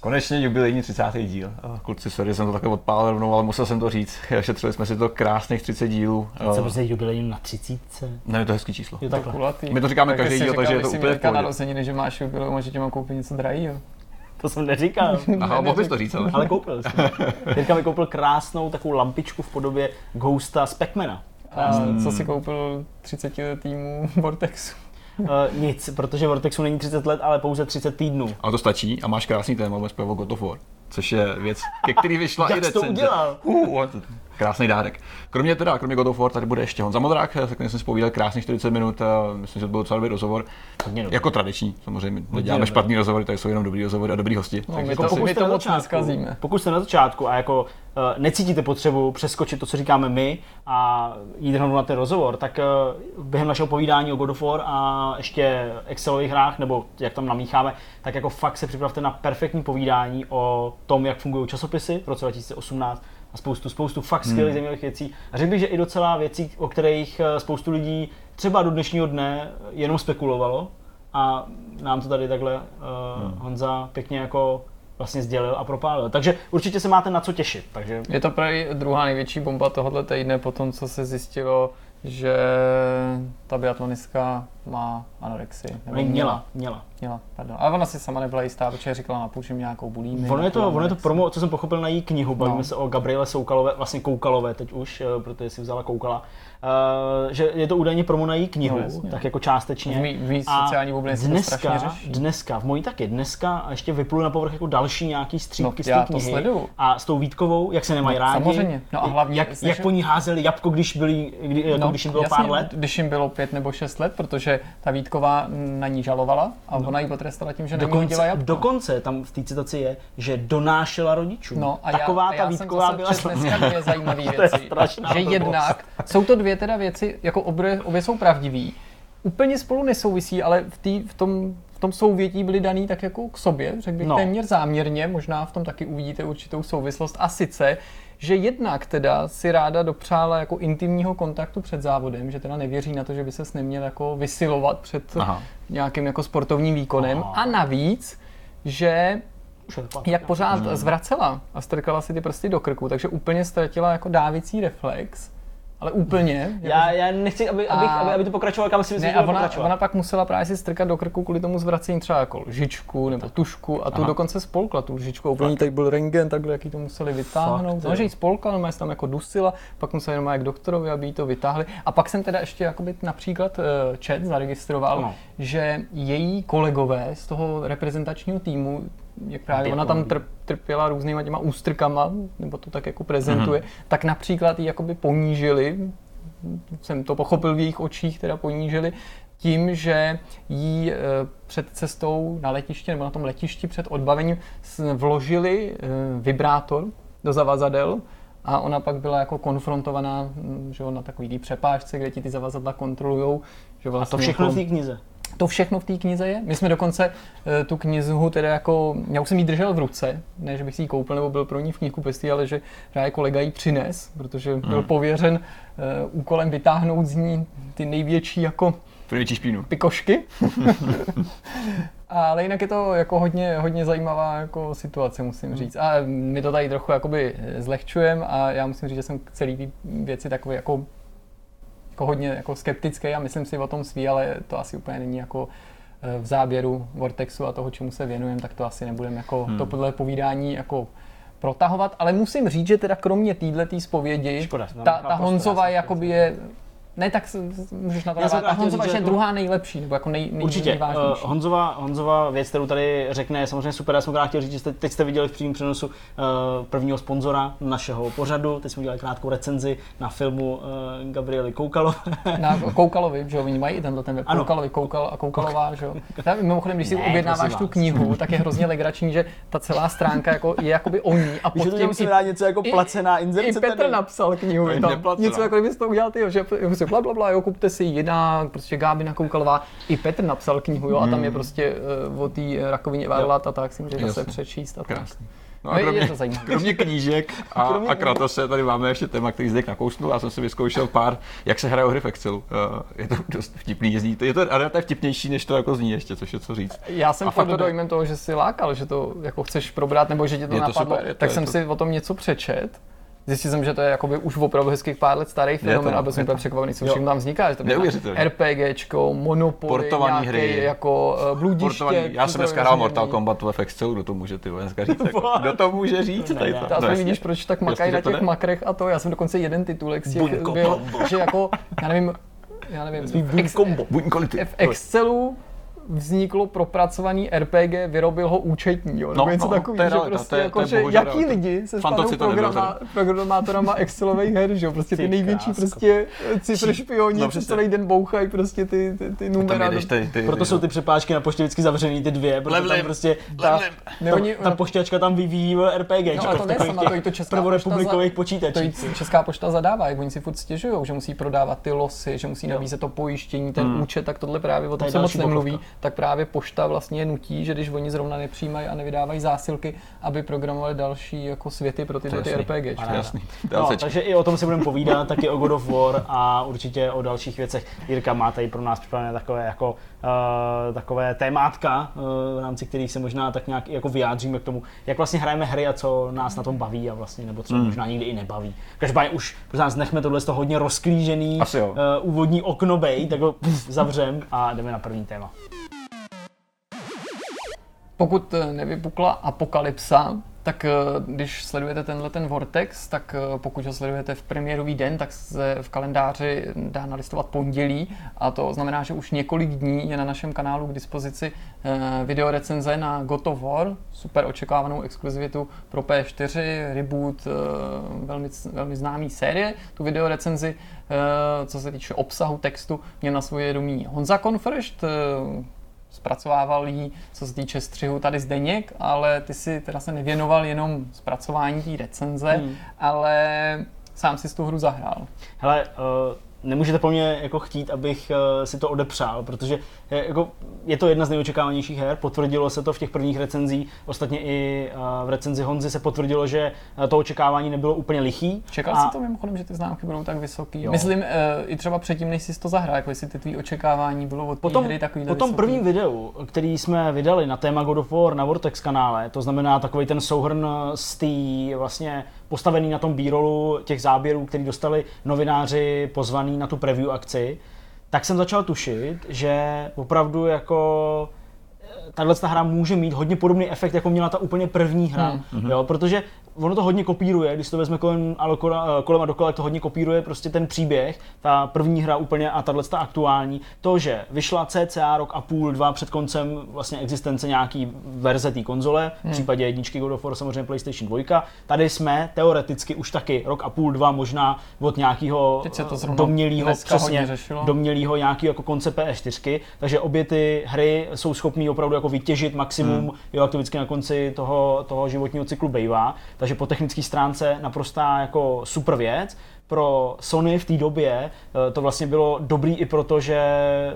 Konečně jubilejní 30. díl. Kluci, sorry, jsem to takhle odpálil rovnou, ale musel jsem to říct. Šetřili jsme si to krásných 30 dílů. Co prostě jubilejní na 30? Ne, je to hezký číslo. Je Tak kulatý. My to říkáme Tak každý díl, říkal, takže je to úplně měl v pohodě. narozeniny, že máš jubileu a že ti mám koupit něco drahýho. To jsem neříkal. Aha, mohl bys to říct, ale. Ale koupil jsem. Jirka mi koupil krásnou takovou lampičku v podobě Ghosta z Pac-Mana. A co si koupil 30 letýmu Vortexu? Uh, nic, protože Vortexu není 30 let, ale pouze 30 týdnů. Ale to stačí a máš krásný téma, bez zpěvu God of War. Což je věc, ke který vyšla i Jak to recenze. udělal? Uh, krásný dárek. Kromě teda, kromě God of War, tady bude ještě Honza Modrák, se kterým jsem si povídal krásných 40 minut. a Myslím, že to byl docela dobrý rozhovor. Hodně dobrý. Jako tradiční, samozřejmě. Neděláme špatný rozhovory, tady jsou jenom dobrý rozhovory a dobrý hosti. No, my to to, asi- my to moc neskazíme. Pokud jste na začátku a jako uh, necítíte potřebu přeskočit to, co říkáme my a jít rovnou na ten rozhovor, tak uh, během našeho povídání o God of War a ještě Excelových hrách, nebo jak tam namícháme, tak jako fakt se připravte na perfektní povídání o tom, jak fungují časopisy v roce 2018 a spoustu, spoustu fakt skvělých zajímavých věcí. A řekl bych, že i docela věcí, o kterých eh, spoustu lidí třeba do dnešního dne jenom spekulovalo a nám to tady takhle uh, Honza pěkně jako vlastně sdělil a propálil. Takže určitě se máte na co těšit. Takže Je to právě druhá největší bomba tohohle týdne po tom, co se zjistilo, že ta biatlonistka má anorexii. Nebo ne, měla, měla. Měla, pardon. Ale ona si sama nebyla jistá, protože říkala na půl, že měla nějakou bulími. Ono je, to, ono je to promo, co jsem pochopil na její knihu, bavíme No. se o Gabriele Soukalové, vlastně Koukalové teď už, eh, protože si vzala Koukala, eh, že je to údajně promo na její knihu, No, jasně. tak jako částečně. V mý- v mý A sociální bublině se to dneska, dneska, v mojí taky, dneska a ještě vyplul na povrch jako další nějaký střípky No, z té knihy. sleduju. A s tou Vítkovou, jak se nemají No, rádi. samozřejmě. No a hlavně, jak, jak po ní házeli jabko, když, byli, kdy, jako když jim bylo jasně, pár let. Když jim bylo pět nebo šest let, protože ta Vítková na ní žalovala a ona ji potrestala tím, že nehodila Dokonce, jabko. dokonce tam v té citaci je, že donášela rodičům. No a Taková já, a ta já Vítková jsem byla dneska dvě zajímavé To je věci. strašná že jednak, jsou to dvě teda věci, jako obě, obě jsou pravdivý, úplně spolu nesouvisí, ale v, tý, v tom v tom souvětí byly daný tak jako k sobě, řekl bych No. no. téměř záměrně, možná v tom taky uvidíte určitou souvislost a sice, že jednak teda si ráda dopřála jako intimního kontaktu před závodem, že teda nevěří na to, že by se neměl jako vysilovat před Aha. nějakým jako sportovním výkonem Aha. a navíc, že jak pořád zvracela a strkala si ty prsty do krku, takže úplně ztratila jako dávící reflex, ale úplně. Já, já nechci, aby, A- abych, aby, aby to pokračovalo, kam si myslím, ne, že a ona, pokračovat. ona pak musela právě si strkat do krku kvůli tomu zvracení třeba jako lžičku nebo tušku a tu Aha. dokonce spolkla tu lžičku. Úplně tady byl rengen, takhle, jaký to museli vytáhnout. Fakt, No, že ji spolkla, no, se tam jako dusila, pak museli jenom k doktorovi, aby jí to vytáhli. A pak jsem teda ještě jakoby například uh, chat zaregistroval, Ano. že její kolegové z toho reprezentačního týmu, jak právě ona tam trp, trpěla různýma těma ústrkama, nebo to tak jako prezentuje, tak například ji jakoby ponížili, jsem to pochopil v jejich očích, teda ponížili, tím, že jí eh, před cestou na letiště nebo na tom letišti před odbavením vložili eh, vibrátor do zavazadel a ona pak byla jako konfrontovaná že jo, na takový přepážce, kde ti ty zavazadla kontrolujou. Že A vlastně to všechno jako, v té knize. To všechno v té knize je. My jsme dokonce eh, tu knihu teda jako, já už jsem ji držel v ruce, ne, že bych si ji koupil nebo byl pro ní v knihkupectví, ale že právě kolega ji přines, protože byl pověřen eh, úkolem vytáhnout z ní ty největší jako největší špínu. pikošky. Ale jinak je to jako hodně, hodně zajímavá jako situace, musím říct. A my to tady trochu jakoby zlehčujeme a já musím říct, že jsem k celý té věci takový jako, jako hodně jako skeptický a myslím si o tom svý, ale to asi úplně není jako eh, v záběru Vortexu a toho, čemu se věnujeme, tak to asi nebudeme jako hmm. to podle povídání jako protahovat, ale musím říct, že teda kromě této zpovědi, Škoda, ta, ta Honzova jakoby je ne, tak můžeš na to navázat. Chtěl Honzova je druhá nejlepší, nebo jako nej, nej, Určitě. nejvážnější. Uh, Honzova, Honzova věc, kterou tady řekne, je samozřejmě super. Já jsem krát chtěl říct, že jste, teď jste viděli v přímém přenosu uh, prvního sponzora našeho pořadu. Teď jsme udělali krátkou recenzi na filmu uh, Gabriely Koukalové. Na Koukalovi, že jo, oni mají i tenhle ten web, Ano. Koukalovi, Koukal a Koukalová, že jo. Já, mimochodem, když si Ne, objednáváš tu knihu, tak je hrozně legrační, že ta celá stránka jako, je jakoby o ní a Víš, že pod to tím musíme i, něco jako i- placená i inzerce. Petr tady. napsal knihu, tam něco jako kdybyste to udělal ty, že bla, bla, bla, jo, kupte si jiná, prostě Gábina Koukalová, i Petr napsal knihu, jo, a tam je prostě uh, o té rakovině varlat a tak si můžete zase přečíst a tak. Krásný. No No, a je- je kromě, to zajímavé. kromě knížek a, a Kratose tady máme ještě téma, který zde nakousnul. Já jsem si vyzkoušel pár, jak se hraje hry v Excelu. Uh, je to dost vtipný, jezdí. Je to, ale to je vtipnější, než to jako zní ještě, což je co říct. Já jsem pod fakt to dojmem toho, že si lákal, že to jako chceš probrat, nebo že tě to Je to napadlo, super, je to- tak je jsem to- si o tom něco přečet. Zjistil jsem, že to je jakoby už opravdu hezkých pár let starý fenomen a byl jsem úplně překvapený, co všechno tam vzniká. Že to Neuvěřitelné. RPGčko, Monopoly, Portovaný nějaký hry. jako uh, bludiště. Sportovaný. Já jsem dneska hrál. Mortal Kombat ve Excelu, kdo to může ty dneska říct? Jako, kdo to může říct? Tady to, no, aspoň vidíš, proč tak makají na těch makrech a to. Já jsem dokonce jeden titulek z těch byl, že jako, já nevím, já nevím, v, v Excelu vzniklo propracovaný RPG, vyrobil ho účetní, jo? nebo No, něco no, takový, to je že realita, prostě to je- jako, to je že bohužel jaký realita. lidi se Fantoci stanou programa, programátorama Excelových her, že jo, prostě ty Ty největší krásko. prostě cifr špioni, no, no, přesně. celý den bouchají prostě ty, ty, ty numera. jedeš ty, ty, Proto jsou ty přepážky na poště vždycky zavřený, ty dvě, protože Levlim. tam prostě ta, ta, oni- ta pošťačka tam vyvíjí RPG, No, a to ne sama, to i to Česká prvorepublikových To. Česká pošta zadává, jak oni si furt stěžují, že musí prodávat ty losy, že musí nabízet to pojištění, ten účet, tak tohle právě o To tom se moc nemluví. Tak právě pošta vlastně nutí, že když oni zrovna nepřijímají a nevydávají zásilky, aby programovali další jako světy pro tyhle ty. RPG. To je jasný. To je No, takže i o tom si budeme povídat, taky o God of War a určitě o dalších věcech. Jirka má tady pro nás připravené takové jako uh, takové témátka, uh, v rámci kterých se možná tak nějak jako vyjádříme k tomu, jak vlastně hrajeme hry a co nás na tom baví a vlastně, nebo co Hmm. možná nikdy i nebaví. Každopádně už prosím nás nechme tohle toho hodně rozklížený uh, úvodní okno bej, tak ho zavřem a jdeme na první téma. Pokud eh, nevypukla apokalypsa, tak eh, když sledujete tenhle ten Vortex, tak eh, pokud ho sledujete v premiérový den, tak se v kalendáři dá nalistovat pondělí a to znamená, že už několik dní je na našem kanálu k dispozici eh, videorecenze na God of War, super očekávanou exkluzivitu pro P4, reboot velmi, velmi známý série. Tu videorecenzi, co se týče obsahu textu, měl na svoje vědomí Honza Confršt, eh, zpracovával jí, co se týče střihu tady Zdeněk, ale ty si teda se nevěnoval jenom zpracování té recenze, Hmm. ale sám si tu hru zahrál. Hele, uh, nemůžete po mně jako chtít, abych uh, si to odepřál, protože je, jako, je to jedna z nejočekávanějších her, potvrdilo se to v těch prvních recenzích, ostatně i uh, v recenzi Honzy se potvrdilo, že to očekávání nebylo úplně lichý. Čekal a jsi to mimochodem, že ty známky budou tak vysoký? Jo. Myslím, i třeba předtím, než jsi to zahrál, jako jestli ty tvý očekávání bylo od té Po tom, hry takový po tom prvním videu, který jsme vydali na téma God of War na Vortex kanále, to znamená takový ten souhrn z té vlastně postavený na tom b-rollu těch záběrů, který dostali novináři pozvaný na tu preview akci, tak jsem začal tušit, že opravdu jako tahle ta hra může mít hodně podobný efekt, jako měla ta úplně první hra. Hmm. Jo, protože ono to hodně kopíruje, když to vezme kolem, ale kola- kolem a dokola, to hodně kopíruje prostě ten příběh, ta první hra úplně a tahle ta aktuální. To, že vyšla cca rok a půl, dva před koncem vlastně existence nějaký verze té konzole, v případě jedničky God of War samozřejmě PlayStation 2. Tady jsme teoreticky už taky rok a půl, dva možná od nějakého domělého, přesně, domělého nějakého jako konce PS4, takže obě ty hry jsou schopné opravdu jako vytěžit maximum, hmm. jo, jak to vždycky na konci toho, toho životního cyklu bývá. Takže po technické stránce naprostá jako super věc. Pro Sony v té době eh, to vlastně bylo dobrý i proto, že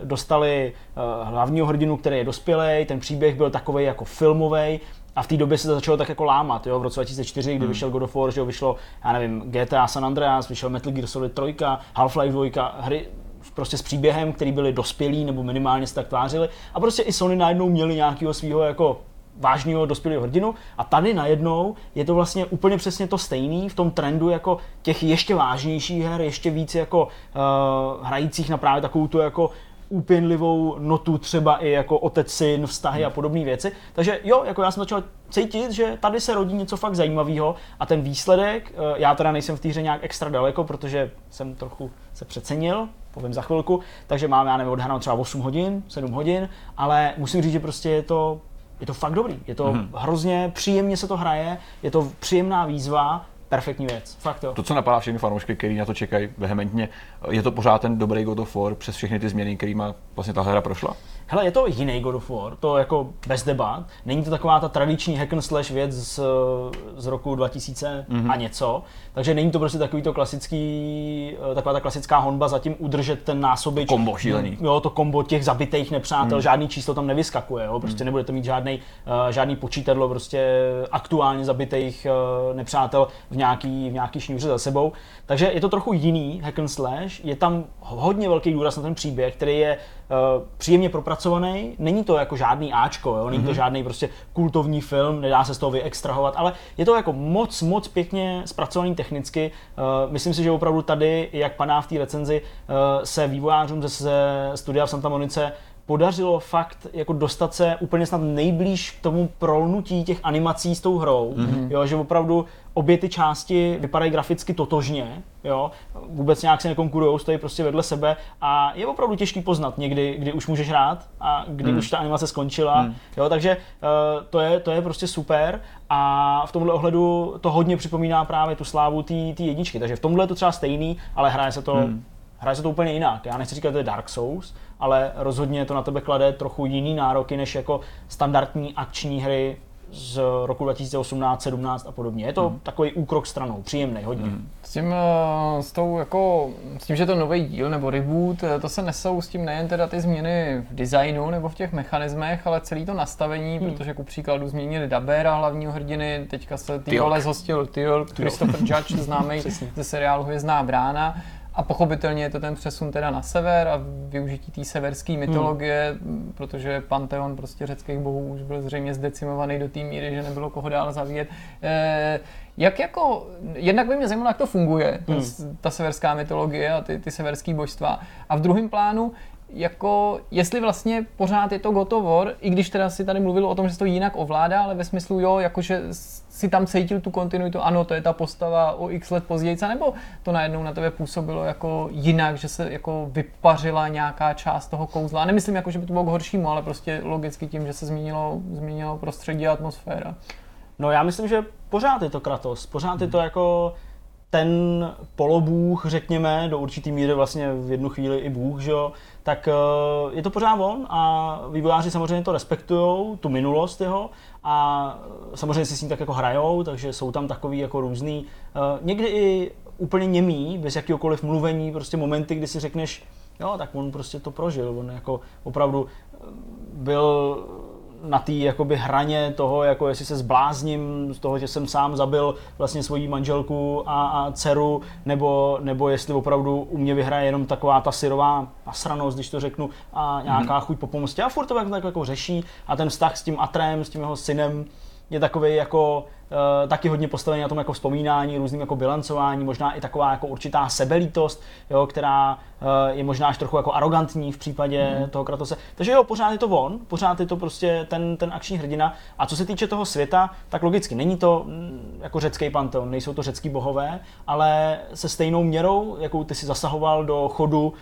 dostali eh, hlavního hrdinu, který je dospělý, ten příběh byl takový jako filmový, a v té době se to začalo tak jako lámat, jo, v roce 2004, kdy Hmm. vyšel God of War, že jo, vyšlo, já nevím, GTA San Andreas, vyšel Metal Gear Solid 3, Half-Life 2, hry prostě s příběhem, který byli dospělí nebo minimálně se tak tvářili a prostě i Sony najednou měli nějakého svého jako vážného dospělého hrdinu a tady najednou je to vlastně úplně přesně to stejný v tom trendu jako těch ještě vážnějších her, ještě víc jako uh, hrajících na právě takovou tu jako úpěnlivou notu třeba i jako otec, syn, vztahy a podobné věci. Takže jo, jako já jsem začal cítit, že tady se rodí něco fakt zajímavého a ten výsledek, eh, já teda nejsem v té hře nějak extra daleko, protože jsem trochu se přecenil, povím za chvilku, takže mám, já nevím, odhráno třeba 8 hodin, 7 hodin, ale musím říct, že prostě je to, je to fakt dobrý. Je to Mhm. hmm. hrozně příjemně se to hraje, je to příjemná výzva, perfektní věc. Fakt jo. To, co napadá všechny fanoušky, kteří na to čekají vehementně, je to pořád ten dobrý God of War přes všechny ty změny, kterými vlastně ta hra prošla? Hele, je to jiný God of War, to jako bez debat. Není to taková ta tradiční hack and slash věc z, z roku 2000 mm-hmm. a něco. Takže není to prostě takový to klasický, eh, taková ta klasická honba zatím udržet ten násobič. Kombo šílený. Jo, to kombo těch zabitých nepřátel, mm. žádný číslo tam nevyskakuje, jo, prostě mm. nebudete mít žádný, uh, žádný počítadlo prostě aktuálně zabitých uh, nepřátel v nějaký, v nějaký šňůře za sebou. Takže je to trochu jiný hack and slash, je tam hodně velký důraz na ten příběh, který je uh, příjemně propracovaný. Není to jako žádný Ačko, jo? není mm-hmm. to mhm. žádný prostě kultovní film, nedá se z toho vyextrahovat, ale je to jako moc, moc pěkně zpracovaný technicky. Uh, myslím si, že opravdu tady, jak padá v té recenzi, uh, se vývojářům ze studia v Santa Monice podařilo fakt jako dostat se úplně snad nejblíž k tomu prolnutí těch animací s tou hrou, mm-hmm. jo, že opravdu obě ty části vypadají graficky totožně, jo, vůbec nějak se nekonkurujou, stojí prostě vedle sebe a je opravdu těžký poznat někdy, kdy už můžeš hrát a kdy mm. už ta animace skončila, mm. jo, takže uh, to, je, to je prostě super a v tomhle ohledu to hodně připomíná právě tu slávu té jedničky, takže v tomhle je to třeba stejný, ale hraje se to mm hraje se to úplně jinak. Já nechci říkat, že to je Dark Souls, ale rozhodně to na tebe klade trochu jiný nároky než jako standardní akční hry z roku 2018, 17 a podobně. Je to mm. takový úkrok stranou, příjemný, hodně. Mm. S tím, eh, s, tou jako, s tím, že to nový díl nebo reboot, eh, to se nesou s tím nejen teda ty změny v designu nebo v těch mechanismech, ale celý to nastavení, mm. protože ku příkladu změnili Dabera, hlavního hrdiny, teďka se ty role zhostil Tyl, Christopher Judge, známý ze seriálu Hvězdná brána. A pochopitelně je to ten přesun teda na sever a využití té severské mytologie, hmm. protože panteon prostě řeckých bohů už byl zřejmě zdecimovaný do té míry, že nebylo koho dál zavíjet. E, jak jako, jednak by mě zajímalo, jak to funguje, hmm. ta severská mytologie a ty, ty severské božstva. A v druhém plánu, jako, jestli vlastně pořád je to gotovor, i když teda si tady mluvil o tom, že se to jinak ovládá, ale ve smyslu jo, jakože si tam cítil tu kontinuitu, ano, to je ta postava o x let později, nebo to najednou na tebe působilo jako jinak, že se jako vypařila nějaká část toho kouzla. A nemyslím jako, že by to bylo k horšímu, ale prostě logicky tím, že se změnilo, změnilo prostředí a atmosféra. No já myslím, že pořád je to Kratos, pořád je to jako ten polobůh, řekněme, do určitý míry vlastně v jednu chvíli i bůh, že jo, tak uh, je to pořád on a vývojáři samozřejmě to respektují, tu minulost jeho a samozřejmě si s ním tak jako hrajou, takže jsou tam takový jako různý, uh, někdy i úplně němý, bez jakýkoliv mluvení, prostě momenty, kdy si řekneš, jo, tak on prostě to prožil, on jako opravdu byl na té jakoby hraně toho, jako jestli se zblázním z toho, že jsem sám zabil vlastně svoji manželku a, a dceru, nebo, nebo jestli opravdu u mě vyhraje jenom taková ta syrová nasranost, když to řeknu, a nějaká mm-hmm. chuť po pomoci. A furt to tak jako řeší a ten vztah s tím Atrem, s tím jeho synem, je takový jako taky hodně postavený na tom jako vzpomínání, různým jako bilancování, možná i taková jako určitá sebelítost, jo, která uh, je možná až trochu jako arrogantní v případě mm. toho Kratose. Takže jo, pořád je to on, pořád je to prostě ten, ten akční hrdina. A co se týče toho světa, tak logicky není to mm, jako řecký panteon, nejsou to řecký bohové, ale se stejnou měrou, jakou ty si zasahoval do chodu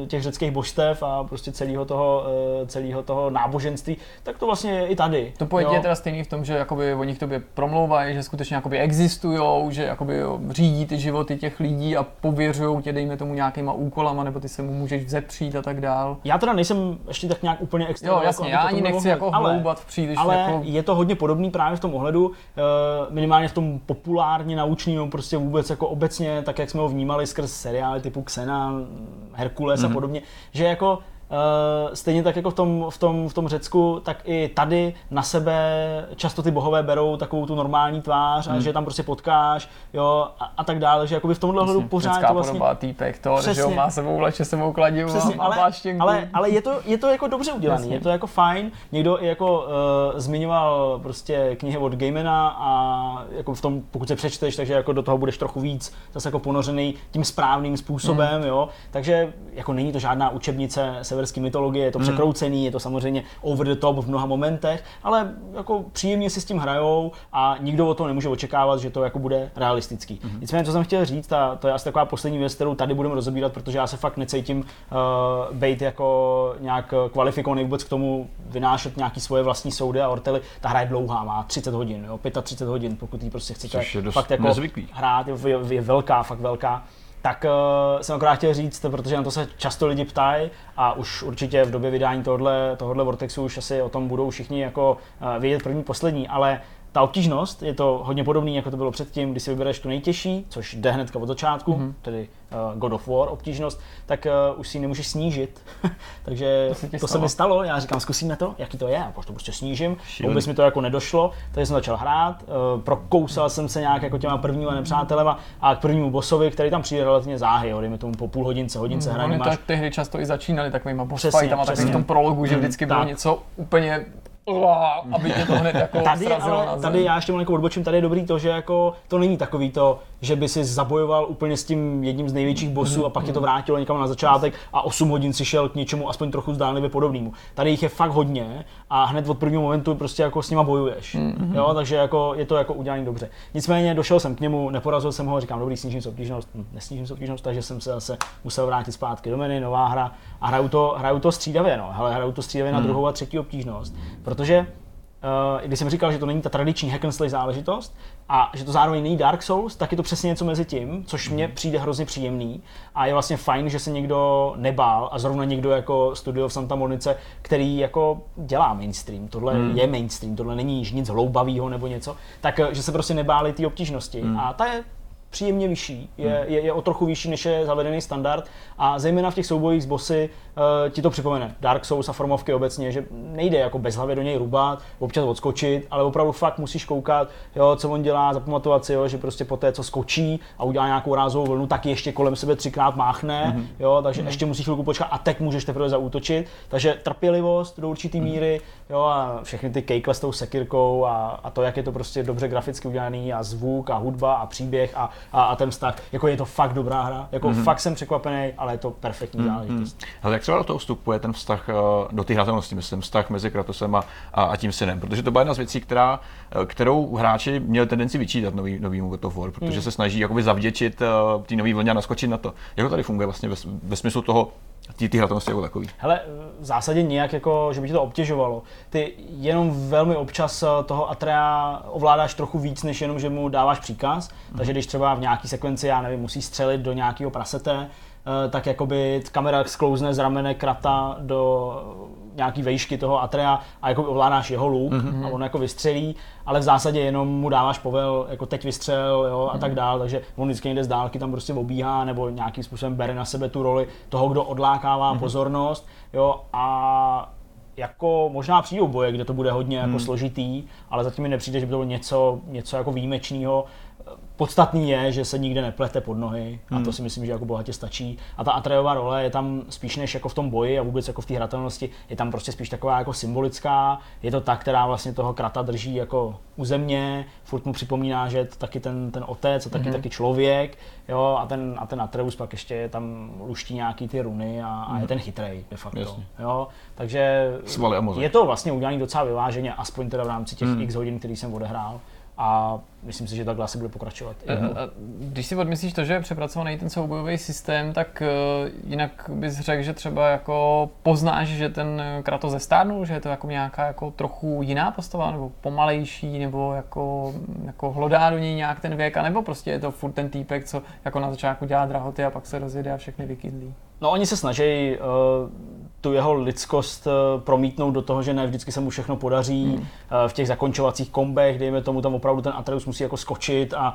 uh, těch řeckých božstev a prostě celého toho, uh, celého toho náboženství, tak to vlastně je i tady. To pojetí je teda stejný v tom, že jakoby oni k tobě promlouvají, že skutečně jakoby existují, že jakoby řídí ty životy těch lidí a pověřují tě, dejme tomu, nějakýma úkolama, nebo ty se mu můžeš vzepřít a tak dál. Já teda nejsem ještě tak nějak úplně extra. Jo, jako jasně, jako, já ani nechci jako hloubat v příliš. Ale jako... je to hodně podobný právě v tom ohledu, eh, minimálně v tom populárně naučným, prostě vůbec jako obecně, tak jak jsme ho vnímali skrz seriály typu Xena, Herkules mm-hmm. a mhm. podobně, že jako stejně tak jako v tom, v, tom, v tom Řecku, tak i tady na sebe často ty bohové berou takovou tu normální tvář hmm. a že tam prostě potkáš, jo, a, a tak dále, že jakoby v tomhle hledu pořád to vlastně... podobá týpek, to, Přesně. že jo, má sebou vleče, sebou kladivu Přesně, a, ale, ale, ale, je, to, je to jako dobře udělané, je to jako fajn. Někdo i jako uh, zmiňoval prostě knihy od Gamena a jako v tom, pokud se přečteš, takže jako do toho budeš trochu víc zase jako ponořený tím správným způsobem, hmm. jo, takže jako není to žádná učebnice se severské mytologie, je to hmm. překroucený, je to samozřejmě over the top v mnoha momentech, ale jako příjemně si s tím hrajou a nikdo o to nemůže očekávat, že to jako bude realistický. Mm-hmm. Nicméně, co jsem chtěl říct, a to je asi taková poslední věc, kterou tady budeme rozebírat, protože já se fakt necítím uh, být jako nějak kvalifikovaný vůbec k tomu vynášet nějaký svoje vlastní soudy a ortely. Ta hra je dlouhá, má 30 hodin, jo, 35 hodin, pokud ji prostě chcete fakt jako nezvyklý. hrát, je, je, je velká, fakt velká. Tak uh, jsem akorát chtěl říct, protože na to se často lidi ptají a už určitě v době vydání tohohle, tohohle Vortexu už asi o tom budou všichni jako uh, vědět první, poslední, ale ta obtížnost je to hodně podobný, jako to bylo předtím, když si vybereš tu nejtěžší, což jde hnedka od začátku, mm-hmm. tedy uh, God of War obtížnost, tak uh, už si ji nemůžeš snížit. Takže to, to se mi stalo, já říkám, zkusíme to, jaký to je, a to prostě snížím. Vůbec mi to jako nedošlo, takže jsem začal hrát, uh, prokousal jsem se nějak jako těma prvníma nepřátelema a k prvnímu bossovi, který tam přijde relativně záhy, jo, dejme tomu po půl hodince, hodince mm, hraní. Máš... Tak ty hry často i začínaly takovýma boss fightama, tak v tom prologu, že vždycky bylo tak. něco úplně aby tě to hned jako tady, ale, tady já ještě malinko odbočím, tady je dobrý to, že jako to není takový to, že by si zabojoval úplně s tím jedním z největších bossů a pak je to vrátilo někam na začátek a 8 hodin si šel k něčemu aspoň trochu zdánlivě podobnému. Tady jich je fakt hodně a hned od prvního momentu prostě jako s nima bojuješ. Mm-hmm. Jo, takže jako je to jako udělané dobře. Nicméně došel jsem k němu, neporazil jsem ho, říkám, dobrý, snížím si obtížnost, hm, nesnížím si obtížnost, takže jsem se zase musel vrátit zpátky do menu, nová hra a hraju to, hraju to střídavě, no. Hele, hraju to střídavě mm. na druhou a třetí obtížnost, protože Uh, když jsem říkal, že to není ta tradiční hack and slay záležitost a že to zároveň není Dark Souls, tak je to přesně něco mezi tím, což mně přijde hrozně příjemný a je vlastně fajn, že se někdo nebál a zrovna někdo jako studio v Santa Monice, který jako dělá mainstream, tohle hmm. je mainstream, tohle není nic hloubavého nebo něco, tak eh, že se prostě nebáli té obtížnosti hmm. a ta je příjemně vyšší, je, hmm. je, je o trochu vyšší, než je zavedený standard a zejména v těch soubojích s bossy uh, ti to připomene. Dark Souls a formovky obecně, že nejde jako bezhlavě do něj rubat, občas odskočit, ale opravdu fakt musíš koukat, jo, co on dělá, zapamatovat si, jo, že prostě po té, co skočí a udělá nějakou rázovou vlnu, tak ještě kolem sebe třikrát máchne, hmm. jo, takže hmm. ještě musíš chvilku počkat a teď můžeš teprve zaútočit. Takže trpělivost do určité hmm. míry, jo, a všechny ty kejkle s tou sekirkou a, a to, jak je to prostě dobře graficky udělaný a zvuk a hudba a příběh a a, a ten vztah. Jako je to fakt dobrá hra, jako mm-hmm. fakt jsem překvapený, ale je to perfektní mm-hmm. záležitost. Ale jak třeba do toho vstupuje ten vztah eh, do té hratelnosti, myslím, vztah mezi Kratosem a, a, a tím synem, protože to byla jedna z věcí, která, eh, kterou hráči měli tendenci vyčítat nový, novýmu God of War, protože mm. se snaží jakoby zavděčit uh, té nový vlně a naskočit na to. Jak to tady funguje vlastně ve, ve smyslu toho, ty, ty hratelnosti jako takový? Hele, v zásadě nějak jako, že by ti to obtěžovalo. Ty jenom velmi občas toho Atrea ovládáš trochu víc, než jenom, že mu dáváš příkaz. Mm. Takže když třeba v nějaký sekvenci, já nevím, musí střelit do nějakého prasete, eh, tak jakoby kamera sklouzne z ramene krata do nějaký vejšky toho Atrea a jako ovládáš jeho luk mm-hmm. a on jako vystřelí, ale v zásadě jenom mu dáváš povel, jako teď vystřel jo, a tak dál, takže on vždycky někde z dálky tam prostě obíhá nebo nějakým způsobem bere na sebe tu roli toho, kdo odlákává mm-hmm. pozornost jo, a jako možná přijdou boje, kde to bude hodně jako hmm. složitý, ale zatím mi nepřijde, že by to bylo něco, něco jako výjimečného. Podstatný je, že se nikde neplete pod nohy a to hmm. si myslím, že jako bohatě stačí. A ta Atrejová role je tam spíš než jako v tom boji a vůbec jako v té hratelnosti, je tam prostě spíš taková jako symbolická. Je to ta, která vlastně toho krata drží jako u země, furt mu připomíná, že je to taky ten, ten otec a taky mm-hmm. taky člověk, jo, a ten, a ten Atreus pak ještě tam luští nějaký ty runy a, a je mhm. ten chytrej de facto, jo. Takže je to vlastně udělané docela vyváženě, aspoň teda v rámci těch mm. x hodin, který jsem odehrál a myslím si, že takhle asi bude pokračovat. A, a když si odmyslíš to, že je přepracovaný ten soubojový systém, tak uh, jinak bys řekl, že třeba jako poznáš, že ten Kratos zestárnul, že je to jako nějaká jako trochu jiná postava, nebo pomalejší, nebo jako, jako hlodá do něj nějak ten věk, nebo prostě je to furt ten týpek, co jako na začátku dělá drahoty a pak se rozjede a všechny vykydlí. No oni se snaží uh, tu jeho lidskost uh, promítnout do toho, že ne vždycky se mu všechno podaří. Hmm. Uh, v těch zakončovacích kombech, dejme tomu, tam opravdu ten Atreus musí jako skočit a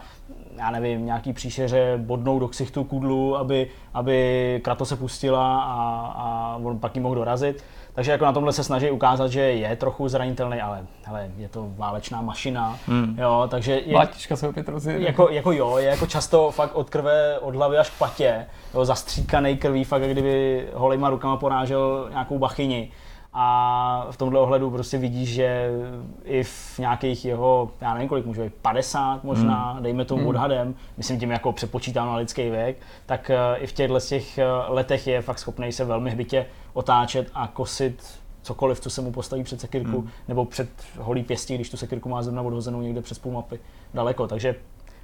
já nevím, nějaký příšeře bodnou do ksichtu kudlu, aby, aby Krato se pustila a, a on pak ji mohl dorazit. Takže jako na tomhle se snaží ukázat, že je trochu zranitelný, ale hele, je to válečná mašina, hmm. jo, takže je, Vlátička se opět rozjede. Jako, jako jo, je jako často fakt od krve, od hlavy až k patě, jo, zastříkaný krví, fakt jak kdyby holejma rukama porážel nějakou bachyni. A v tomhle ohledu prostě vidíš, že i v nějakých jeho, já nevím kolik může být, 50 možná, hmm. dejme tomu hmm. odhadem, myslím tím jako přepočítám na lidský věk, tak eh, i v těchto těch eh, letech je fakt schopný se velmi hbitě otáčet a kosit cokoliv, co se mu postaví před sekirku, hmm. nebo před holí pěstí, když tu sekirku má zrovna odhozenou někde přes půl mapy daleko. Takže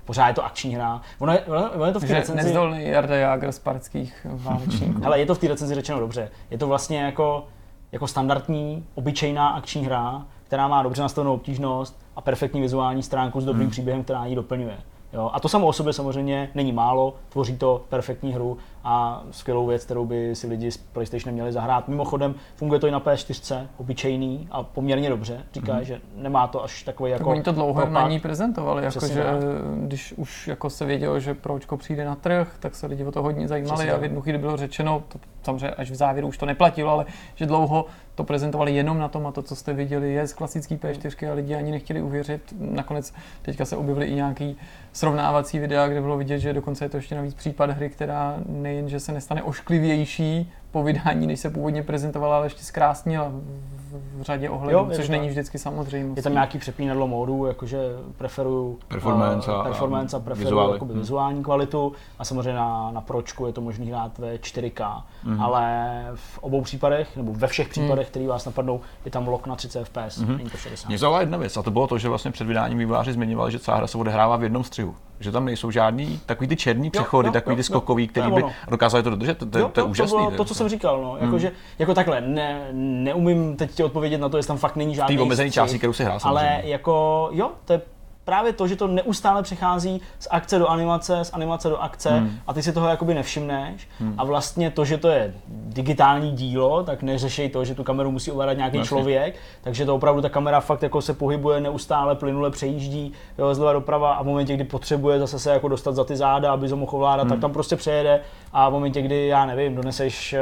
pořád je to akční hra. Ono je, ono je to v té recenzi... Nezdolný Jarda Jager z parských válečníků. Hele, je to v té recenzi řečeno dobře. Je to vlastně jako, jako standardní, obyčejná akční hra, která má dobře nastavenou obtížnost a perfektní vizuální stránku s dobrým hmm. příběhem, která ji doplňuje. Jo? A to samo o sobě samozřejmě není málo, tvoří to perfektní hru a skvělou věc, kterou by si lidi z PlayStation měli zahrát. Mimochodem, funguje to i na PS4, obyčejný a poměrně dobře. Říká, mm-hmm. že nemá to až takový jako... Tak oni to dlouho propad. na ní prezentovali, jakože tak. když už jako se vědělo, že Pročko přijde na trh, tak se lidi o to hodně zajímali Přesně a v jednu chvíli bylo řečeno, to, samozřejmě až v závěru už to neplatilo, ale že dlouho to prezentovali jenom na tom a to, co jste viděli, je z klasický P4 a lidi ani nechtěli uvěřit. Nakonec teďka se objevily i nějaký srovnávací videa, kde bylo vidět, že dokonce je to ještě navíc případ hry, která nejen, že se nestane ošklivější po vydání, než se původně prezentovala, ale ještě zkrásnila v, v řadě ohledů, Jo, to což tak. není vždycky samozřejmost. Je tam nějaký přepínadlo módů, jakože preferuju Performance eh, a- performance a preferuju vizuály. jakoby vizuální kvalitu a samozřejmě na, na pročku je to možný hrát ve 4K, Mhm. ale v obou případech, nebo ve všech případech, který vás napadnou, je tam lock na 30 FPS, není to 60. Mě zaujala jedna věc, a to bylo to, že vlastně před vydáním vývojáři zmiňovali, že celá hra se odehrává v jednom střihu. Že tam nejsou žádný takový ty černý přechody, jo, takový jo, ty jo. skokový, To který by dokázali to dodržet. To, to, to, to je úžasný. bylo že? to, co jsem říkal, no. Jako, že, jako takhle, ne, neumím teď ti odpovědět na to, jestli tam fakt není žádný Té omezený části, kterou si hrál Ale jako, jo, to je právě to, že to neustále přechází z akce do animace, z animace do akce Hmm. a ty si toho jakoby nevšimneš. A vlastně to, že to je digitální dílo, tak neřešej to, že tu kameru musí ovládat nějaký Jasně. člověk, takže to opravdu ta kamera fakt jako se pohybuje neustále, plynule přejíždí jo, zleva doprava a v momentě, kdy potřebuje zase se jako dostat za ty záda, aby to mohl ovládat, tak tam prostě přejede a v momentě, kdy, já nevím, doneseš eh,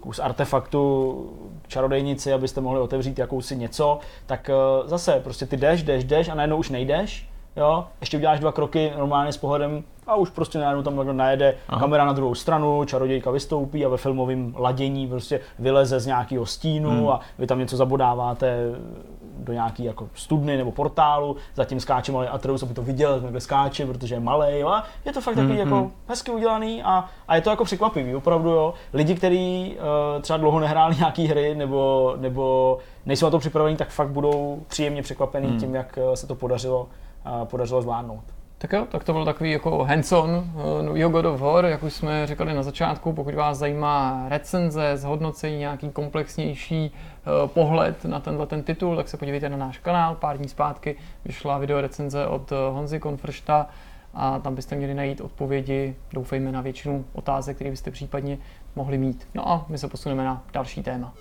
kus artefaktu čarodejnici, abyste mohli otevřít jakousi něco, tak eh, zase prostě ty jdeš, jdeš, jdeš a najednou už nejdeš, jo, ještě uděláš dva kroky normálně s pohledem a už prostě najednou tam takhle najede. Aha. kamera na druhou stranu, čarodějka vystoupí a ve filmovém ladění prostě vyleze z nějakého stínu Hmm. a vy tam něco zabodáváte do nějaký jako studny nebo portálu, zatím skáče malý Atreus, aby to viděl, jak takhle skáče, protože je malý, a je to fakt takový Hmm, jako hmm. hezky udělaný a, a je to jako překvapivý, opravdu jo. Lidi, kteří uh, třeba dlouho nehráli nějaký hry nebo, nebo nejsou na to připravení, tak fakt budou příjemně překvapení Hmm. tím, jak eh, se to podařilo, uh, podařilo zvládnout. Tak jo, tak to byl takový jako hands-on eh, novýho God of War, jak už jsme říkali na začátku, pokud vás zajímá recenze, zhodnocení, nějaký komplexnější eh, pohled na tenhle ten titul, tak se podívejte na náš kanál. Pár dní zpátky vyšla video recenze od eh, Honzy Konfršta a tam byste měli najít odpovědi, doufejme, na většinu otázek, které byste případně mohli mít. No a my se posuneme na další téma.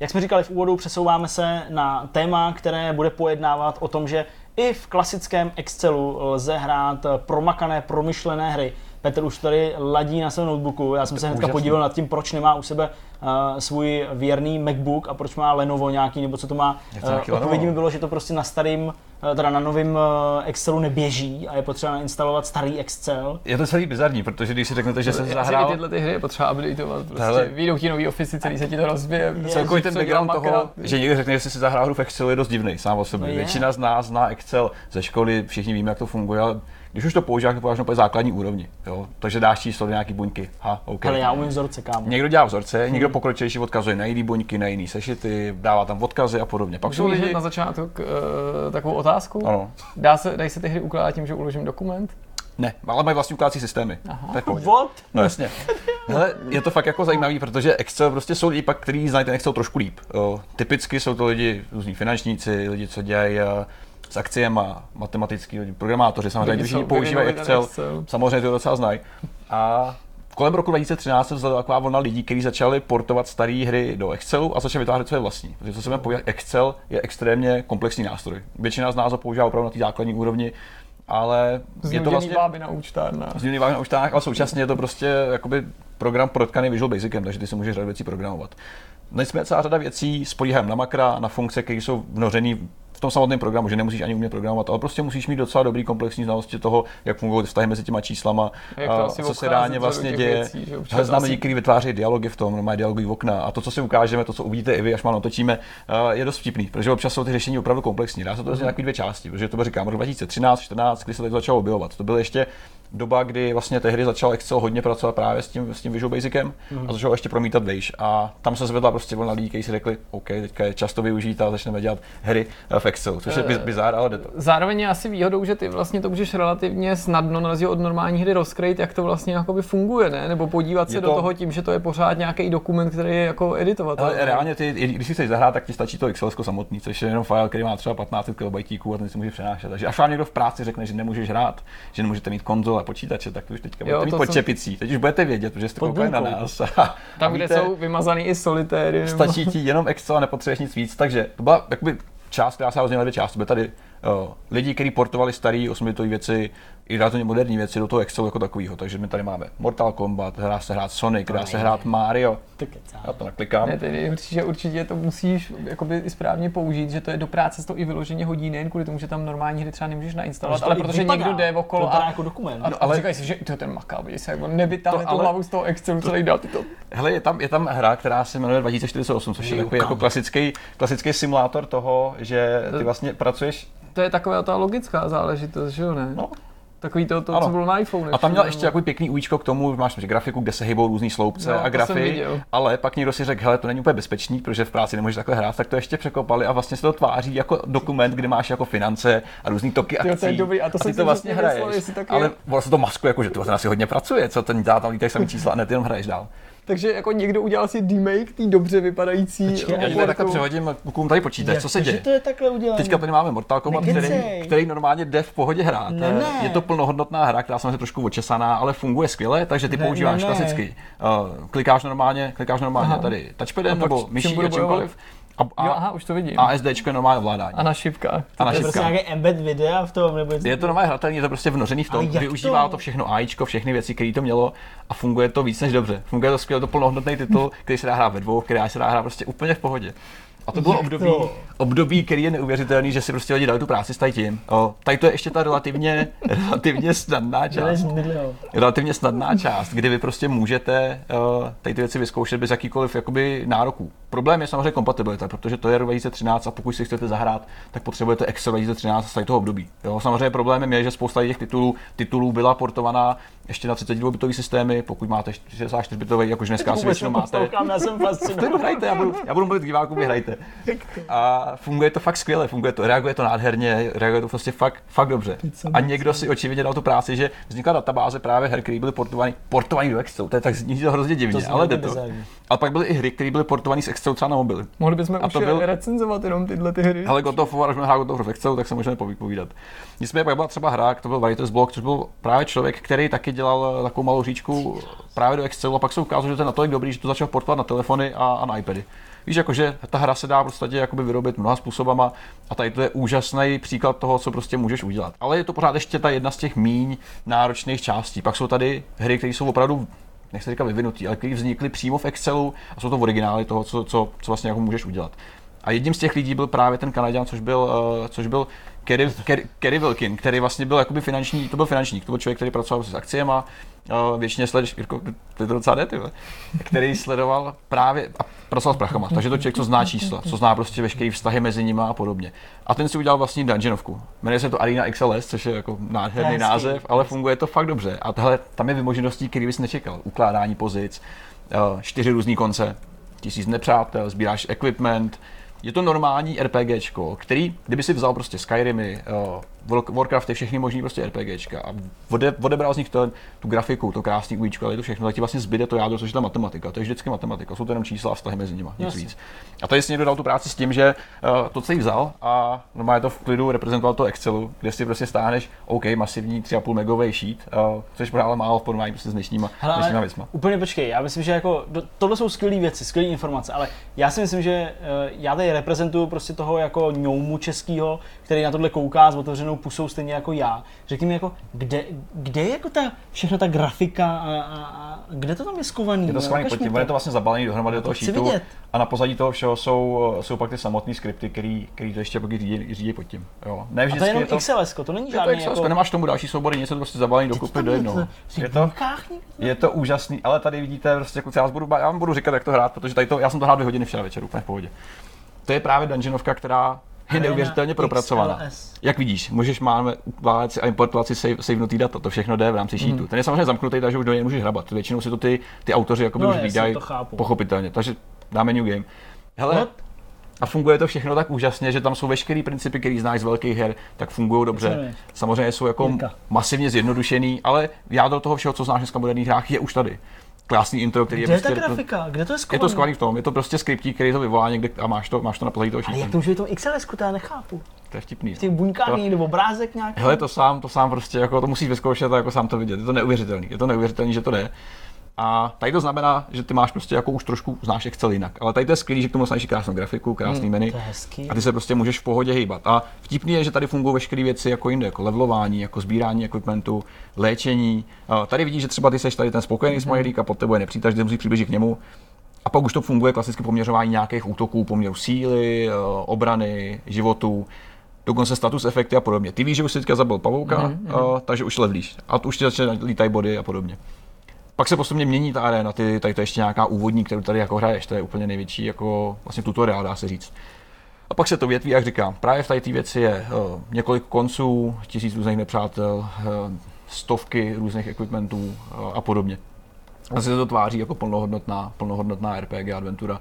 Jak jsme říkali v úvodu, přesouváme se na téma, které bude pojednávat o tom, že i v klasickém Excelu lze hrát promakané, promyšlené hry. Petr už tady ladí na svém notebooku. Já jsem se hnedka úžasný. podíval nad tím, proč nemá u sebe uh, svůj věrný MacBook a proč má Lenovo nějaký, nebo co to má. Uh, odpovědí mi bylo, že to prostě na starým, uh, teda na novém uh, Excelu neběží a je potřeba nainstalovat starý Excel. Je to celý bizarní, protože když si řeknete, že se Asi zahrál tyhle ty hry je potřeba updateovat, prostě Hele. výjdou ti nový Office, celý se ti to rozbije. celkový co ten background toho, že někdo řekne, že si zahrál hru v Excelu, je dost divný sám o sobě. No. Většina z nás zná Excel ze školy, všichni víme, jak to funguje, ale když už to používáš, to používáš na úplně základní úrovni. Jo? Takže dáš číslo do nějaký buňky. Ha, OK. Ale já umím vzorce, kámo. Někdo dělá vzorce, někdo pokročilejší odkazuje na jiný buňky, na jiný sešity, dává tam odkazy a podobně. Pak jsou Můžu lidi... lidi... na začátek uh, takovou otázku? Ano. Dá se, dají se ty hry ukládat tím, že uložím dokument? Ne, ale mají vlastní ukládací systémy. Aha. What? No jasně. Hele, je to fakt jako zajímavý, protože Excel prostě jsou lidi pak, kteří znají ten Excel trošku líp. Jo. Typicky jsou to lidi, různí finančníci, lidi, co dělají eh, s akciema, matematický programátoři, samozřejmě, co používají Excel, Excel. samozřejmě to docela znají. A kolem roku 2013 se vzala taková vlna lidí, kteří začali portovat staré hry do Excelu a začali vytvářet své vlastní. Protože co se budeme povídat, Excel je extrémně komplexní nástroj. Většina z nás ho používá opravdu na té základní úrovni, ale je to vlastně báby na účtárnách. z na účtách, ale současně je to prostě jakoby program protkaný Visual Basicem, takže ty si můžeš řadu věcí programovat. Nicméně celá řada věcí spolíhají na makra, na funkce, které jsou vnořené v tom samotném programu, že nemusíš ani umět programovat, ale prostě musíš mít docela dobrý komplexní znalosti toho, jak fungují vztahy mezi těma číslama, a asi co se reálně vlastně děje. věcí, že občas Hele, znám asi- kteří vytváří dialogy v tom, mají dialogový okna a to, co si ukážeme, to, co uvidíte i vy, až mám natočíme, eh, je dost vtipný, protože občas jsou ty řešení opravdu komplexní. Dá se to rozdělit na takové dvě části, protože to říkám, rok 2013, 14, kdy se to začalo objevovat. To byl ještě doba, kdy vlastně tehdy začal Excel hodně pracovat právě s tím, s tím Visual Basicem mm. a začal ještě promítat Vejš. A tam se zvedla prostě vlna lidí, kteří si řekli, OK, teďka je často využít a začneme dělat hry v Excelu, což je biz- bizár, ale jde to. Zároveň je asi výhodou, že ty vlastně to můžeš relativně snadno na rozdíl od normální hry rozkrýt, jak to vlastně jakoby funguje, ne? Nebo podívat se Je do to- toho tím, že to je pořád nějaký dokument, který je jako editovat. Ale reálně ty, když si chceš zahrát, tak ti stačí to Excel samotný, což je jenom file, který má třeba 15 KB a ten si může přenášet. Takže až vám někdo v práci řekne, že nemůžeš hrát, že nemůžete mít konzole a počítače, tak to už teďka Jo, budete mít pod jsem- čepicí. Teď už budete vědět, protože jste koukali na nás. A Tam, kde víte, jsou vymazaný i solitéry. Stačí ti jenom Excel a nepotřebuješ nic víc. Takže to byla jakoby část, která se rozdělila dvě části. Byly tady uh, lidi, kteří portovali staré 8 věci i relativně moderní věci do toho Excelu jako takového. Takže my tady máme Mortal Kombat, dá se hrát Sonic, dá se hrát Mario. To. Já to naklikám. Ne, tedy určitě, určitě to musíš jakoby správně použít, že to je do práce, to i vyloženě hodí, nejen kvůli tomu, že tam normální hry třeba nemůžeš nainstalovat, ale to protože vypadá. někdo jde To okolo vypadá a, jako dokument. a, No, a ale- říkají si, že to je ten maká, vidíš se, jako nevytáhne To tu ale- hlavu z toho Excelu, celý dá ty to. Hele, je tam, je tam hra, která se jmenuje 2048, což je takový jako klasický, klasický simulátor toho, že ty vlastně pracuješ To je taková ta logická záležitost, že jo, ne? No. Takový to, to Ano. co bylo na iPhone. A tam měl ještě takový pěkný účko k tomu, máš prostě grafiku, kde se hybou různý sloupce No, a grafy, ale pak někdo si řekl, hele, to není úplně bezpečný, protože v práci nemůžeš takhle hrát, tak to ještě překopali a vlastně se to tváří jako dokument, kde máš jako finance a různý toky to je akcí. dobrý, a to ty jsem to vlastně myslel, taky ale je. vlastně to maskuje, jako, že to asi hodně pracuje, co ten dá tam lítají samý čísla a ne, ty jenom hraješ dál. Takže jako někdo udělal si remake té dobře vypadající Počkej, Já takhle přehodím, kukům tady počítač, co se děje. Že to je takhle udělané. Teďka tady máme Mortal Kombat, který, Nekecej. který normálně jde v pohodě hrát. Ne, ne. Je to plnohodnotná hra, která samozřejmě trošku očesaná, ale funguje skvěle, takže ty Ne, používáš ne, ne. klasicky. Uh, klikáš normálně, klikáš normálně Aha. tady touchpadem nebo myší a čímkoliv. A, a, Jo, aha, už to vidím. ASDčko je normálně ovládání. A na šipkách. A na to je prostě nějaký embed videa v tom, nebo. Je to normálně hratelný, je to prostě vnořený v tom, využívá to? to všechno AIčko, všechny věci, které to mělo a funguje to víc než dobře. Funguje to skvěle, to plnohodnotný titul, který se dá hrát ve dvou, který se dá hrát prostě úplně v pohodě. A to bylo období, období, který je neuvěřitelný, že si prostě lidi dali tu práci s tady tím. O, tady to je ještě ta relativně, relativně snadná část. Relativně snadná část, kdy vy prostě můžete uh, tady ty věci vyzkoušet bez jakýkoliv jakoby nároků. Problém je samozřejmě kompatibilita, protože to je rok 2013 a pokud si chcete zahrát, tak potřebujete Excel 2013 z toho období. Jo, samozřejmě problémem je, že spousta těch titulů, titulů byla portovaná ještě na 32 bitový systémy, pokud máte 64 bitový, jakož dneska asi většinou máte. já jsem fascinovaný. hrajte, já budu, já budu mluvit k divákům, vy hrajte. A funguje to fakt skvěle, funguje to, reaguje to nádherně, reaguje to prostě fakt, fakt dobře. A někdo si očividně dal tu práci, že vznikla databáze právě her, které byly portované portovaný do Excelu. To je tak zní to hrozně divně, To ale jde to. Ale pak byly i hry, které byly portované z Excelu třeba na mobily. Mohli bychom A už to byl- recenzovat jenom tyhle ty hry. Ale God of War, až hrát God of War v Excelu, tak se můžeme povídat. Nicméně pak byla třeba hra, to byl Writer's Block, což byl právě člověk, který taky dělal takovou malou říčku právě do Excelu a pak se ukázalo, že to je natolik dobrý, že to začal portovat na telefony a, a na iPady. Víš, jakože ta hra se dá prostě jakoby vyrobit mnoha způsobama a tady to je úžasný příklad toho, co prostě můžeš udělat. Ale je to pořád ještě ta jedna z těch míň náročných částí. Pak jsou tady hry, které jsou opravdu nechci říkat vyvinutý, ale které vznikly přímo v Excelu a jsou to originály toho, co, co, co vlastně jako můžeš udělat. A jedním z těch lidí byl právě ten Kanaděn, což byl, uh, což byl Kerry, Kerry, Kerry Wilkin, který vlastně byl jakoby finanční, to byl finančník, to byl člověk, který pracoval s akciemi, uh, většině sleduješ, Jirko, to je to docela ty který sledoval právě a pracoval s prachama, takže to člověk, co zná čísla, co zná prostě veškeré vztahy mezi nimi a podobně. A ten si udělal vlastní dungeonovku. Jmenuje se to Arena XLS, což je jako nádherný Hezký. název, ale funguje to fakt dobře. A tohle, tam je vymožeností, který bys nečekal. Ukládání pozic, uh, čtyři různý konce, tisíc nepřátel, sbíráš equipment, je to normální RPGčko, který, kdyby si vzal prostě Skyrimy, uh, Warcrafty, všechny možný prostě RPGčka a ode, odebral z nich to, tu grafiku, to krásný ujíčko, ale to všechno, tak ti vlastně zbyde to jádro, což je ta matematika. To je vždycky matematika, jsou to jenom čísla a vztahy mezi nimi, nic Jasně. víc. A tady si někdo dal tu práci s tím, že uh, to celý vzal a normálně to v klidu reprezentoval to Excelu, kde si prostě stáhneš OK, masivní 3,5 megový sheet, uh, což je málo v porovnání prostě s dnešníma, Hele, dnešníma věcma. úplně počkej, já myslím, že jako, do, tohle jsou skvělé věci, skvělé informace, ale já si myslím, že eh, já tady reprezentuju prostě toho jako ňoumu českýho, který na tohle kouká s otevřenou pusou stejně jako já. Řekni mi jako, kde, kde je jako ta, všechno ta grafika a, a, a kde to tam je skovaný? Je to No, ukaž pod tím, je to vlastně zabalený dohromady do toho chci sheetu vidět. a na pozadí toho všeho jsou, jsou pak ty samotné skripty, který, který to ještě pak řídí, řídí pod tím. Jo. Ne A to je jenom je to, XLS, to není je to žádný jako... nemáš tomu další soubory, něco to prostě zabalený dokupy do je jednoho. Je to, je to úžasný, ale tady vidíte, prostě kluci, já, budu, já vám budu říkat, jak to hrát, protože tady to, já jsem to hrál dvě hodiny včera večer, úplně v pohodě. To je právě dungeonovka, která je neuvěřitelně propracovaná. XLS. Jak vidíš, můžeš si a importovat si save, savenutý data, to všechno jde v rámci sheetu. Mhm. Ten je samozřejmě zamknutý, takže už do něj můžeš hrabat. Většinou si to ty, ty autoři jakoby No už vydají pochopitelně. Takže dáme new game. Hele, What? a funguje to všechno tak úžasně, že tam jsou veškeré principy, které znáš z velkých her, tak fungují dobře. Samozřejmě jsou jako Jirka. masivně zjednodušený, ale jádro toho všeho, co znáš dneska v moderních hrách, je už tady. Krásný intro, který Kde je je ta prostě grafika? Kde to je skovaný? je to skvělý v tom, je to prostě skriptík, který to vyvolá někde a máš to, máš to na pozadí toho Ale jak to může být v tom XLS, to já nechápu. To je vtipný. V těch buňkách To- nebo obrázek nějaký? Hele, to sám, to sám prostě, jako to musíš vyzkoušet a jako sám to vidět. Je to neuvěřitelný. Je to neuvěřitelný, že to jde. A tady to znamená, že ty máš prostě jako už trošku znáš Excel jinak. Ale tady to je skvělý, že k tomu dostaneš krásnou grafiku, krásný Hmm, menu. A ty se prostě můžeš v pohodě hýbat. A vtipný je, že tady fungují veškeré věci jako jinde, jako levelování, jako sbírání equipmentu, léčení. A tady vidíš, že třeba ty seš tady ten spokojený Mhm. smajlík a pod tebou je nepřítel, že musíš přiblížit k němu. A pak už to funguje klasicky poměřování nějakých útoků, poměru síly, eh, obrany, životů, dokonce status efekty a podobně. Ty víš, že už jsi teďka zabil pavouka, mm-hmm. takže už levlíš. A už ti začne lítají body a podobně. Pak se postupně mění ta arena, ty, tady to je ještě nějaká úvodní, kterou tady jako hraješ, to je úplně největší jako vlastně tutoriál, dá se říct. A pak se to větví, jak říkám, právě v tady té věci je uh, několik konců, tisíc různých nepřátel, uh, stovky různých equipmentů uh, a podobně. A se to tváří jako plnohodnotná, plnohodnotná RPG adventura,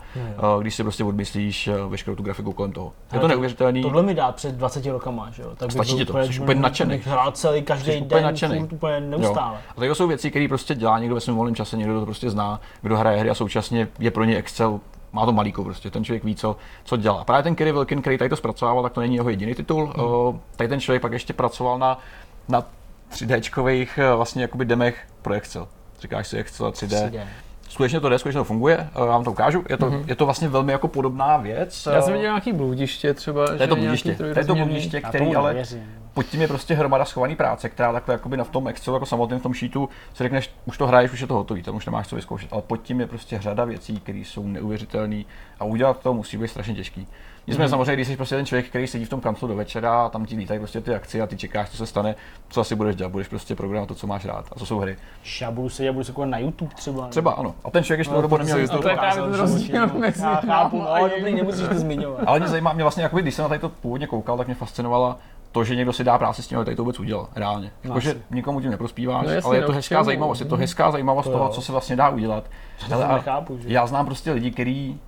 uh, když si prostě odmyslíš uh, veškerou tu grafiku kolem toho. Je Ale to neuvěřitelný. Tohle mi dá před 20 rokama, že jo? Tak Stačí ti to, jsi úplně nadšený. bych hrál celý každý Jsi úplně den, nadšený. furt úplně Jo. neustále. A to jsou věci, které prostě dělá někdo ve svém volném čase, někdo to prostě zná, kdo hraje hry a současně je pro ně Excel má to malíko prostě, ten člověk ví, co, co dělá. Právě ten Kerry Wilkin, který tady to zpracovával, tak to není jeho jediný titul. Hmm. O, tady ten člověk pak ještě pracoval na, na 3Dčkových eh, vlastně jakoby demech pro Excel. Říkáš si Excel a 3D. 3D. Skutečně to jde, skutečně to funguje, eh, já vám to ukážu. Je to, mm-hmm. je to vlastně velmi jako podobná věc. Já jsem eh, viděl nějaký bludiště třeba, to je to že nějaký bludiště, to je to bludiště, který ale nevěřím. Pod tím je prostě hromada schovaný práce, která takhle jakoby na v tom Excelu jako samotném v tom sheetu si řekneš, už to hraješ, už je to hotový, tam už nemáš co vyzkoušet, ale pod tím je prostě řada věcí, které jsou neuvěřitelné a udělat to musí být strašně těžký. Nicméně Mhm. samozřejmě, když jsi prostě ten člověk, který sedí v tom kanclu do večera a tam ti lítají prostě ty akci a ty čekáš, co se stane, co asi budeš dělat, budeš prostě programovat to, co máš rád. A to jsou hry. Já budu sedět, budu se na YouTube třeba. Třeba ano. A ten člověk ještě No, dobu to neměl YouTube. to je právě ten rozdíl mezi Já chápu, ale dobrý, nemusíš to zmiňovat. Ale mě zajímá, mě vlastně, jakoby, když jsem na tady to původně koukal, tak mě fascinovala to, že někdo si dá práci s tím, tady to vůbec udělal, reálně. No, Jakože nikomu tím neprospíváš, No ale je to no, hezká zajímavost, je to hezká zajímavost To toho, jo. co se vlastně dá udělat. To a nechápu, že? já znám prostě lidi, který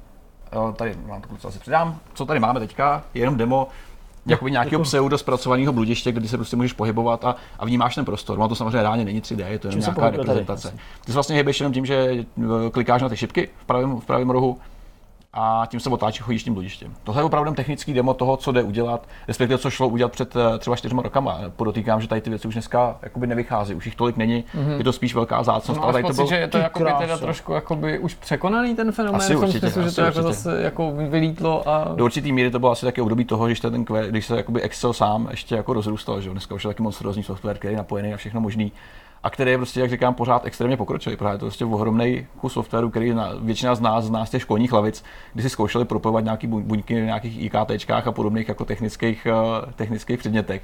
eh, tady vám to kluci asi předám, co tady máme teďka, je jenom demo jakoby nějakého pseudo zpracovaného bludiště, kde se prostě můžeš pohybovat a, a vnímáš ten prostor. Ono to samozřejmě reálně není 3D, je to jenom nějaká pohybuje tady? reprezentace. Ty se vlastně hybeš jenom tím, že eh, klikáš na ty šipky v pravém, v pravém rohu a tím se otáčí, chodíš tím bludištěm. Tohle je opravdu technický demo toho, co jde udělat, respektive co šlo udělat před eh, třeba čtyřma rokama. Podotýkám, že tady ty věci už dneska jakoby nevychází, už jich tolik není, mm-hmm. je to spíš velká zácnost, No, ale tady to pocit, byl... že je to jakoby teda trošku jakoby už překonaný ten fenomén Asi v tom určitě, smyslu, že to jako určitě. zase jako vylítlo a Do určitý míry to bylo asi také období toho, že ten, kve- když se jakoby Excel sám ještě jako rozrůstal, že dneska už je taky monstrózní software, který je napojený a všechno možný a který je prostě, jak říkám, pořád extrémně pokročilý. Právě je to prostě ohromný kus softwaru, který na, většina z nás z těch školních lavic, kdy si zkoušeli propojovat nějaký buň- buňky na nějakých IKTčkách a podobných jako technických, uh, technických předmětech.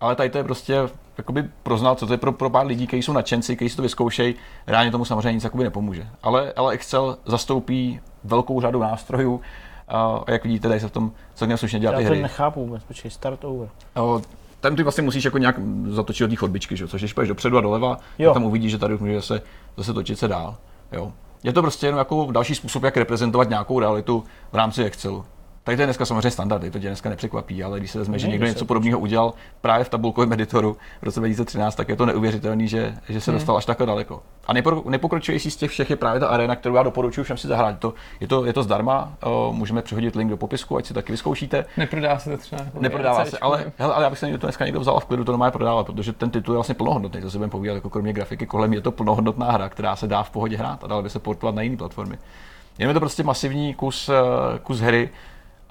Ale tady to je prostě jakoby proznal, co to je pro, pro pár lidí, kteří jsou nadšenci, kteří si to vyzkoušejí, reálně tomu samozřejmě nic jakoby nepomůže. Ale, ale Excel zastoupí velkou řadu nástrojů a jak vidíte, tady se v tom celkem slušně dělat Já to hry. nechápu vůbec, počkej, start over. O, Tam ty vlastně musíš jako nějak zatočit od té chodbičky, že? což když půjdeš dopředu a doleva, Jo. tak tam uvidíš, že tady už může zase, zase točit se dál. Jo. Je to prostě jenom jako další způsob, jak reprezentovat nějakou realitu v rámci Excelu. Tady to je dneska samozřejmě standard, to tě dneska nepřekvapí, ale když se vezme, že někdo něco podobného udělal právě v tabulkovém editoru v roce 2013, tak je to neuvěřitelný, že, že se dostal až takhle daleko. A nejpokročilejší z těch všech je právě ta arena, kterou já doporučuji všem si zahrát. To, je, to, je to zdarma, můžeme přihodit link do popisku, ať si taky vyzkoušíte. neprodá se to třeba. jako Neprodává se, ale, hele, ale já bych se to dneska někdo vzal a v klidu to normálně prodával, protože ten titul je vlastně plnohodnotný, to si budeme povídat, jako kromě grafiky kolem je to plnohodnotná hra, která se dá v pohodě hrát a dala by se portovat na jiné platformy. Jenom je to prostě masivní kus, eh, kus hry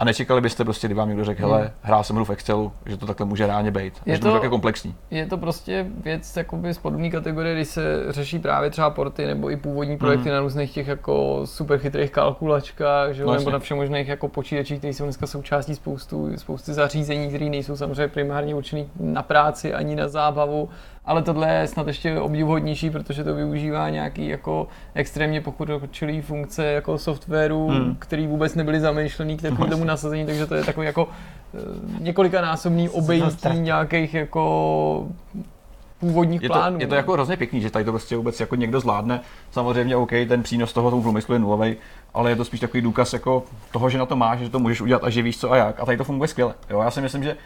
a nečekali byste prostě, kdyby vám někdo řekl, hele, hrál jsem hru v Excelu, že to takhle může reálně být. Je Je to, to- také komplexní. Je to prostě věc jakoby z podobné kategorie, když se řeší právě třeba porty nebo i původní projekty na různých těch jako super chytrých kalkulačkách, že No nebo jasně. na všemožných jako počítačích, které jsou dneska součástí spoustu, spousty zařízení, které nejsou samozřejmě primárně určený na práci ani na zábavu, ale tohle je snad ještě obdivuhodnější, protože to využívá nějaký jako extrémně pokročilý funkce jako softwaru, hmm. který vůbec nebyly zamýšlený k takovému tomu nasazení, takže to je takový jako eh, několikanásobný obejití nějakých jako původních je to, plánů. Je to jako hrozně pěkný, že tady to prostě vůbec jako někdo zvládne. Samozřejmě, OK, ten přínos toho tomu průmyslu je nulový, ale je to spíš takový důkaz jako toho, že na to máš, že to můžeš udělat a že víš co a jak. A tady to funguje skvěle. Jo, já si myslím, že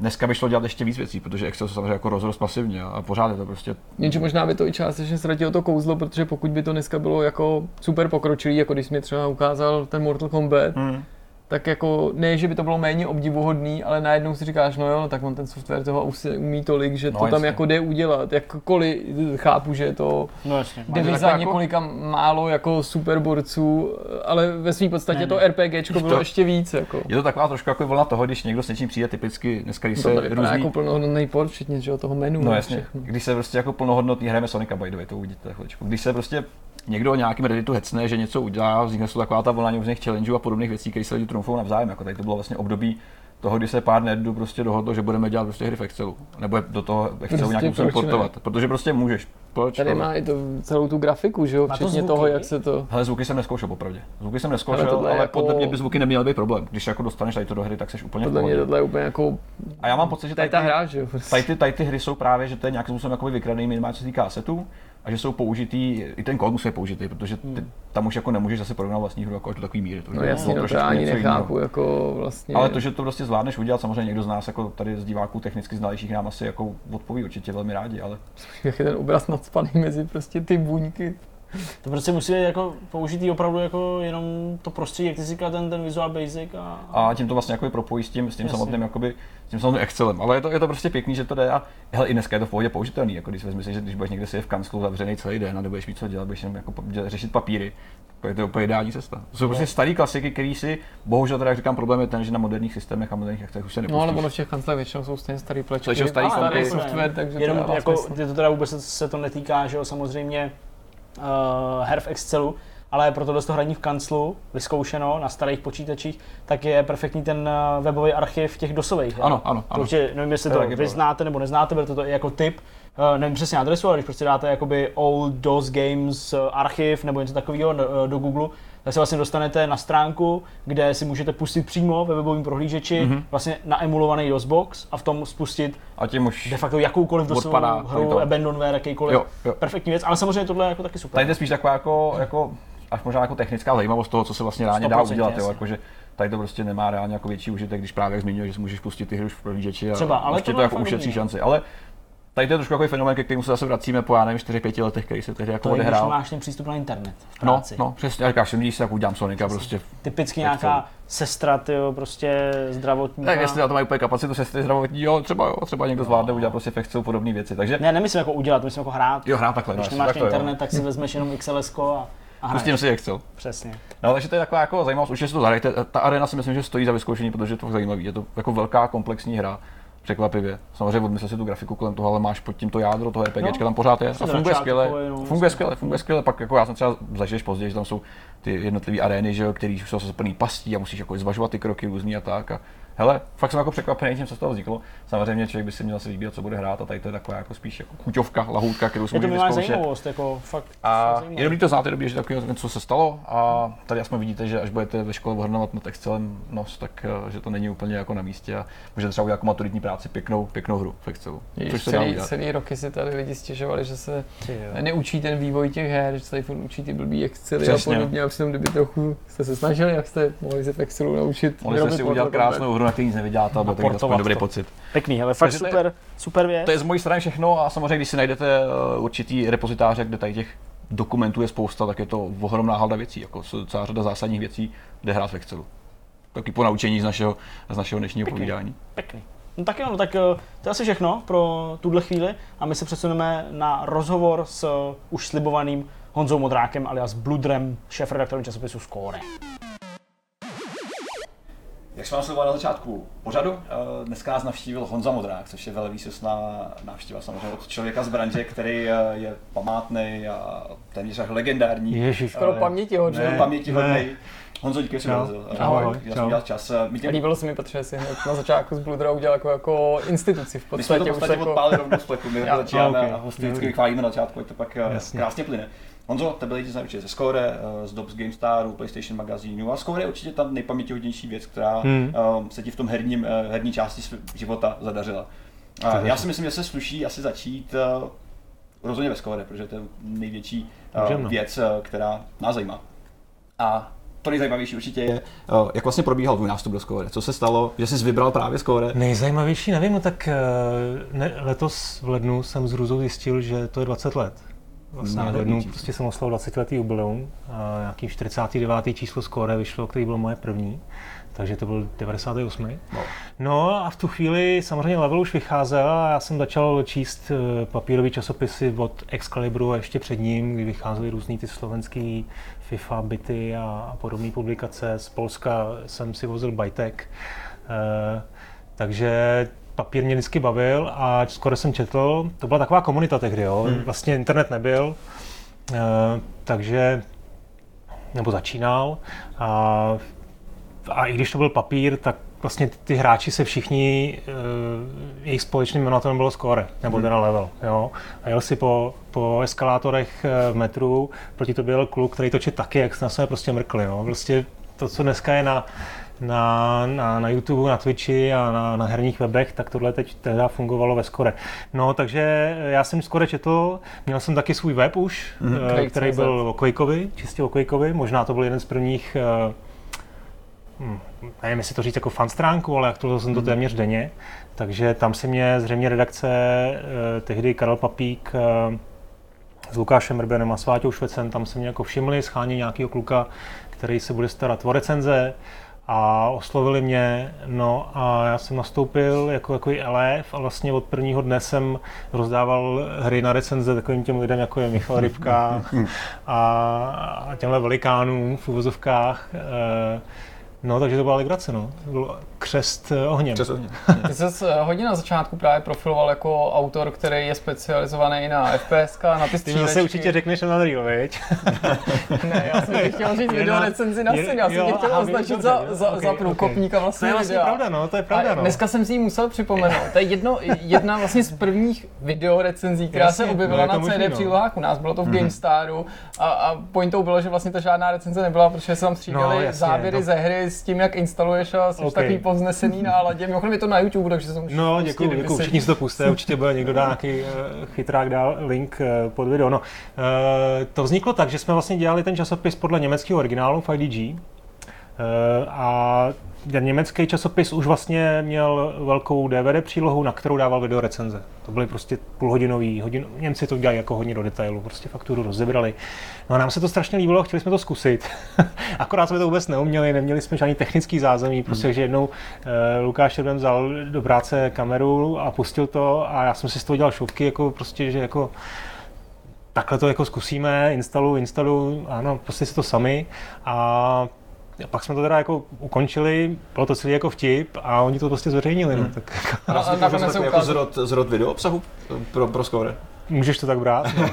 Dneska by šlo dělat ještě víc věcí, protože Excel se samozřejmě jako rozrost pasivně a pořád je to prostě... Jenže možná by to i částečně ztratilo to kouzlo, protože pokud by to dneska bylo jako super pokročilý, jako když jsi mi třeba ukázal ten Mortal Kombat, hmm tak jako ne, že by to bylo méně obdivuhodný, ale najednou si říkáš, no jo, no tak on ten software toho už umí tolik, že no, to jasně. tam jako jde udělat. Jakkoliv chápu, že je to no, jasně. deviza jako... několika málo jako superborců, ale ve své podstatě ne, to ne. RPGčko bylo to, ještě víc. Jako. Je to taková trošku jako vlna toho, když někdo s něčím přijde typicky, dneska když se to různý... jako plnohodnotný port, včetně že, toho menu. No jasně, všechno. když se prostě jako plnohodnotný hrajeme Sonica by the way, to uvidíte chviličku. Když se prostě někdo o nějakém Redditu hecne, že něco udělá, vznikne se taková ta vlna různých challengeů a podobných věcí, které se lidi trumfou navzájem. Jako tady to bylo vlastně období toho, kdy se pár nerdů prostě dohodlo, že budeme dělat prostě hry v Excelu. Nebo do toho Excelu prostě nějakým způsobem portovat. Protože prostě můžeš. Proč? Tady má i to, celou tu grafiku, že jo? Včetně to toho, jak se to... Hele, zvuky jsem neskoušel, popravdě. Zvuky jsem neskoušel, ale, ale jako... podle mě by zvuky neměly být problém. Když jako dostaneš tady to do hry, tak jsi úplně Podle mě tohle je úplně jako... A já mám pocit, že tady, tady, ta hra, že jo? Tady, ty, tady ty hry jsou právě, že to je nějakým způsobem vykradený minimálně co se týká setů a že jsou použitý, i ten kód musí použitý, protože ty, hmm. tam už jako nemůžeš zase porovnat vlastní hru jako až do takový míry. To, no jasně, no, to já ani nechápu, jako vlastně. Ale to, že to prostě zvládneš udělat, samozřejmě někdo z nás, jako tady z diváků technicky znalejších nám asi jako odpoví určitě velmi rádi, ale... Jak je ten obraz nadspaný mezi prostě ty buňky. To prostě musí jako použít opravdu jako jenom to prostředí, jak ty říkal, ten, ten Visual Basic a... A tím to vlastně jako propojí s tím, s tím samotným jakoby, s tím samotným Excelem. Ale je to, je to prostě pěkný, že to jde a hele, i dneska je to v pohodě použitelný, jako když vezmi si, že když budeš někde si v kanclu zavřený celý den a nebudeš mít co dělat, budeš jen jako řešit papíry, to je to úplně ideální cesta. To jsou prostě staré klasiky, které si, bohužel teda, jak říkám, problém je ten, že na moderních systémech a moderních akcech už se nepustíš. No ale ono v těch kanclech většinou jsou stejně starý plečky. Jsou starý, starý software, takže Jenom to jako, to teda vůbec se to netýká, že jo, samozřejmě uh, her v Excelu, ale pro tohle hraní v kanclu, vyzkoušeno na starých počítačích, tak je perfektní ten eh, webový archiv těch dosových. Ano, ano, ano. Protože nevím, jestli to vy znáte nebo neznáte, protože to je jako typ, uh, nevím přesně adresu, ale když prostě dáte jakoby Old DOS Games archiv nebo něco takového do, do Google, tak se vlastně dostanete na stránku, kde si můžete pustit přímo ve webovém prohlížeči mm-hmm. vlastně naemulovaný DOSBox a v tom spustit a tím už de facto jakoukoliv dosovou hru, abandonware, jakýkoliv jo, jo. perfektní věc, ale samozřejmě tohle je jako taky super. Tady je spíš taková jako, jako až možná jako technická zajímavost toho, co se vlastně reálně dá udělat, jo, jakože tady to prostě nemá reálně jako větší užitek, když právě jak že si můžeš pustit ty hry už v prohlížeči a Třeba, ale to, to jako ušetří šanci. Ale tady to je trošku takový fenomén, ke kterému se zase vracíme po, já nevím, 4-5 letech, který se tehdy jako to odehrál. To máš ten přístup na internet v No, no, přesně, říkáš, si když se tak udělám Sonika prostě. Typicky nějaká to... sestra, tyjo, prostě zdravotní. Tak jestli na to mají úplně kapacitu sestry zdravotní, jo, třeba, jo, třeba někdo zvládne udělat prostě Excelu podobné věci. Takže... Ne, nemyslím jako udělat, myslím jako hrát. Jo, hrát takhle. Když no, nemáš tak internet, jo. tak si vezmeš jenom XLS a Pustím si Excel. Přesně. No, takže to je taková jako zajímavost, už si to zahrajte. Ta arena si myslím, že stojí za vyzkoušení, protože je to zajímavý. Je to jako velká komplexní hra překvapivě. Samozřejmě odmyslel si tu grafiku kolem toho, ale máš pod tím to jádro, toho RPG, no, tam pořád je a funguje skvěle. Funguje skvěle, funguje skvěle. Pak jako já jsem třeba zažil později, že tam jsou ty jednotlivé arény, že, které jsou zase plný pastí a musíš jako zvažovat ty kroky různý a tak. A hele, fakt jsem jako překvapený tím, co z toho vzniklo. Samozřejmě člověk by si měl se vybírat, co bude hrát a tady to je taková jako spíš jako chuťovka, lahůdka, kterou si můžeme zajímavost, jako fakt. A je dobrý to znát, je dobrý, že takový co se stalo a tady aspoň vidíte, že až budete ve škole ohrnovat na Excelem nos, tak eh, že to není úplně jako na místě a můžete třeba udělat jako maturitní práci pěknou, pěknou hru v Excelu. Což celý, celý roky si tady lidi stěžovali, že se neučí ten vývoj těch her, že se tady učí ty blbý Excely a podobně a přitom kdyby trochu jste se snažili, jak jste mohli se v Excelu naučit. Mohli jste si udělat krásnou hru, na který nic nevyděláte, ale to aspoň dobrý pocit. Pěkný, ale fakt super, je, super věc. To je z mojí strany všechno a samozřejmě, když si najdete eh, určitý repozitáře, kde tady těch dokumentů je spousta, tak je to ohromná halda věcí, jako celá řada zásadních věcí, kde hrát v Excelu. Taky po naučení z našeho, z našeho dnešního Pěkný. povídání. Pěkný. No tak jo, no tak eh, to je asi všechno pro tuhle chvíli a my se přesuneme na rozhovor s už slibovaným Honzou Modrákem alias Bludrem, šéf-redaktorem časopisu Score. Jak jsme vás na začátku pořadu, eh, dneska nás navštívil Honza Modrák, což je velvýsostná návštěva samozřejmě od člověka z branže, který eh, je památný a téměř až legendární. Ježiš, skoro paměti hodný. Paměti hodný. Honzo, díky, že jsi dorazil. Ahoj. Já jsem čas. My tě Líbilo se mi, protože si hned na začátku z Bludra udělal jako, jako instituci v My jsme to podstatě. v už podstatě jako, odpálili rovnou z pleku, my začínáme ok. a hosty vždycky chválíme na začátku, ať to pak eh, Jasně. krásně plyne. Honzo, tebe lidi znají určitě ze Score, eh, z Dobbs GameStaru, PlayStation magazínu a Score je určitě ta nejpamětihodnější věc, která Hmm. eh, se ti v tom herním, eh, herní části života zadařila. A já si myslím, že se sluší asi začít rozhodně ve Score, protože to je největší Můžeme, no. věc, která nás zajímá. A to nejzajímavější určitě je, jak vlastně probíhal tvůj nástup do Score. Co se stalo, že jsi vybral právě Score? Nejzajímavější, nevím, no tak ne, letos v lednu jsem s hrůzou zjistil, že to je 20 let. Vlastně v lednu prostě jsem oslavil 20 letý jubileum a nějaký 49. číslo Score vyšlo, který byl moje první, takže to byl 98. No. No a v tu chvíli samozřejmě level už vycházel a já jsem začal číst eh, papírové časopisy od Excalibru a ještě před ním, kdy vycházely různý ty slovenský FIFA, byty a, a podobné publikace. Z Polska jsem si vozil Bytek. Eh, takže papír mě vždycky bavil a skoro jsem četl. To byla taková komunita tehdy, jo. Hmm. Vlastně internet nebyl, eh, takže nebo začínal a, a i když to byl papír, tak vlastně ty hráči se všichni, eh, jejich společným jmenovatelem bylo score, nebo teda level, jo. A jel si po, po eskalátorech eh, v metru, proti to byl kluk, který točil taky, jak na sebe prostě mrkli, jo. Prostě to, co dneska je na, na, na, na YouTube, na Twitchi a na, na herních webech, tak tohle teď teda fungovalo ve Score. No, takže já jsem Score četl, měl jsem taky svůj web už, mm, Quake.cz. který byl o Quakeovi, čistě o Quakeovi, možná to byl jeden z prvních eh, hm, nevím, jestli to říct jako fan stránku, ale aktualizoval jsem to téměř denně, takže tam se mě zřejmě redakce eh, tehdy Karel Papík eh, s Lukášem Rbenem a Sváťou Švecem, tam se mě jako všimli, schání nějakého kluka, který se bude starat o recenze a oslovili mě, no a já jsem nastoupil jako takový elef a vlastně od prvního dne jsem rozdával hry na recenze takovým těm lidem, jako je Michal Rybka a, a těmhle velikánům v uvozovkách. Eh, No, takže to byla legrace, no. To byl křest eh, ohněm. Přesně. Ty jsi hodně na začátku právě profiloval jako autor, který je specializovaný na FPS, na ty Ty střílečky. zase určitě řekneš na Unreal, viď? Ne, já jsem ti chtěl říct Je video na- recenzi na scéně, já jsem jo, tě chtěl aha, označit za, za, ok, za průkopníka To vlastně je vlastně videa. pravda, no, to je A pravda, no. dneska jsem si ji musel připomenout. To je jedno, jedna vlastně z prvních videorecenzí, která Jasně, se objevila no, na to CD no. přílohách u nás. Bylo to v GameStaru a, a pointou bylo, že vlastně to žádná recenze nebyla, protože se tam střídaly No, jasně, záběry no. ze hry s tím, jak instaluješ a jsi Ok. takový povznesený náladě. Mimochodem je to na YouTube, takže se to můžeš No, děkuji, děkuji. Všichni si to puste, určitě bude někdo dá nějaký uh, chytrák, dá link uh, pod video. No, uh, to vzniklo tak, že jsme vlastně dělali ten časopis podle německého originálu v IDG. Uh, a ten německý časopis už vlastně měl velkou DVD přílohu, na kterou dával video recenze. To byly prostě půlhodinový, hodin, Němci to dělají jako hodně do detailu, prostě fakturu rozebrali. No a nám se to strašně líbilo, chtěli jsme to zkusit. Akorát jsme to vůbec neuměli, neměli jsme žádný technický zázemí, prostě, že jednou uh, Lukáš Šerbem vzal do práce kameru a pustil to a já jsem si z toho dělal šupky, jako prostě, že jako takhle to jako zkusíme, instalu, instalu, ano, prostě si to sami a a pak jsme to teda jako ukončili, bylo to celý jako vtip a oni to prostě zveřejnili, no, tak jako, A, a Vlastně nakonec se jako zrod, zrod video obsahu pro, pro Score. můžeš to tak brát. No.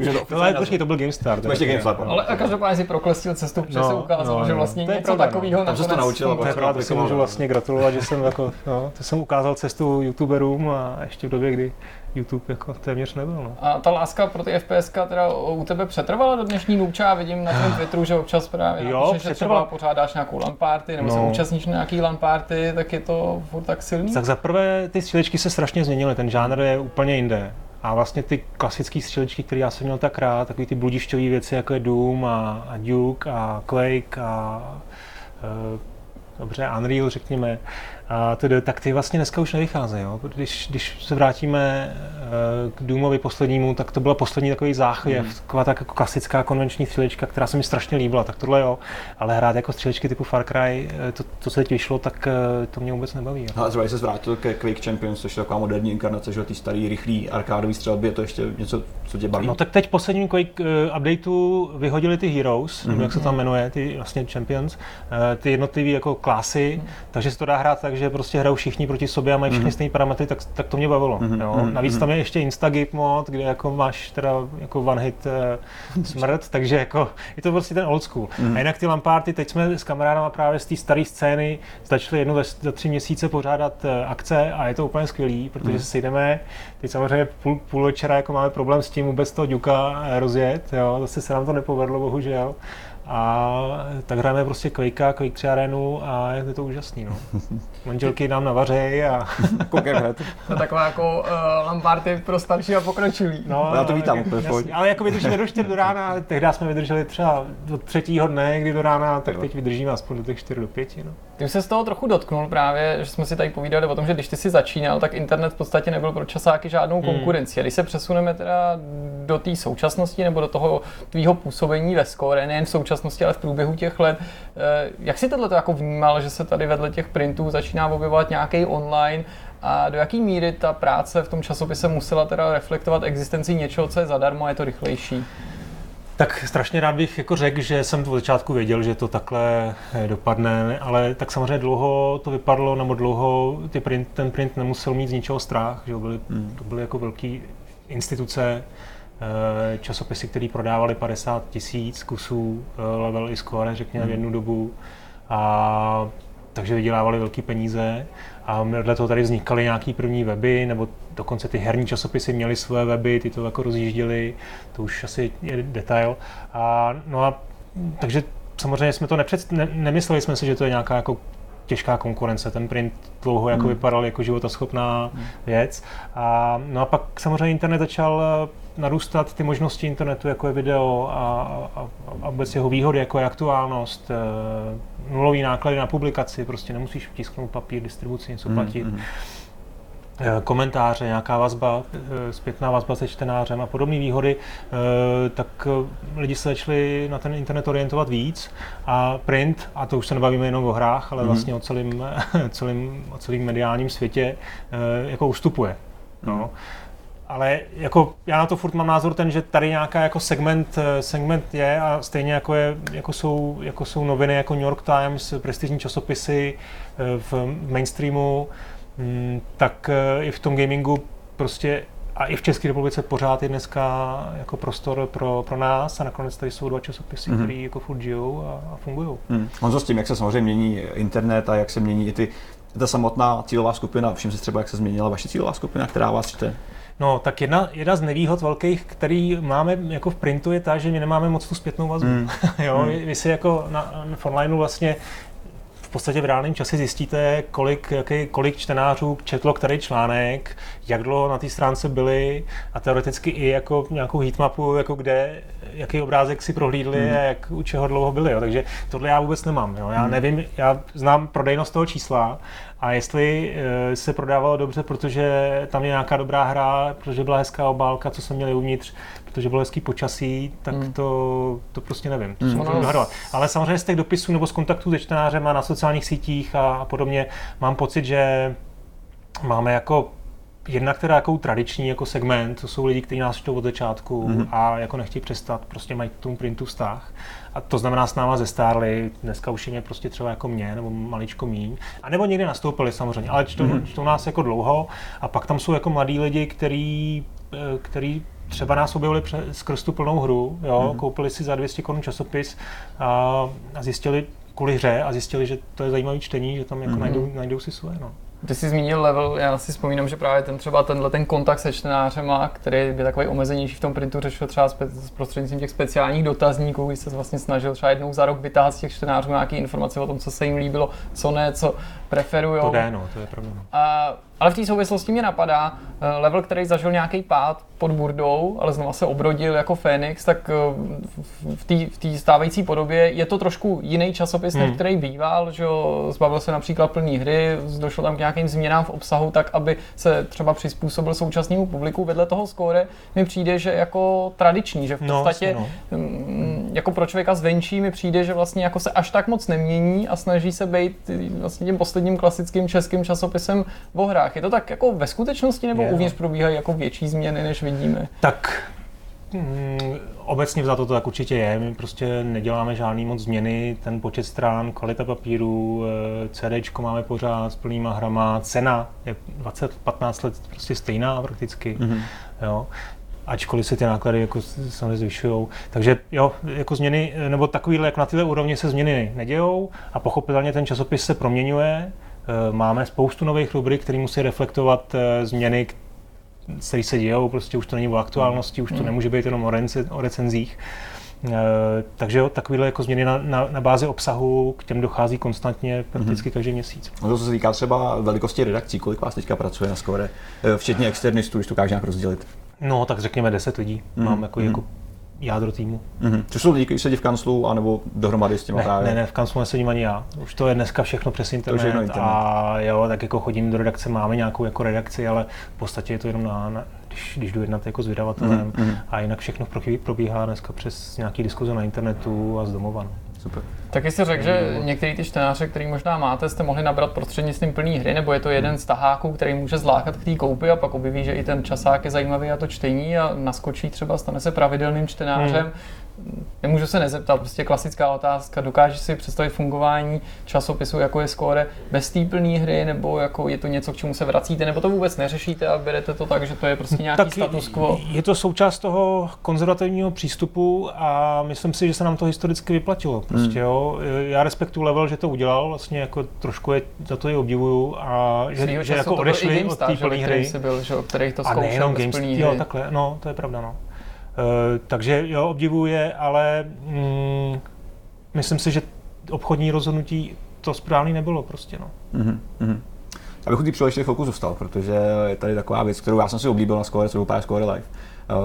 No, ale počkej, to byl GameStar. To ještě GameStar, pardon. Ale a každopádně si proklestil cestu, protože No, se ukázalo, no, že no. vlastně To je něco pravda, no. takového Tam ses to naučil a To je pravda, to si můžu vlastně gratulovat, že jsem jako, no, to jsem ukázal cestu youtuberům a ještě v době, kdy YouTube jako téměř nebyl. No. A ta láska pro ty FPS teda u tebe přetrvala do dnešní nůča? Já vidím na tvém Twitteru, že občas právě Jo, napíšeš, že třeba pořádáš nějakou LAN party, nebo se No. účastníš na nějaký LAN party, tak je to furt tak silný? Tak za prvé ty střílečky se strašně změnily, ten žánr je úplně jinde. A vlastně ty klasické střílečky, které já jsem měl tak rád, takový ty bludišťové věci, jako je Doom a, a Duke a Quake a e, dobře, Unreal, řekněme, a tedy, tak ty vlastně dneska už nevycházejí. Jo? Když, když se vrátíme e, k Doomovi poslednímu, tak to byla poslední takový záchvěv, mm. taková tak jako klasická konvenční střílečka, která se mi strašně líbila, tak tohle jo, ale hrát jako střílečky typu Far Cry, e, to, to se teď vyšlo, tak e, to mě vůbec nebaví. Jo? No a třeba se vrátil ke Quake Champions, což je taková moderní inkarnace, že ty starý, rychlý arkádový střelby, je to ještě něco, co tě baví? No tak teď posledním Quake uh, updateu vyhodili ty Heroes, mm-hmm. jak se tam jmenuje, ty vlastně Champions, uh, ty jednotlivý jako klásy, takže se to dá hrát tak, že prostě hrajou všichni proti sobě a mají všechny stejné parametry, tak, tak to mě bavilo. Jo. Navíc tam je ještě Instagip mod, kde jako máš teda jako one hit uh, smrt, takže jako je to prostě ten old school. A jinak ty Lamparty, teď jsme s kamarádama právě z té staré scény začali jednou za, za tři měsíce pořádat uh, akce a je to úplně skvělý, protože se sejdeme, teď samozřejmě půl, půl večera jako máme problém s tím vůbec toho Duka eh, rozjet, jo, zase se nám to nepovedlo, bohužel. A tak hrajeme prostě Quakea, Quake 3 arenu a je to úžasný. No. Manželky nám navařejí a... Koukám hned. To je taková jako uh, lamparty pro starší a pokročilý. No, Já to vítám, tak- to je v jasný. pohodě. Ale jako vydržíme do 4 do rána, tehdy jsme vydrželi třeba do třetího dne, kdy do rána, tak teď vydržíme aspoň do těch 4 do 5. No. Ty už se z toho trochu dotknul právě, že jsme si tady povídali o tom, že když ty si začínal, tak internet v podstatě nebyl pro časáky žádnou konkurenci. A když se přesuneme teda do té současnosti nebo do toho tvýho působení ve Score, nejen v současnosti, ale v průběhu těch let, eh, jak si tohle jako vnímal, že se tady vedle těch printů začíná objevovat nějaký online a do jaký míry ta práce v tom časopise musela teda reflektovat existenci něčeho, co je zadarmo a je to rychlejší? Tak strašně rád bych jako řekl, že jsem od začátku věděl, že to takhle eh, dopadne, ale tak samozřejmě dlouho to vypadlo, nebo dlouho ty print, ten print nemusel mít z ničeho strach, že byly, to byly jako velké instituce, eh, časopisy, které prodávaly 50 tisíc kusů eh, level i score, řekněme, v jednu dobu. A takže vydělávali velké peníze a vedle toho tady vznikaly nějaký první weby, nebo dokonce ty herní časopisy měly své weby, ty to jako rozjížděli, to už asi je detail. A, no a takže samozřejmě jsme to nepřed, ne, nemysleli jsme si, že to je nějaká jako těžká konkurence. Ten print dlouho jako vypadal jako životaschopná věc. A, no a pak samozřejmě internet začal narůstat ty možnosti internetu, jako je video a, a, a vůbec jeho výhody, jako je aktuálnost, eh, nulový náklady na publikaci, prostě nemusíš tisknout papír, distribuci, něco platit. Eh, komentáře, nějaká vazba, eh, zpětná vazba se čtenářem a podobné výhody, eh, tak lidi se začali na ten internet orientovat víc a print, a to už se nebavíme jenom o hrách, ale vlastně o celém, celém, o celém mediálním světě, jako ustupuje. No. Ale jako já na to furt mám názor ten, že tady nějaká jako segment, eh, segment je a stejně jako, je, jako, jsou, jako jsou noviny jako New York Times, prestižní časopisy eh, v mainstreamu, mm, tak eh, i v tom gamingu prostě a i v České republice pořád je dneska jako prostor pro, pro nás a nakonec tady jsou dva časopisy, mm-hmm. které jako furt žijou a, a fungují. Hmm. Honzo, s tím, jak se samozřejmě mění internet a jak se mění i ty, ta samotná cílová skupina, všim si třeba, jak se změnila vaše cílová skupina, která vás čte. No, tak jedna, jedna z nevýhod velkých, který máme jako v printu, je ta, že my nemáme moc tu zpětnou vazbu. Mm. jo, vy, vy si jako na, v onlineu vlastně v podstatě v reálném čase zjistíte, kolik, jaký, kolik čtenářů četlo který článek, jak dlouho na té stránce byli a teoreticky i jako nějakou heatmapu, jako kde, jaký obrázek si prohlídli Hmm. a jak u čeho dlouho byli. Jo. Takže tohle já vůbec nemám. Jo. Já nevím, já znám prodejnost toho čísla a jestli eh, se prodávalo dobře, protože tam je nějaká dobrá hra, protože byla hezká obálka, co jsme měli uvnitř, protože bylo hezký počasí, tak to, to prostě nevím. To Hmm. odhadovat. Ale samozřejmě z těch dopisů nebo z kontaktů se čtenářem a na sociálních sítích a, a podobně mám pocit, že máme jako jedna, která jako tradiční jako segment, to jsou lidi, kteří nás čtou od začátku Mhm. a jako nechtějí přestat, prostě mají k tomu printu vztah. A to znamená s náma zestárli, dneska už je mě prostě třeba jako mě, nebo maličko míň. A nebo někdy nastoupili samozřejmě, ale čtou, Mhm. čtou nás jako dlouho. A pak tam jsou jako mladí lidi, který, eh, který třeba nás objevili pře- skrz tu plnou hru, jo, Mhm. koupili si za 200 korun časopis a, a zjistili kvůli hře a zjistili, že to je zajímavé čtení, že tam jako Mhm. najdou, najdou si svoje. No. Ty jsi zmínil level, já si vzpomínám, že právě ten třeba tenhle ten kontakt se čtenářema, který je takový omezenější v tom printu, řešil třeba spe, s prostřednictvím těch speciálních dotazníků, kdy se vlastně snažil třeba jednou za rok vytáhat z těch čtenářů nějaké informace o tom, co se jim líbilo, co ne, co preferují. To jde, no, to je pravda. No. A, ale v té souvislosti mě napadá, eh, level, který zažil nějaký pád pod burdou, ale znova se obrodil jako Fénix, tak eh, v- té v stávající podobě je to trošku jiný časopis, než Hmm. který býval, že jo, zbavil se například plný hry, došlo tam k nějakým změnám v obsahu, tak aby se třeba přizpůsobil současnému publiku. Vedle toho skóre mi přijde, že jako tradiční, že v No, podstatě no. mm, jako pro člověka zvenčí mi přijde, že vlastně jako se až tak moc nemění a snaží se být vlastně tím posledním klasickým českým časopisem o hrách. Je to tak jako ve skutečnosti nebo Je, no. uvnitř probíhají jako větší změny, než vidíme? Tak mm, obecně vzato to tak určitě je. My prostě neděláme žádný moc změny. Ten počet strán, kvalita papíru, eh, CD máme pořád s plnýma hrama, cena je 20-15 let prostě stejná prakticky. Mm-hmm. Jo ačkoliv se ty náklady jako samozřejmě zvyšují. Takže jo, jako změny, nebo takovýhle, jak na tyhle úrovni se změny nedějou a pochopitelně ten časopis se proměňuje. Eh, máme spoustu nových rubrik, které musí reflektovat eh, změny, které se dějou, prostě už to není o aktuálnosti, už to hmm. nemůže být jenom o, recenzích. Uh, takže jo, takovéhle jako změny na, na, na bázi obsahu k těm dochází konstantně prakticky mm-hmm. každý měsíc. No to se týká třeba velikosti redakcí, kolik vás teďka pracuje na Score, včetně externistů, když to dokáže nějak rozdělit? No, tak řekněme 10 lidí. Mm-hmm. Mám jako, mm-hmm. jako jádro týmu. Mm-hmm. Což jsou lidi, kteří sedí v kanclu, anebo dohromady s těma ne, právě? Ne, ne, v kanclu nesedím ani já. Už to je dneska všechno přes internet. To internet. A jo, tak jako chodím do redakce, máme nějakou jako redakci, ale v podstatě je to jenom na, na když, když jdu jednat jako s vydavatelem mm-hmm. a jinak všechno probíhá dneska přes nějaký diskuze na internetu a z domova. No. Super. Tak jsi řekl, že některý ty čtenáře, který možná máte, jste mohli nabrat prostřednictvím plný hry, nebo je to jeden z taháků, který může zlákat k té koupi a pak objeví, že i ten časák je zajímavý a to čtení a naskočí třeba, stane se pravidelným čtenářem. Hmm nemůžu se nezeptat, prostě klasická otázka, dokážeš si představit fungování časopisu, jako je Score, bez té plné hry, nebo jako je to něco, k čemu se vracíte, nebo to vůbec neřešíte a berete to tak, že to je prostě nějaký tak status quo? Je to součást toho konzervativního přístupu a myslím si, že se nám to historicky vyplatilo. Prostě, hmm. jo. Já respektuju level, že to udělal, vlastně jako trošku je, za to je obdivuju a že, že jako odešli od té plné hry. Byl, že, o kterých to a nejenom Games, jo, takhle, no, to je pravda, no. Uh, takže jo, obdivuje, ale mm, myslím si, že obchodní rozhodnutí to správný nebylo prostě, no. Mm-hmm. Abych u té příležitosti chvilku zůstal, protože je tady taková věc, kterou já jsem si oblíbil na Score, co je Score Live.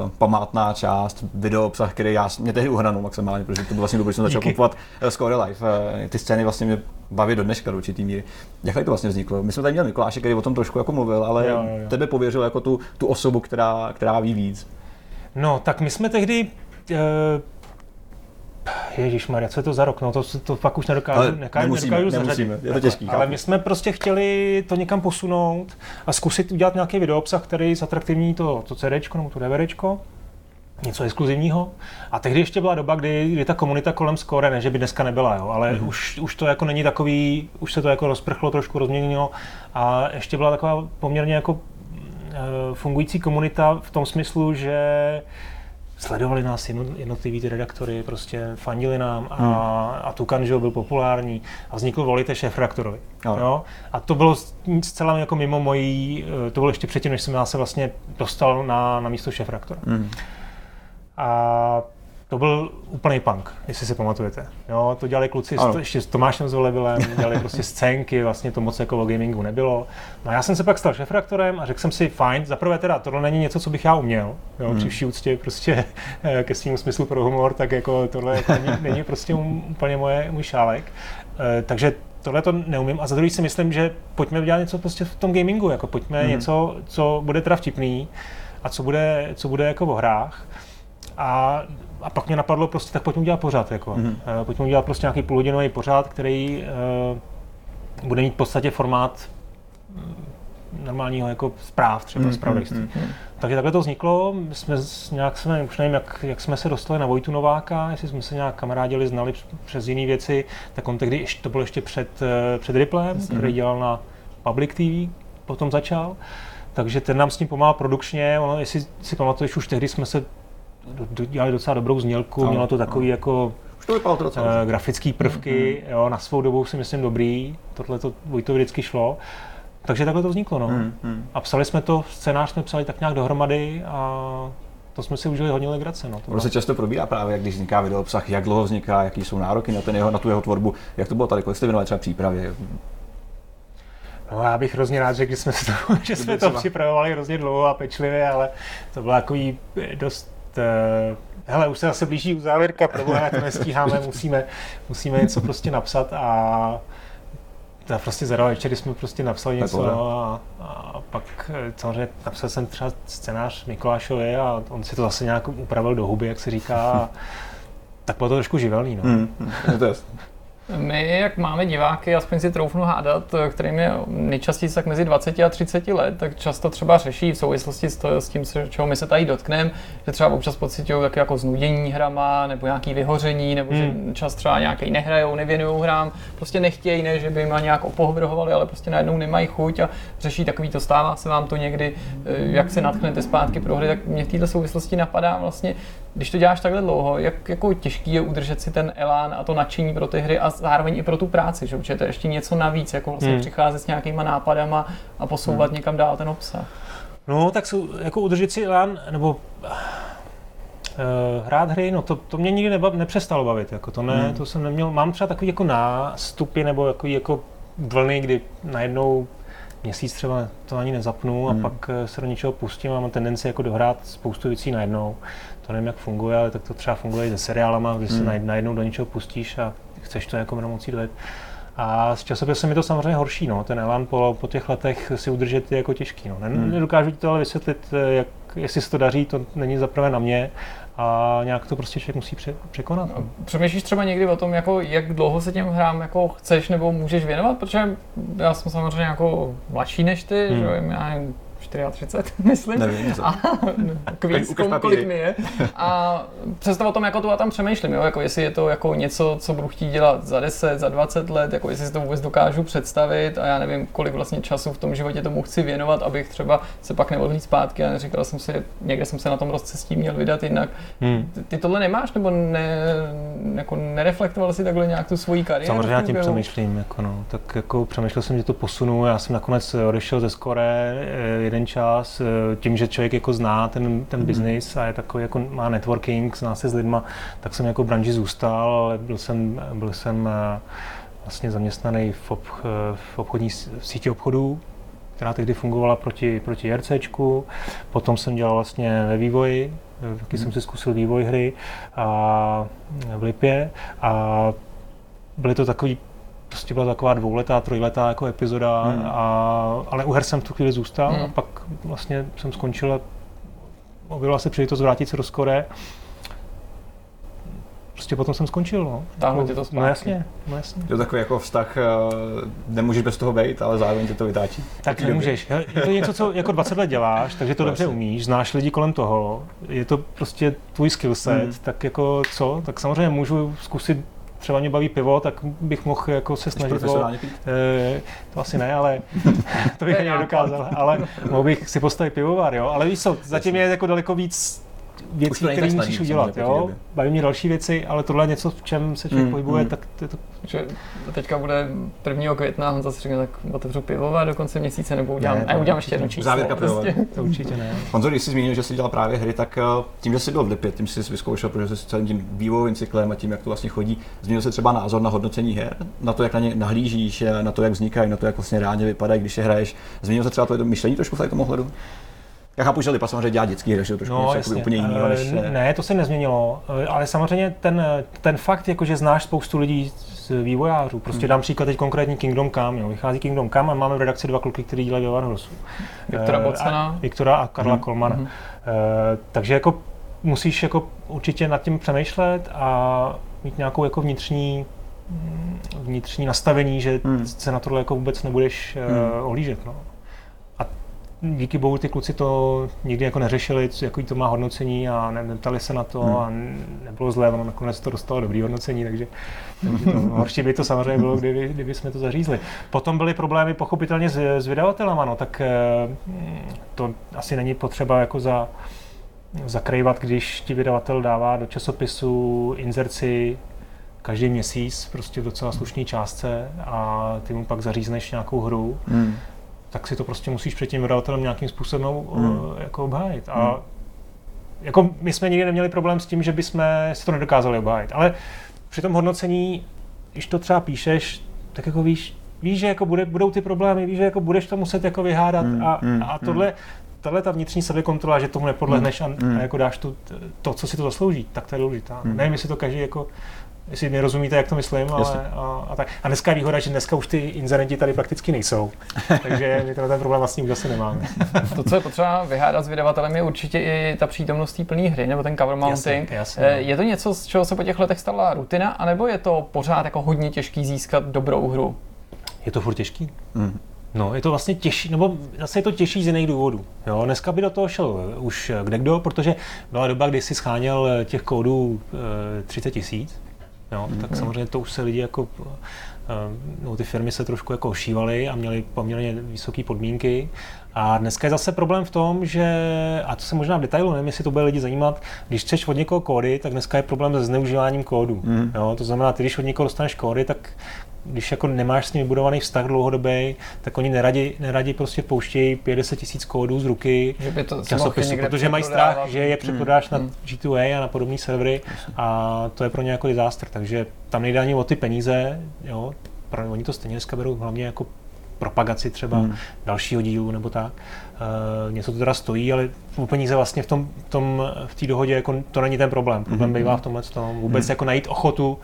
Uh, památná část, video obsah, který já mě tehdy uhranu maximálně, protože to bylo vlastně dobrý, jsem začal kupovat uh, Score Live. Uh, ty scény vlastně mě baví do dneška do určitý míry. Jak to vlastně vzniklo? My jsme tady měli Mikuláše, který o tom trošku jako mluvil, ale jo, jo, jo. tebe pověřil jako tu, tu osobu, která, která ví víc. No, tak my jsme tehdy uh, Ježíš Maria, co je to za rok? No to, to fakt už nedokážu, ale nekážu, nemusíme, nedokážu nemusíme, zařadit. je to těžký. Ale my jsme prostě chtěli to někam posunout a zkusit udělat nějaký video obsah, který zatraktivní to, to CD nebo to DVDčko něco exkluzivního. A tehdy ještě byla doba, kdy, kdy ta komunita kolem Score, ne, že by dneska nebyla, jo, ale mm-hmm. už, už to jako není takový, už se to jako rozprchlo, trošku rozměnilo a ještě byla taková poměrně jako Eh, fungující komunita v tom smyslu, že sledovali nás jednotliví ty redaktory, prostě fandili nám a, hmm. a Tukan, že byl populární a vznikl Volite šéf redaktorovi. No. Jo? A to bylo zcela jako mimo mojí, eh, to bylo ještě předtím, než jsem já se vlastně dostal na, na místo šéf redaktora. Hmm. A to byl úplný punk, jestli si pamatujete. Jo, to dělali kluci s, ještě s Tomášem Zolevilem, dělali prostě scénky, vlastně to moc jako o gamingu nebylo. No a já jsem se pak stal šefraktorem a řekl jsem si, fajn, zaprvé teda tohle není něco, co bych já uměl, jo, hmm. při vší úctě prostě eh, ke svým smyslu pro humor, tak jako tohle není, není prostě úplně moje, můj šálek. E, takže tohle to neumím a za druhý si myslím, že pojďme udělat něco prostě v tom gamingu, jako pojďme hmm. něco, co bude teda vtipný a co bude, co bude jako o hrách. A a pak mě napadlo prostě, tak pojďme udělat pořád, jako. Mm-hmm. pojďme udělat prostě nějaký půlhodinový pořád, který uh, bude mít v podstatě formát mm, normálního jako zpráv, třeba mm, zpravodajství. Mm, mm, Takže takhle to vzniklo, my jsme nějak jsme, už nevím, jak, jak jsme se dostali na Vojtu Nováka, jestli jsme se nějak kamarádili, znali přes jiné věci, tak on tehdy, to bylo ještě před, eh, před Riplem, mm. který dělal na Public TV, potom začal. Takže ten nám s ním pomáhal produkčně, ono, jestli si pamatuješ, už tehdy jsme se dělali docela dobrou znělku, no, mělo to takový no. jako to to docela. Uh, grafický prvky, mm, jo, na svou dobu si myslím dobrý, tohle to Vojtovi vždycky šlo. Takže takhle to vzniklo, no. Mm, mm. A psali jsme to, scénář jsme psali tak nějak dohromady a to jsme si užili hodně legrace. No, to se často probírá právě, jak když vzniká video obsah, jak dlouho vzniká, jaký jsou nároky na, ten jeho, na tu jeho tvorbu. Jak to bylo tady, kolik jste věnovali třeba přípravě? No, já bych hrozně rád řekl, že jsme, to, že jsme to připravovali hrozně dlouho a pečlivě, ale to bylo takový dost uh, hele, už se zase blíží u závěrka, problém, to nestíháme, musíme, musíme něco prostě napsat a to prostě za dva večery jsme prostě napsali něco no, a, a, pak eh, samozřejmě napsal jsem třeba scénář Mikulášovi a on si to zase nějak upravil do huby, jak se říká. A, tak bylo to trošku živelný. No. Mm, mm, to je My, jak máme diváky, aspoň si troufnu hádat, kterým je nejčastěji tak mezi 20 a 30 let, tak často třeba řeší v souvislosti s, to, s tím, čeho my se tady dotkneme, že třeba občas pocitují tak jako znudění hrama, nebo nějaký vyhoření, nebo hmm. že čas třeba nějaký nehrajou, nevěnují hrám, prostě nechtějí, ne, že by jim nějak opovrhovali, ale prostě najednou nemají chuť a řeší takový to, stává se vám to někdy, eh, jak se natchnete zpátky pro hry, tak mě v této souvislosti napadá vlastně, když to děláš takhle dlouho, jak jako těžký je udržet si ten elán a to nadšení pro ty hry a zároveň i pro tu práci, že to je ještě něco navíc, jako vlastně hmm. přicházet s nějakýma nápadama a posouvat hmm. někam dál ten obsah. No, tak jsou, jako udržet si elán, nebo uh, hrát hry, no to, to mě nikdy nebav, nepřestalo bavit, jako to ne, hmm. to jsem neměl, mám třeba takový jako nástupy nebo jako, jako vlny, kdy najednou měsíc třeba to ani nezapnu hmm. a pak eh, se do něčeho pustím a mám tendenci jako dohrát spoustu věcí najednou. To nevím, jak funguje, ale tak to třeba funguje i se seriálama, kdy hmm. se najednou do něčeho pustíš a chceš to jako mocí dojet. A s časopisem je to samozřejmě horší, no. ten elan po, po těch letech si udržet je jako těžký. No. Hmm. Nedokážu ti to ale vysvětlit, eh, jak, jestli se to daří, to není zaprvé na mě a nějak to prostě člověk musí pře- překonat. No. Přemýšlíš třeba někdy o tom, jako, jak dlouho se těm hrám jako chceš nebo můžeš věnovat, protože já jsem samozřejmě jako mladší než ty, hmm. že já 34, myslím. Nevím, a, kvíz, komu, kolik mi je. A přesto o tom jako tu a tam přemýšlím, jo? Jako jestli je to jako něco, co budu chtít dělat za 10, za 20 let, jako jestli si to vůbec dokážu představit a já nevím, kolik vlastně času v tom životě tomu chci věnovat, abych třeba se pak nemohl zpátky a neříkal jsem si, někde jsem se na tom rozcestí měl vydat jinak. Hmm. Ty, tohle nemáš nebo ne, jako nereflektoval si takhle nějak tu svoji kariéru? Samozřejmě já tím přemýšlím, jako no. tak jako přemýšlel jsem, že to posunu, já jsem nakonec odešel ze Skore, jeden čas, eh, tím, že člověk jako zná ten, ten mhm. biznis a je takový, jako má networking, zná se s lidma, tak jsem jako v branži zůstal, ale byl jsem, byl jsem eh, vlastně zaměstnaný v, ob, eh, v obchodní v síti obchodů, která tehdy fungovala proti, proti JRCčku. Potom jsem dělal vlastně ve vývoji, taky hmm. jsem si zkusil vývoj hry a v Lipě a byly to takový prostě byla taková dvouletá, trojletá jako epizoda, hmm. a, ale u her jsem v tu chvíli zůstal hmm. a pak vlastně jsem skončil a objevila se příležitost vrátit se do Skore. Prostě potom jsem skončil, no. Táhlo tě to zpátky. No jasně, no jasně. Je to takový jako vztah, eh, nemůžeš bez toho být, ale zároveň tě to vytáčí. Tak nemůžeš. Je to něco, co jako 20 let děláš, takže to dobře umíš, znáš lidi kolem toho, je to prostě tvůj skillset, hmm. tak jako co? Tak samozřejmě můžu zkusit třeba mě baví pivo, tak bych mohl jako se snažit o, e, to asi ne, ale to bych ani nedokázal, ale mohl bych si postavit pivovar, jo, ale víš co, zatím je jako daleko víc věcí, které musíš udělat. Jo? Baví mě další věci, ale tohle je něco, v čem se člověk mm, pohybuje, mm. tak to je to... Že teďka bude 1. května, on zase řekne, tak otevřu pivovar do konce měsíce, nebo udělám, ne, to, udělám ještě jedno číslo. Závěrka prostě. To určitě ne. Honzo, když jsi zmínil, že jsi dělal právě hry, tak eh, tím, že jsi byl v Lipě, tím jsi vyzkoušel, protože jsi celým tím vývojovým cyklem a tím, jak to vlastně chodí, změnil se třeba názor na hodnocení her, na to, jak na ně nahlížíš, na to, jak vznikají, na to, jak vlastně reálně vypadají, když je hraješ. Změnil se třeba to myšlení trošku v tom ohledu? Já chápu, že Lipa samozřejmě dělá dětský hry, že trošku no, něco úplně jiného. Než... Ne, to se nezměnilo, ale samozřejmě ten, ten fakt, jako, že znáš spoustu lidí z vývojářů, prostě hmm. dám příklad teď konkrétní Kingdom Come, jo. vychází Kingdom Come a máme v redakci dva kluky, kteří dělají ve Warhorsu. Viktora Bocana. Viktora a Karla hmm. Kolmana. Hmm. Uh, takže jako musíš jako určitě nad tím přemýšlet a mít nějakou jako vnitřní vnitřní nastavení, že hmm. se na tohle jako vůbec nebudeš uh, ohlížet. No díky bohu ty kluci to nikdy jako neřešili, jaký to má hodnocení a neptali se na to hmm. a nebylo zlé, ono nakonec to dostalo dobrý hodnocení, takže, takže to, horší by to samozřejmě bylo, kdyby, kdyby jsme to zařízli. Potom byly problémy pochopitelně s, s vydavatelama, no, tak eh, to asi není potřeba jako za, zakrývat, když ti vydavatel dává do časopisu inzerci každý měsíc prostě v docela slušné částce a ty mu pak zařízneš nějakou hru. Hmm tak si to prostě musíš před tím vydavatelem nějakým způsobem hmm. jako obhájit. A hmm. jako my jsme nikdy neměli problém s tím, že bychom si to nedokázali obhájit. Ale při tom hodnocení, když to třeba píšeš, tak jako víš, víš, že jako bude, budou ty problémy, víš, že jako budeš to muset jako vyhádat hmm. a, hmm. a tohle, hmm. tohle ta vnitřní sebekontrola, že tomu nepodlehneš hmm. a, a, jako dáš tu, to, co si to zaslouží, tak to je důležitá. Hmm. Nevím, jestli to každý jako jestli mi rozumíte, jak to myslím, ale, a, a, tak. a dneska je výhoda, že dneska už ty inzerenti tady prakticky nejsou, takže my ten problém vlastně už asi nemáme. to, co je potřeba vyhádat s vydavatelem, je určitě i ta přítomnost té plné hry, nebo ten cover mounting. Jasně, jasně, no. Je to něco, z čeho se po těch letech stala rutina, anebo je to pořád jako hodně těžký získat dobrou hru? Je to furt těžký. Mm. No, je to vlastně těžší, nebo zase je to těžší z jiných důvodů. Jo, dneska by do toho šel už kde kdo, protože byla doba, kdy si scháněl těch kódů e, 30 tisíc, jo, tak samozřejmě to už se lidi jako, e, no, ty firmy se trošku jako ošívaly a měly poměrně vysoké podmínky. A dneska je zase problém v tom, že, a to se možná v detailu, nevím, jestli to bude lidi zajímat, když chceš od někoho kódy, tak dneska je problém se zneužíváním kódu. Mm. Jo, to znamená, ty když od někoho dostaneš kódy, tak když jako nemáš s ním vybudovaný vztah dlouhodobý, tak oni neradi, neradi prostě pouštějí 50 tisíc kódů z ruky že by to časopisu, protože mají strach, že je přeprodáš hmm. na G2A a na podobné servery a to je pro ně jako disaster, takže tam nejde ani o ty peníze, jo, pro, oni to stejně dneska berou hlavně jako propagaci třeba hmm. dalšího dílu nebo tak. Uh, něco to teda stojí, ale peníze vlastně v tom, tom v té dohodě jako to není ten problém. Problém hmm. bývá v tomhle tom. Vůbec hmm. jako najít ochotu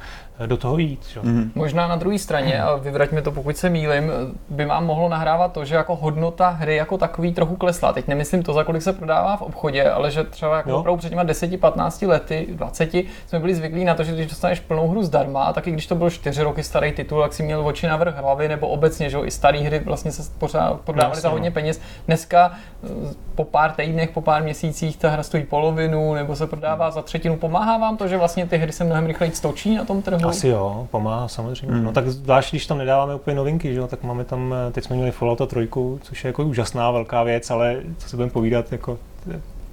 do toho jít. Že? Mm. Možná na druhé straně, a vyvraťme to, pokud se mýlim, by vám mohlo nahrávat to, že jako hodnota hry jako takový trochu klesla. Teď nemyslím to, za kolik se prodává v obchodě, ale že třeba jako opravdu před těma 10-15 lety, 20, jsme byli zvyklí na to, že když dostaneš plnou hru zdarma, tak i když to byl 4 roky starý titul, tak si měl oči na vrch hlavy, nebo obecně, že i staré hry vlastně se pořád prodávaly za hodně no. peněz. Dneska eh, po pár týdnech, po pár měsících ta hra stojí polovinu, nebo se prodává za třetinu. Pomáhá vám to, že vlastně ty hry se mnohem rychleji stočí na tom trhu? No. Asi jo, pomáhá samozřejmě. Mm. No tak zvlášť, když tam nedáváme úplně novinky, že jo, tak máme tam, eh, teď jsme měli Fallout 3, což je jako úžasná velká věc, ale co si budeme povídat, jako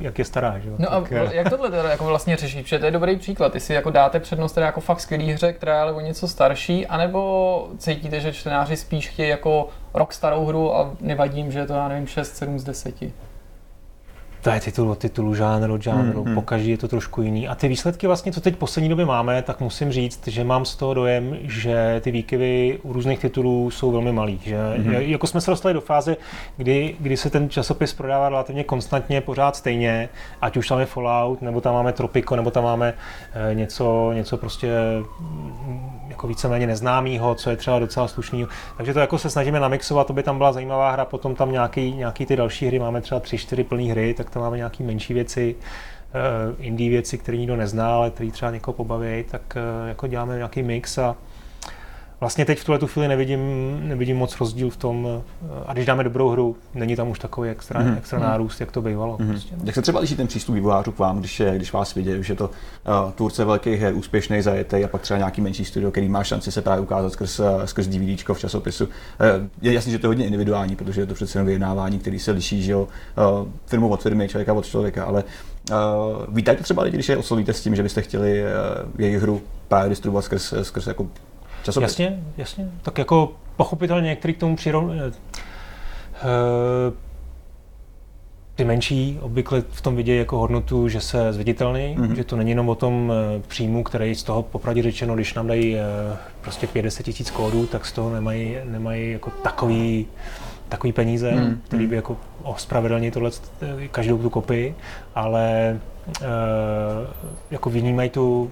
jak je stará, že jo? No tak, a eh, jak tohle teda jako vlastně řešit? Protože to je dobrý příklad. Jestli jako dáte přednost teda jako fakt skvělý hře, která je ale o něco starší, anebo cítíte, že čtenáři spíš chtějí jako rok starou hru a nevadím, že je to, já nevím, 6, 7 z 10? To je titul od titulu, žánr od žánru, mm, mm. každý je to trošku jiný. A ty výsledky vlastně, co teď poslední době máme, tak musím říct, že mám z toho dojem, že ty výkyvy u různých titulů jsou velmi malý. Že, mm. Jako jsme se dostali do fáze, kdy, kdy se ten časopis prodává relativně konstantně, pořád stejně, ať už tam je Fallout, nebo tam máme Tropico, nebo tam máme eh, něco, něco prostě jako víceméně neznámýho, co je třeba docela slušný. Takže to jako se snažíme namixovat, aby tam byla zajímavá hra, potom tam nějaký, nějaký ty další hry, máme třeba tři, čtyři plné hry, tak tam máme nějaké menší věci, uh, indie věci, které nikdo nezná, ale které třeba někoho pobaví, tak uh, jako děláme nějaký mix a vlastně teď v tuhle tu chvíli nevidím, nevidím moc rozdíl v tom, eh, a když dáme dobrou hru, není tam už takový extra, mm-hmm. extra nárůst, jak to bývalo. Mm-hmm. Prostě. Jak se třeba liší ten přístup vývojářů k vám, když, je, když vás vidějí, že to uh, tvůrce velkých her, úspěšný, zajetý a pak třeba nějaký menší studio, který má šanci se právě ukázat skrz, skrz DVD v časopisu. Uh, je jasný, že to je hodně individuální, protože je to přece jen vyjednávání, který se liší, že jo, uh, firmu od firmy, člověka od člověka, ale Uh, vítáte třeba lidi, když je oslovíte s tím, že byste chtěli uh, jejich hru právě distribuovat skrz, skrz jako časopis. Jasně, jasně. Tak jako pochopitelně některý k tomu přirou... Eh, ty menší obvykle v tom vidějí jako hodnotu, že se zviditelný, mm-hmm. že to není jenom o tom eh, příjmu, který z toho popravdě řečeno, když nám dají eh, prostě 50 tisíc kódů, tak z toho nemají, nemají jako takový, takový peníze, mm-hmm. který by jako ospravedlnili tohle, každou tu kopii, ale jako vnímají tu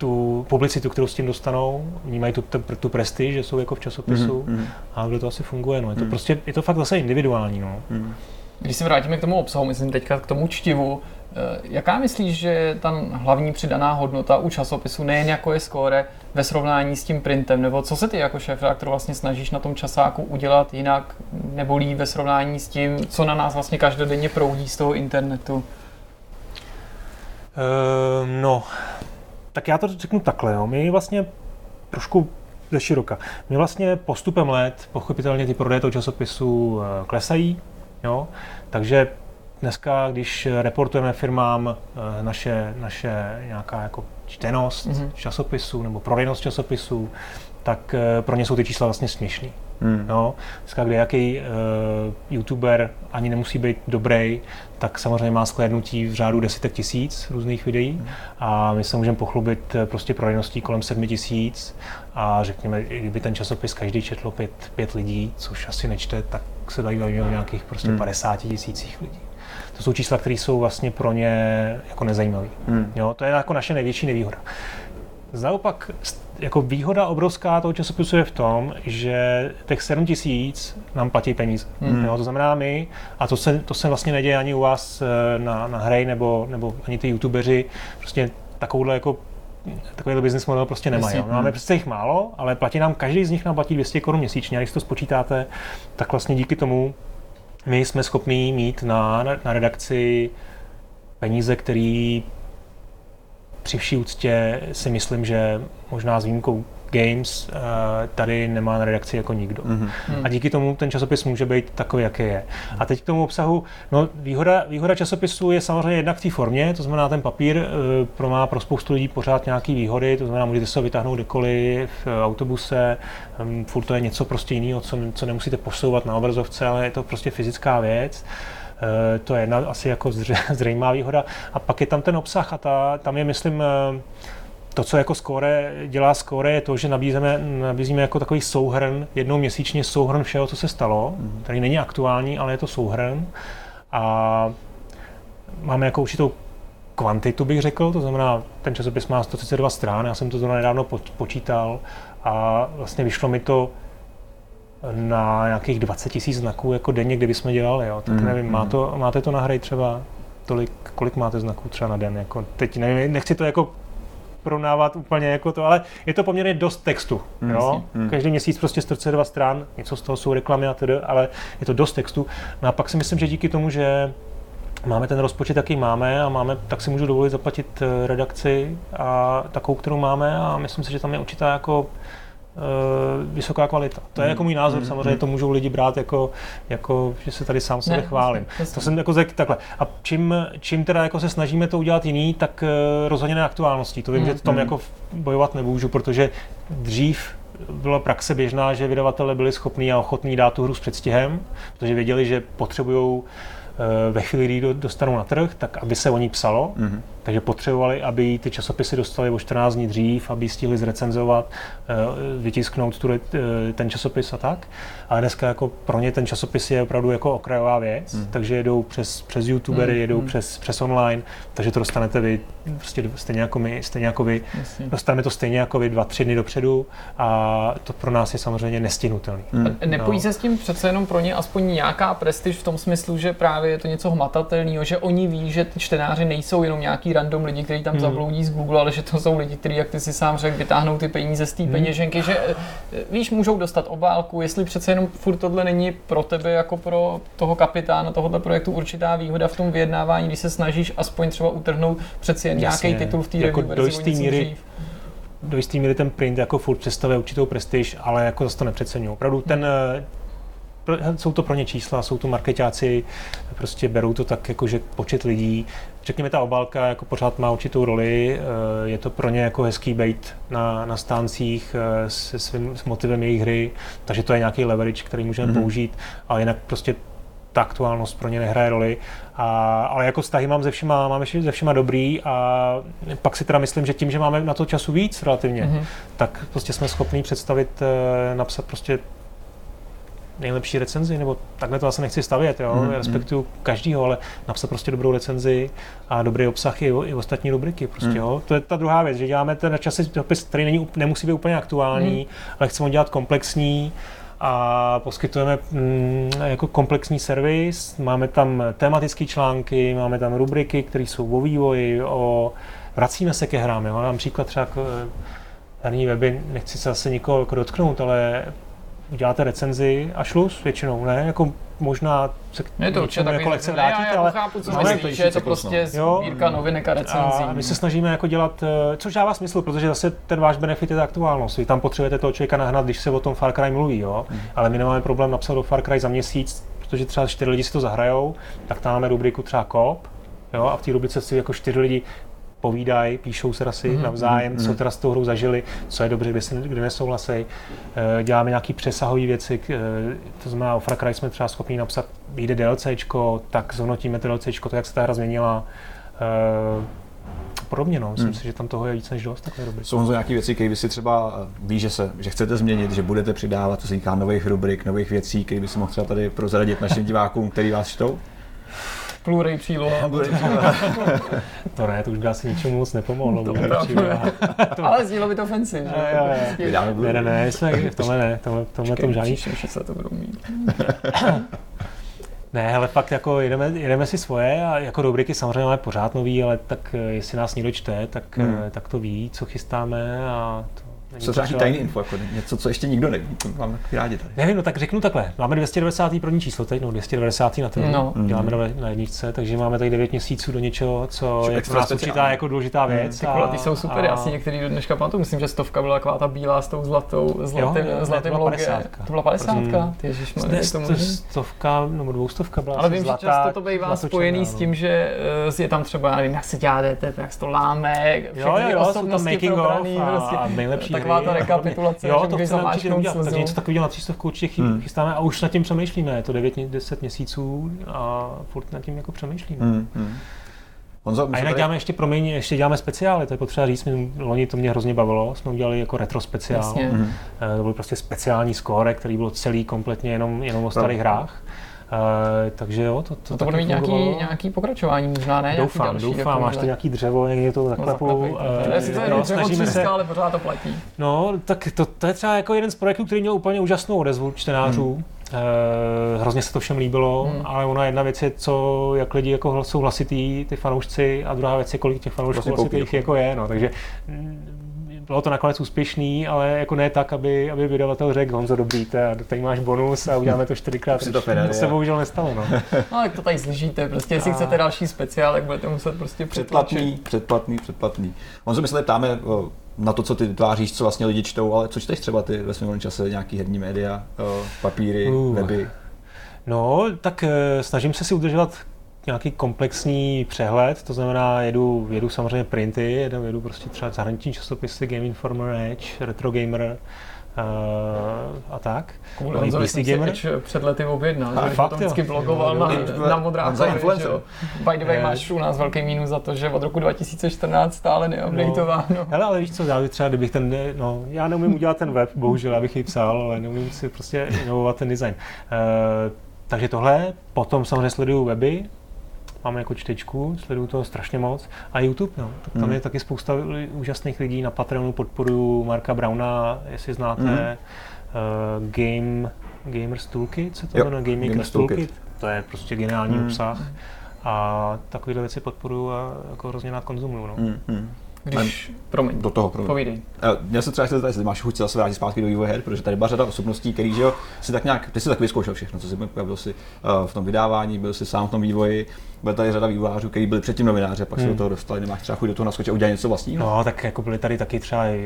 tu publicitu, kterou s tím dostanou, vnímají tu, tu prestiž, že jsou jako v časopisu mm-hmm. a kde to asi funguje. No. Je to mm. prostě, je to fakt zase individuální. No. Mm. Když se vrátíme k tomu obsahu, myslím teďka k tomu čtivu, eh, jaká myslíš, že je ta hlavní přidaná hodnota u časopisu, nejen jako je skóre ve srovnání s tím printem, nebo co se ty jako šéf redaktor vlastně snažíš na tom časáku udělat jinak, nebolí ve srovnání s tím, co na nás vlastně každodenně proudí z toho internetu? Uh, no, tak já to řeknu takhle. Jo. My vlastně trošku ze široka. My vlastně postupem let, pochopitelně ty prodeje toho časopisu eh, klesají, jo? takže dneska, když reportujeme firmám eh, naše, naše nějaká jako čtenost mm-hmm. časopisu nebo prodejnost časopisu, tak eh, pro ně jsou ty čísla vlastně směšný. Hmm. No, dneska, kde jaký uh, youtuber ani nemusí být dobrý, tak samozřejmě má sklédnutí v řádu desítek tisíc různých videí hmm. a my se můžeme pochlubit eh, prostě prodejností kolem sedmi tisíc a řekněme, kdyby ten časopis každý četlo pět, pět lidí, což asi nečte, tak se dají bavit o nějakých prostě hmm. 50 tisících lidí. To jsou čísla, které jsou vlastně pro ně jako nezajímavé. Hmm. Jo, to je jako naše největší nevýhoda. Naopak, jako výhoda obrovská toho časopisu je v tom, že těch 7 tisíc nám platí peníze. Mm. Jo, to znamená my, a to se, to se vlastně neděje ani u vás eh, na, na hry, nebo, nebo ani ty youtubeři, prostě takovouhle jako takovýhle business model prostě nemají. No, máme přece jich málo, ale platí nám, každý z nich nám platí 200 korun měsíčně. A když to spočítáte, tak vlastně díky tomu my jsme schopní mít na, na redakci peníze, který při vší úctě si myslím, že možná s výjimkou Games uh, tady nemá na redakci jako nikdo. Mm-hmm. A díky tomu ten časopis může být takový, jaký je. A teď k tomu obsahu, no výhoda, výhoda časopisu je samozřejmě jednak v té formě, to znamená ten papír uh, pro má pro spoustu lidí pořád nějaké výhody, to znamená můžete se ho vytáhnout kdekoliv v autobuse, um, furt to je něco prostě jiného, co, co nemusíte posouvat na obrazovce, ale je to prostě fyzická věc. Uh, to je jedna asi jako zřejmá výhoda. A pak je tam ten obsah a ta, tam je, myslím, uh, to, co jako Score dělá Score, je to, že nabízíme, nabízíme jako takový souhrn, jednou měsíčně souhrn všeho, co se stalo, mm. který není aktuální, ale je to souhrn. A máme jako určitou kvantitu, bych řekl, to znamená, ten časopis má 132 strán, já jsem to zrovna nedávno počítal a vlastně vyšlo mi to na nějakých 20 tisíc znaků jako denně, kdyby jsme dělali, jo. tak mm, nevím, má to, máte to na hry třeba tolik, kolik máte znaků třeba na den, jako teď nevím, nechci to jako porovnávat úplně jako to, ale je to poměrně dost textu. Mm, jo? Mm. Každý měsíc prostě 132 stran, něco z toho jsou reklamy a tedy, ale je to dost textu. No a pak si myslím, že díky tomu, že máme ten rozpočet, jaký máme a máme, tak si můžu dovolit zaplatit eh, redakci a takovou, kterou máme a myslím si, že tam je určitá jako vysoká kvalita. To je jako můj názor, mm, samozřejmě to můžou lidi brát jako, jako že se tady sám sebe ne, chválím. Jasný. To jsem jako řekl takhle. A čím, čím teda jako se snažíme to udělat jiný, tak uh, rozhodně na aktuálností. To vím, mm, že v tom mm. jako bojovat nemůžu, protože dřív byla praxe běžná, že vydavatelé byli schopní a ochotní dát tu hru s předstihem, protože věděli, že potřebují Eh, ve chvíli, kdy dostanou na trh, tak aby se o ní psalo. Mm-hmm. Takže potřebovali, aby ty časopisy dostali o 14 dní dřív, aby stihli zrecenzovat, eh, vytisknout tu, eh, ten časopis a tak. Ale dneska jako pro ně ten časopis je opravdu jako okrajová věc, mm. takže jedou přes, přes youtubery, mm. jedou mm. Přes, přes online, takže to dostanete vy prostě stejně jako my, stejně jako vy. Jasně. Dostaneme to stejně jako vy dva, tři dny dopředu a to pro nás je samozřejmě nestinutelný. Mm. Nepojí no. se s tím přece jenom pro ně aspoň nějaká prestiž v tom smyslu, že právě je to něco hmatatelného, že oni ví, že ty čtenáři nejsou jenom nějaký random lidi, kteří tam mm. zabloudí z Google, ale že to jsou lidi, kteří, jak ty si sám řekl, vytáhnou ty peníze z té mm. peněženky, že eh, víš, můžou dostat obálku, jestli přece jenom furt tohle není pro tebe jako pro toho kapitána tohoto projektu určitá výhoda v tom vyjednávání, když se snažíš aspoň třeba utrhnout přeci jen nějaký titul v té jako do jisté míry, do jisté míry ten print jako furt představuje určitou prestiž, ale jako zase to nepřeceňuju. Opravdu ten, eh, jsou to pro ně čísla, jsou to marketáci, prostě berou to tak, jako že počet lidí. Řekněme, ta obálka jako pořád má určitou roli, eh, je to pro ně jako hezký bait na, na stáncích eh, se svým s motivem jejich hry, takže to je nějaký leverage, který můžeme mm-hmm. použít, ale jinak prostě ta aktuálnost pro ně nehraje roli. A, ale jako vztahy mám se všema, máme se všema dobrý a pak si teda myslím, že tím, že máme na to času víc relativně, mm-hmm. tak prostě jsme schopni představit, eh, napsat prostě nejlepší recenzi, nebo takhle to asi nechci stavět, jo, mm, respektuju mm. každýho, ale napsat prostě dobrou recenzi a dobrý obsah i, i ostatní rubriky, prostě, mm. jo. To je ta druhá věc, že děláme ten časopis, který není, nemusí být úplně aktuální, mm. ale chceme dělat komplexní, a poskytujeme mm, jako komplexní servis. Máme tam tematické články, máme tam rubriky, které jsou o vývoji, o, vracíme se ke hrám. Jo. Mám příklad třeba k, herní weby, nechci se zase nikoho jako dotknout, ale uděláte recenzi a šlus většinou, ne? Jako možná se k je to něčemu jako lekce vrátit, já, já ale... chápu, co myslíš, že je to prostě sbírka novinek a recenzí. A my se snažíme jako dělat, eh, což dává smysl, protože zase ten váš benefit je ta aktuálnost. Vy tam potřebujete toho člověka nahnat, když se o tom Far Cry mluví, jo? Hmm. ale my nemáme problém napsat do Far Cry za měsíc, protože třeba čtyři lidi si to zahrajou, tak tam máme rubriku třeba kop, Jo, a v té rubrice si jako čtyři lidi povídají, píšou se asi mm-hmm. navzájem, mm-hmm. co teda s tou hrou zažili, co je dobře, kde, se, kde nesouhlasí. E, děláme nějaké přesahové věci, e, to znamená, o Far Cry jsme třeba schopni napsat, vyjde DLCčko, tak zhodnotíme to DLCčko, to, jak se ta hra změnila. E, podobně, no. Myslím hmm. si, že tam toho je víc než dost takové rubriky. Jsou to nějaké věci, které vy si třeba ví, že, se, že chcete změnit, že budete přidávat, co se týká nových rubrik, nových věcí, které by si mohl třeba tady prozradit našim divákům, který vás čtou? Blu-ray příloha. To ne, to už by asi ničemu moc nepomohlo. To ne. Ale znělo by to fancy, že? Jo, jo, jo. Vydáme Ne, ne, ne, jsme v tomhle ne, tomhle, tomhle tom žádný. Příště se to budou mít. Ne, ale fakt jako jedeme, jedeme si svoje a jako rubriky samozřejmě máme pořád nový, ale tak eh, jestli nás někdo čte, tak, Hmm. hmm. tak to ví, co chystáme a to není Co třeba nějaký tajný info, jako něco, co ještě nikdo neví, to mám taky rádi tady. Nevím, no tak řeknu takhle. Máme 290. první číslo teď, no 290. na trhu. No. Děláme na, na jedničce, takže máme tady 9 měsíců do něčeho, co je pro nás určitá jako důležitá věc. Ty kulatý jsou super, já si některý do dneška pamatuju, myslím, že stovka byla taková ta bílá s tou zlatou, zlatým, jo, ne, zlatým to byla logem. 50. To byla 50, Mm. ty ježiš, to to stovka nebo dvoustovka byla Ale vím, že často to bývá spojený s no. tím, že eh, je tam třeba, já nevím, jak se dělá DTP, jak se to láme, Jo, všechny jo, jo, jsou osobnosti making of probraný, a, prostě. a nejlepší Taková ta rekapitulace, jo, že to když chceme určitě zamáčknout udělat, takže něco takového na třístovku určitě chy- Hmm. chystáme a už nad tím přemýšlíme, je to 9, 10 měsíců a furt nad tím jako přemýšlíme. Hmm, hmm. Honzo, my A jinak tady- děláme ještě, promiň, ještě děláme speciály, to je potřeba říct, my loni to mě hrozně bavilo, jsme udělali jako retro speciál. Jasně. Mhm. Eh, To byl prostě speciální score, který byl celý kompletně jenom, jenom o starých Pravda. hrách. Eh, takže jo, to, to, To, to bude mít nějaký, nějaký pokračování, možná ne? Doufám, další, doufám, jako máš to nějaký dřevo, někde to No, zaklepu. eh, Jestli to je no, dřevo snažíme se, ale pořád to platí. No, tak to, to je třeba jako jeden z projektů, který měl úplně úžasnou odezvu čtenářů. Hmm. Eh, hrozně se to všem líbilo, Hmm. ale ona jedna věc je, co, jak lidi jako jsou hlasitý, ty fanoušci, a druhá věc je, kolik těch fanoušků Vlastně koupí, hlasitých jako. je. No. Takže bylo to nakonec úspěšný, ale jako ne tak, aby, aby vydavatel řekl, Honzo, dobrý, tady máš bonus a uděláme to čtyřikrát. To ročně." Ferrari, to se bohužel nestalo. No. No, jak to tady slyšíte, prostě jestli A- chcete další speciál, tak budete muset prostě Předplatný, přetlačit. předplatný, předplatný. Honzo, my se tady ptáme o, na to, co ty tváříš, co vlastně lidi čtou, ale co čteš třeba ty ve svém volném čase, nějaký herní média, o, papíry, Uh. weby? No, tak eh, snažím se si udržovat nějaký komplexní přehled, to znamená, jedu, jedu samozřejmě printy, jedu, jedu prostě třeba zahraniční časopisy, Game Informer, Edge, Retro Gamer uh, a tak. Kvůli No, Honzovi PC jsem si Gamer. Edge před lety objednal, A že fakt, vždycky blogoval Jo, na, jo, jo. na influencer. jo. By the way, Eh. máš u nás velký mínus za to, že od roku 2014 stále neupdateováno. Hele, ale víš co, já bych třeba, kdybych ten, no, já neumím udělat ten web, bohužel, abych ji psal, ale neumím si prostě inovovat ten design. Uh, takže tohle, potom samozřejmě sleduju weby, mám jako čtečku, sleduju toho strašně moc. A YouTube, no, tak tam Hmm. je taky spousta úžasných lidí. Na Patreonu podporuju Marka Brauna, jestli znáte, Hmm. uh, Game, Gamers Toolkit, co to Jo, jmenuje, Game Makers Gamers Toolkit. Toolkit. To je prostě geniální Hmm. obsah. A takovéhle věci podporuju a jako hrozně rád konzumuju. No. Hmm. Když, promiň, Do toho, promiň. povídej. Eh, Měl se třeba chtěl zeptat, jestli máš chuť se zase vrátit zpátky do vývoje her, protože tady byla řada osobností, který, že jo, si tak nějak, ty si tak vyzkoušel všechno, co si byl, byl si uh, v tom vydávání, byl si sám v tom vývoji, byla tady řada vývojářů, kteří byli předtím novináři, a pak se Hmm. do toho dostali, nemáš třeba chuť do toho naskočit a udělat něco vlastního? No, tak jako byli tady taky třeba eh,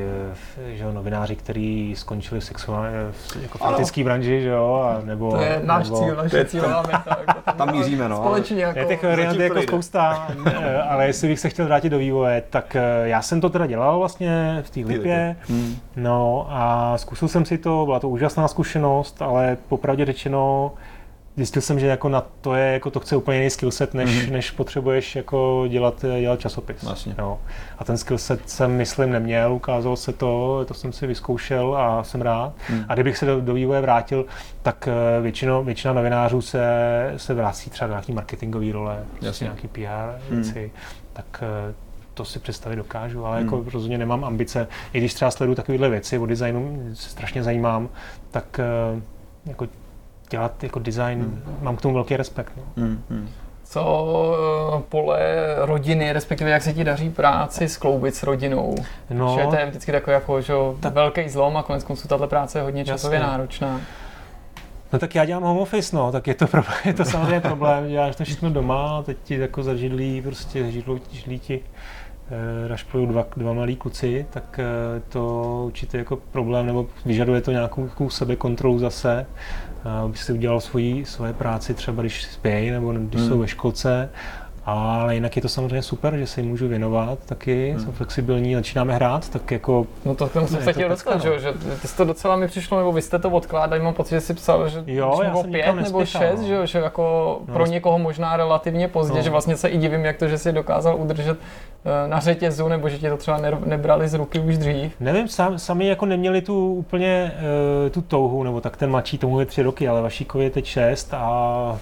že jo, novináři, kteří skončili v sexuální, v, jako v Ano. etické branži, že jo, a nebo... To je náš nebo, cíl, naše meta. jako tam- Tam míříme, no, ale- Společně jako... Je těch variant jako spousta, eh, ale jestli bych se chtěl vrátit do vývoje, tak eh, já jsem to teda dělal vlastně v té lipě, Hmm. no a zkusil jsem si to, byla to úžasná zkušenost, ale popravdě řečeno, zjistil jsem, že jako na to je, jako to chce úplně jiný skillset, než, Mhm. než potřebuješ jako dělat, dělat časopis. Vlastně. No. A ten skillset jsem, myslím, neměl, ukázalo se to, to jsem si vyzkoušel a jsem rád. Hmm. A kdybych se do, do vývoje vrátil, tak eh, většinou, většina novinářů se, se vrací třeba do nějaký marketingové role, prostě Jasně. nějaký PR Hmm. věci, tak eh, to si představit dokážu, ale Hmm. jako rozhodně nemám ambice. I když třeba sleduju takovéhle věci, o designu se strašně zajímám, tak eh, jako dělat jako design, Hmm. mám k tomu velký respekt. No. Hmm. Hmm. Co eh, pole rodiny, respektive jak se ti daří práci skloubit s rodinou? No, Že to je vždycky takový jako, že Tak- velký zlom a konec konců tato práce je hodně časově Jasně. náročná. No tak já dělám home office, no, tak je to, problém, je to samozřejmě problém, děláš to všechno doma, teď ti jako zažidlí, prostě židlou, židlí ti eh, rašplují dva, dva malí kluci, tak eh, to určitě jako problém, nebo vyžaduje to nějakou takovou sebekontrolu zase, aby si udělal svoji, svoje práci třeba když spějí, nebo když Hmm. jsou ve školce, ale jinak je to samozřejmě super, že se jim můžu věnovat taky, Hmm. jsem flexibilní, začínáme hrát, tak jako No to k tomu jsem se chtěl dostat, no. že, že ty jsi to docela mi přišlo, nebo vy jste to odkládali, mám pocit, že jsi psal, že Jo, já nebo jsem pět nebo šest, no. že, že jako No, pro někoho možná relativně pozdě, No. že vlastně se i divím, jak to, že jsi dokázal udržet eh, na řetězu, nebo že ti to třeba ne- nebrali z ruky už dřív. Nevím, sam, sami jako neměli tu úplně uh, tu touhu, nebo tak ten mladší tomu je tři roky, ale Vašíkovi je teď šest a,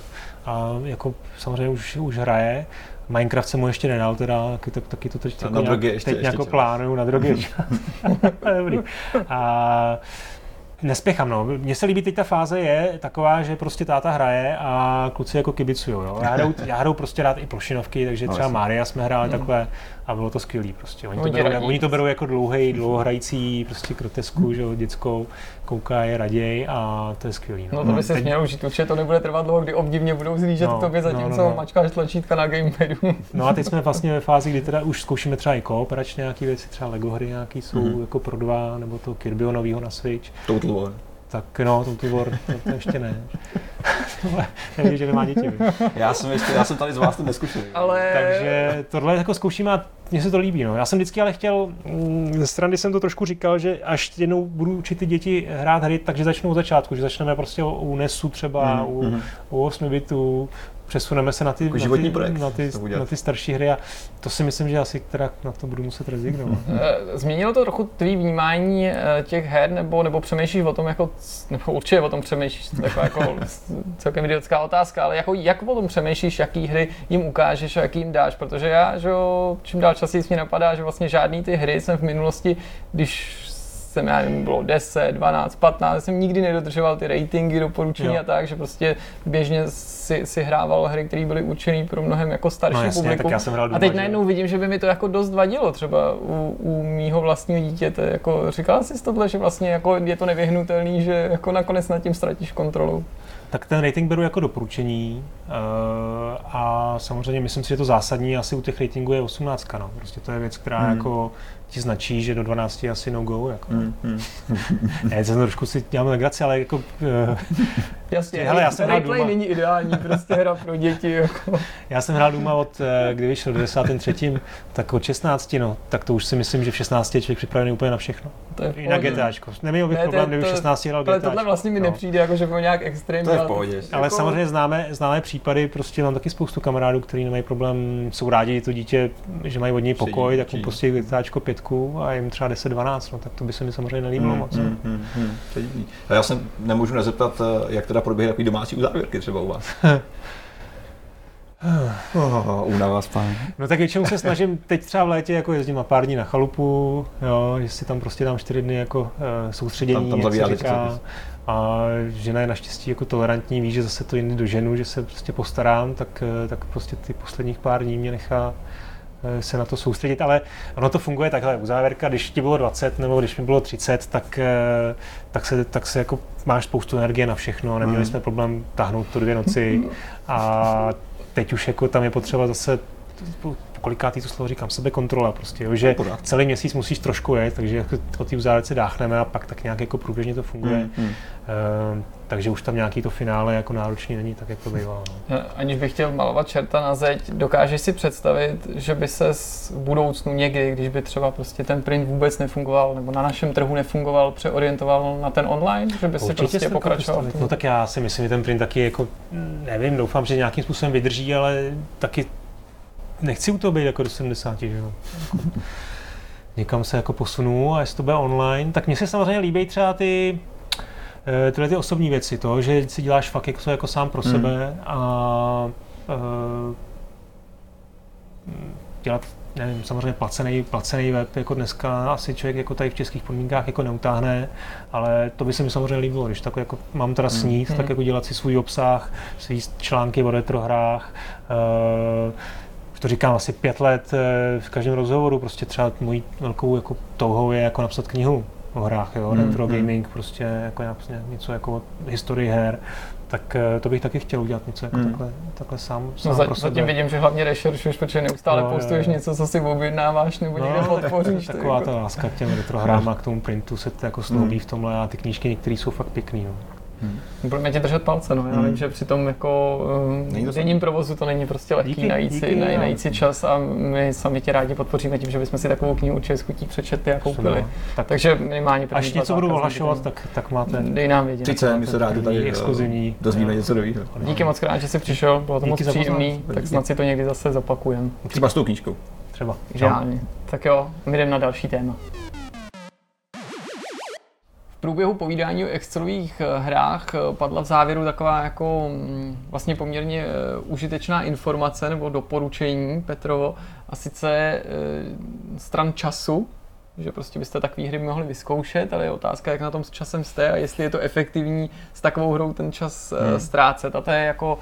a jako samozřejmě už, už hraje. Minecraft se mu ještě nedal, teda taky, tak, taky to teď, jako nějak, ještě- teď ještě čas. plánuju na drogy. Dobrý. A Nespěchám, no. Mně se líbí teď ta fáze je taková, že prostě táta hraje a kluci jako kibicujou, jo. Já hraju, já hraju prostě rád i plošinovky, takže No, třeba. Mária jsme hráli takhle a bylo to skvělý prostě. Oni to, berou, oni to berou jako dlouhej, dlouhohrající prostě grotesku, že jo, dětskou, koukají raději a to je skvělý. No to by se Teď- mělo užít, určitě to nebude trvat dlouho, kdy obdivně budou zlížet No, no, tobě, no, zatímco no, no. mačkáš tlačítka na gamepadu. No a teď jsme vlastně ve fázi, kdy teda už zkoušíme třeba i kooperačně nějaké věci, třeba Lego hry nějaký jsou Mhm. jako pro dva, nebo to Kirbyho novýho na Switch. Total War. Tak no, Total War, to, to ještě ne. Nevidíš, že nemá děti. Já jsem ještě, já jsem tady z vás to neskušený. Ale Takže tohle jako zkoušíme a mně se to líbí. No. Já jsem vždycky ale chtěl, mm, ze strany jsem to trošku říkal, že až jednou budu učit ty děti hrát hry, takže začnou od začátku, že začneme prostě u NESu třeba, Mhm, u, mhm. u 8 bitů, přesuneme se na ty, Jako na životní ty, projekt na, ty, na ty starší hry a to si myslím, že asi teda na to budu muset rezignovat. Eh, Změnilo to trochu tvý vnímání eh, těch her, nebo, nebo přemýšlíš o tom, jako, nebo určitě o tom přemýšlíš, to je taková jako celkem idiotická otázka, ale jako, jak o tom přemýšlíš, jaký hry jim ukážeš a jaký jim dáš, protože já, že čím dál častěji mi napadá, že vlastně žádný ty hry jsem v minulosti, když jsem, já nevím, bylo 10, 12, 15, jsem nikdy nedodržoval ty ratingy, doporučení Jo. a tak, že prostě běžně si, si hrával hry, které byly určené pro mnohem jako starší No jasně, publikum. tak já jsem hrál a teď najednou vidím, že by mi to jako dost vadilo třeba u, u mýho vlastního dítěte. Jako, říkal jsi tohle, že vlastně jako je to nevyhnutelný, že jako nakonec nad tím ztratíš kontrolu. Tak ten rating beru jako doporučení uh, a samozřejmě myslím si, že to zásadní asi u těch ratingů je 18. No. Prostě to je věc, která Hmm. jako ti značí, že do 12 je asi no go. Jako. Hmm, hmm. Ne, jsem trošku si dělám legraci, ale jako, uh, Jasně, Hele, já jsem hrál replay doma. není ideální, prostě hra pro děti. Jako. já jsem hrál Duma od, eh, kdy vyšel do 10. tak od 16, no, tak to už si myslím, že v 16 je člověk připravený úplně na všechno. To je v I na. GTAčko. Neměl bych Ne, problém, kdyby v to- 16 hrál Ale GTAčko. tohle vlastně mi no. nepřijde, jako, že bylo nějak extrémní. To je v ale pohodě. Ale Jako- samozřejmě známe, známe případy, prostě mám taky spoustu kamarádů, kteří nemají problém, jsou rádi to dítě, že mají od něj pokoj, tak mu pustí GTAčko pětku a jim třeba 10-12, no tak to by se mi samozřejmě nelíbilo moc. Hmm, hmm, hmm. To je divný. A já se nemůžu nezeptat, eh, jak teda probíhají takový domácí uzávěrky třeba u vás. oh, únava spání. No tak většinou se snažím teď třeba v létě jako jezdím na pár dní na chalupu, jo, že si tam prostě dám čtyři dny jako uh, soustředění, Tam- tam jak se říká. A žena je naštěstí jako tolerantní, ví, že zase to jindy doženu, že se prostě postarám, tak, eh, tak prostě ty posledních pár dní mě nechá se na to soustředit, ale ono to funguje takhle, u závěrka, když ti bylo 20 nebo když mi bylo 30, tak, eh, tak, se, tak se jako máš spoustu energie na všechno, neměli Mhm. jsme problém tahnout to dvě noci a teď už jako tam je potřeba zase po kolikátý to slovo říkám, sebekontrola prostě, jo, že celý měsíc musíš trošku jet, takže jako o té uzávěrce dáchneme a pak tak nějak jako průběžně to funguje. Hmm, hmm. Ehm, takže už tam nějaký to finále jako náročný není, tak jak to bývalo. No. Eh, Aniž bych chtěl malovat čerta na zeď, dokážeš si představit, že by se v budoucnu někdy, když by třeba prostě ten print vůbec nefungoval, nebo na našem trhu nefungoval, přeorientoval na ten online, že by si prostě pokračoval? No tak já si myslím, že ten print taky jako, nevím, doufám, že nějakým způsobem vydrží, ale taky nechci u toho být jako do 70, že jo. Někam se jako posunu a jestli to bude online, tak mně se samozřejmě líbí třeba ty tyhle ty osobní věci, to, že si děláš fakt jako, jako sám pro Hmm. sebe a eh, dělat nevím, samozřejmě placený, placený web jako dneska asi člověk jako tady v českých podmínkách jako neutáhne, ale to by se mi samozřejmě líbilo, když tak jako mám teda Hmm. snít, Hmm. tak jako dělat si svůj obsah, svý články o retrohrách, uh, to říkám asi pět let eh, v každém rozhovoru, prostě třeba mojí velkou jako touhou je jako napsat knihu o hrách, jo, Hmm, retro hmm. gaming, prostě jako napsat něco jako o historii her, tak eh, to bych taky chtěl udělat něco jako Hmm. takhle, takhle sám, sám No, za, pro sebe. zatím vidím, že hlavně rešeršuješ, protože neustále No, jo, postuješ jo. něco, co si objednáváš nebo někde tak- podpoříš. Taková jako- ta láska k těm retrohrám a k tomu printu se to jako sloubí v tomhle a ty knížky některé jsou fakt pěkný. No. Hmm. Budeme ti držet palce, no. Já Hmm. vím, že při tom jako to um, denním provozu to není prostě lehký Díky, najít, si, díky, naj, no. najít si čas a my sami tě rádi podpoříme tím, že bychom si takovou knihu určitě s chutí přečetli a koupili. Tak Takže minimálně první až dva něco budu ohlašovat, tak, tak máte Dej nám vědět. Sice, my se rádi tady eh, exkluzivní. dozvíme něco nového. Díky moc krát, že jsi přišel, bylo to moc příjemný, tak snad si to někdy zase zapakujeme. Třeba s tou knížkou. Třeba. Tak jo, my jdeme na další téma. Průběhu povídání o Excelových eh, hrách eh, padla v závěru taková jako mm, vlastně poměrně eh, užitečná informace nebo doporučení Petrovo a sice stran času, že prostě byste takové hry mohli vyzkoušet, ale je otázka, jak na tom s časem jste a jestli je to efektivní s takovou hrou ten čas hmm. ztrácet. A to je jako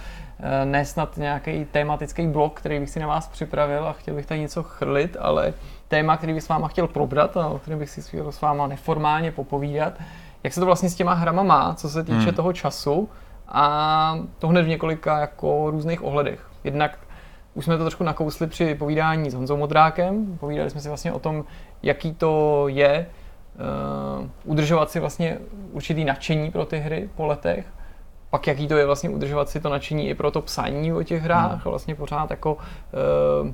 nesnad nějaký tematický blok, který bych si na vás připravil a chtěl bych tady něco chrlit, ale téma, který bych s váma chtěl probrat a o kterém bych si chtěl s váma neformálně popovídat, jak se to vlastně s těma hrama má, co se týče hmm. toho času a to hned v několika jako různých ohledech. Jednak už jsme to trošku nakousli při povídání s Honzou Modrákem, povídali jsme si vlastně o tom, jaký to je uh, udržovat si vlastně určitý nadšení pro ty hry po letech, pak jaký to je vlastně udržovat si to nadšení i pro to psaní o těch hrách hmm. vlastně pořád jako uh,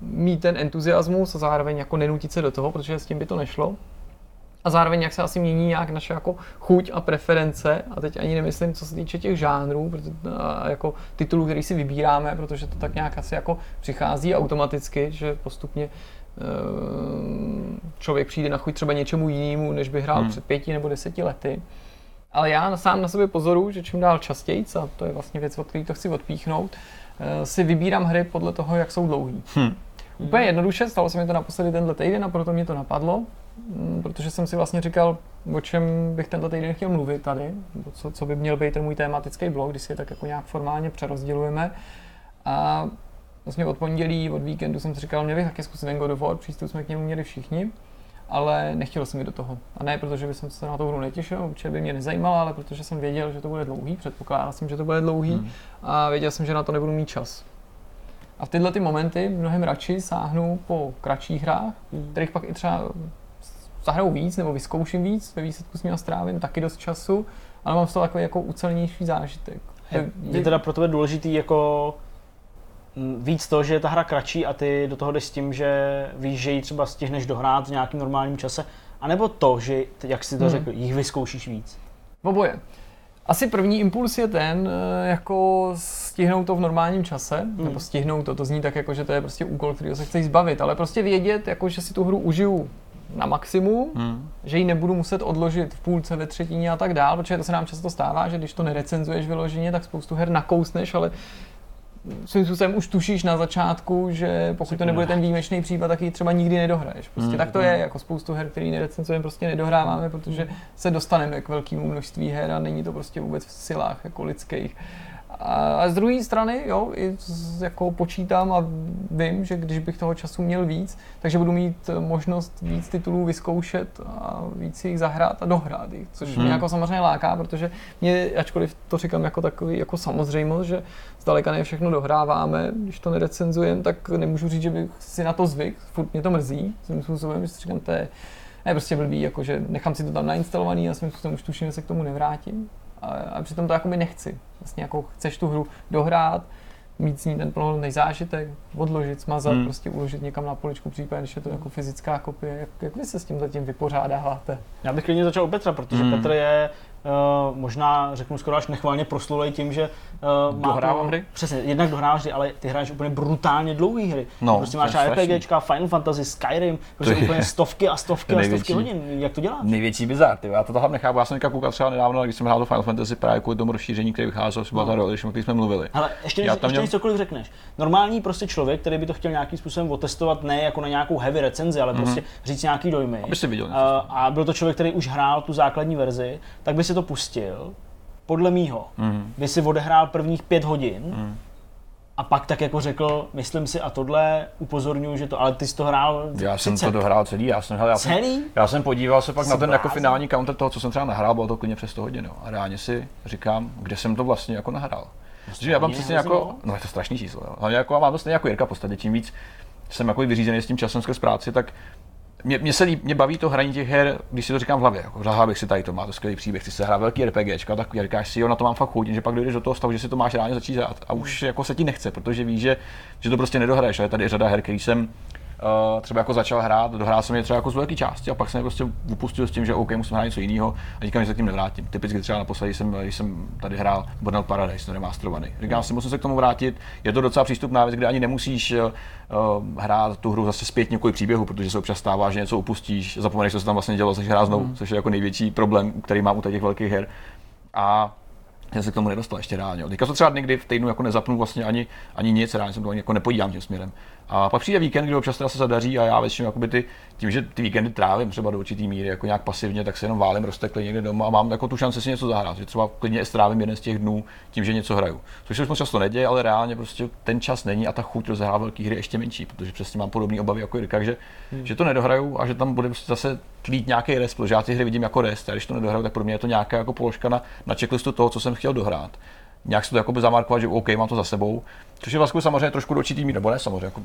mít ten entuziasmus a zároveň jako nenutit se do toho, protože s tím by to nešlo. A zároveň jak se asi mění nějak naše jako chuť a preference, a teď ani nemyslím, co se týče těch žánrů, a jako titulů, který si vybíráme, protože to tak nějak asi jako přichází automaticky, že postupně eh, člověk přijde na chuť třeba něčemu jinému, než by hrál hmm. před pěti nebo deseti lety. Ale já sám na sobě pozoru, že čím dál častěji, a to je vlastně věc, od které to chci odpíchnout, eh, si vybírám hry podle toho, jak jsou dlouhý. Hmm. Úplně jednoduše, stalo se mi to naposledy tenhle týden a proto mě to napadlo, mm, protože jsem si vlastně říkal, o čem bych tenhle týden chtěl mluvit tady, co, co by měl být ten můj tématický blog, když si je tak jako nějak formálně přerozdělujeme. A vlastně od pondělí, od víkendu jsem si říkal, mě bych taky zkusit ten God of War, přístup jsme k němu měli všichni, ale nechtěl jsem mi do toho. A ne protože bych se na tu hru netěšil, určitě by mě nezajímala, ale protože jsem věděl, že to bude dlouhý, předpokládal jsem, že to bude dlouhý hmm. a věděl jsem, že na to nebudu mít čas. A v tyhle ty momenty mnohem radši sáhnu po kratších hrách, kterých pak i třeba zahraju víc nebo vyzkouším víc, ve výsledku s nimi strávím taky dost času, ale mám z toho takový jako ucelnější zážitek. Je, je teda pro tebe důležitý jako víc to, že je ta hra kratší a ty do toho jdeš s tím, že víš, že ji třeba stihneš dohrát v nějakým normálním čase, anebo to, že, jak jsi to hmm. řekl, jich vyzkoušíš víc? Oboje. Asi první impuls je ten, eh, jako stihnout to v normálním čase, hmm. nebo stihnout to, to zní tak jako, že to je prostě úkol, který se chceš zbavit, ale prostě vědět, jako, že si tu hru užiju na maximum, hmm. že ji nebudu muset odložit v půlce, ve třetině a tak dál, protože to se nám často stává, že když to nerecenzuješ vyloženě, tak spoustu her nakousneš, ale svým způsobem už tušíš na začátku, že pokud to nebude ten výjimečný případ, tak ji třeba nikdy nedohraješ. Prostě mm, tak to mm. je, jako spoustu her, který nerecenzujeme, prostě nedohráváme, protože se dostaneme k velkému množství her a není to prostě vůbec v silách jako lidských. A z druhé strany, jo, i z, jako počítám a vím, že když bych toho času měl víc, takže budu mít možnost víc titulů vyzkoušet a víc jich zahrát a dohrát jich, což hmm. mě jako samozřejmě láká, protože mě, ačkoliv to říkám jako takový jako samozřejmost, že zdaleka ne všechno dohráváme, když to nerecenzujeme, tak nemůžu říct, že bych si na to zvyk, furt mě to mrzí, svým způsobem, že si říkám, to je, ne, prostě blbý, jako, že nechám si to tam nainstalovaný a svým způsobem už tuším, že se k tomu nevrátím a, a přitom to jakoby nechci. Vlastně jako chceš tu hru dohrát, mít s ní ten plnohodnotný zážitek, odložit, smazat, hmm. prostě uložit někam na poličku, případně když je to jako fyzická kopie. Jak, jak vy se s tím zatím vypořádáváte? Já bych klidně začal u Petra, protože hmm. Petr je možná řeknu skoro až nechválně proslulej tím, že uh, má to, hry? Přesně, jednak dohráváš hry, ale ty hraješ úplně brutálně dlouhé hry. No, prostě máš RPGčka, Final Fantasy, Skyrim, prostě to úplně stovky a stovky a stovky hodin. Jak to děláš? Největší bizar, ty. Já to toho nechápu. Já jsem koukal třeba nedávno, když jsem hrál do Final Fantasy právě kvůli tomu rozšíření, který vycházel, třeba no. ta role, o jsme mluvili. Ale ještě, než, ještě měl... cokoliv řekneš. Normální prostě člověk, který by to chtěl nějakým způsobem otestovat, ne jako na nějakou heavy recenzi, ale mm-hmm. prostě říct nějaký dojmy. Aby si viděl. Uh, a byl to člověk, který už hrál tu základní verzi, tak by si to pustil podle mýho, mm. by si odehrál prvních pět hodin mm. a pak tak jako řekl, myslím si a tohle, upozorňuji, že to, ale ty jsi to hrál Já jsem to dohrál celý, já jsem, já celý? Jsem, já jsem podíval se pak jsi na ten jako finální counter toho, co jsem třeba nahrál, bylo to klidně přes 100 hodin, jo. a reálně si říkám, kde jsem to vlastně jako nahrál. Protože já mám přesně jako, no je to strašný číslo, jo. Hlavně jako mám to stejně jako Jirka v podstatě, čím víc jsem jako vyřízený s tím časem skrz práci, tak mě, mě, se líb, mě baví to hraní těch her, když si to říkám v hlavě. Jako, zahrál bych si tady to, má to skvělý příběh, chci se hrát velký RPG, tak říkáš si, jo, na to mám fakt chuť, že pak dojdeš do toho stavu, že si to máš reálně začít hrát a už jako se ti nechce, protože víš, že, že to prostě nedohraješ. Ale tady je řada her, který jsem uh, třeba jako začal hrát, dohrál jsem je třeba jako z velké části a pak jsem je prostě upustil s tím, že OK, musím hrát něco jiného a nikam se k tím nevrátím. Typicky třeba naposledy jsem, když jsem tady hrál Burnout Paradise, to remasterovaný. Říkám si, musím se k tomu vrátit. Je to docela přístupná věc, kde ani nemusíš uh, hrát tu hru zase zpět několik příběhu, protože se občas stává, že něco upustíš, zapomeneš, co se tam vlastně dělo, začneš hrát znovu, mm. což je jako největší problém, který mám u těch velkých her. A já se k tomu nedostal ještě reálně. Teďka to třeba někdy v týdnu jako nezapnu vlastně ani, ani nic, reálně jsem to ani jako nepodívám tím směrem. A pak přijde víkend, kdy občas teda se zadaří a já většinou jakoby ty, tím, že ty víkendy trávím třeba do určitý míry jako nějak pasivně, tak se jenom válím roztekli někde doma a mám jako tu šanci si něco zahrát. Že třeba klidně strávím jeden z těch dnů tím, že něco hraju. Což se už často neděje, ale reálně prostě ten čas není a ta chuť rozehrát velké hry ještě menší, protože přesně mám podobné obavy jako Jirka, že, hmm. že to nedohraju a že tam bude prostě zase tlít nějaký rest, protože já ty hry vidím jako rest a když to nedohraju, tak pro mě je to nějaká jako položka na, na checklistu toho, co jsem chtěl dohrát nějak se to jakoby zamarkovat, že OK, mám to za sebou. Což je vlastně samozřejmě trošku do určitý míry, nebo ne samozřejmě, jako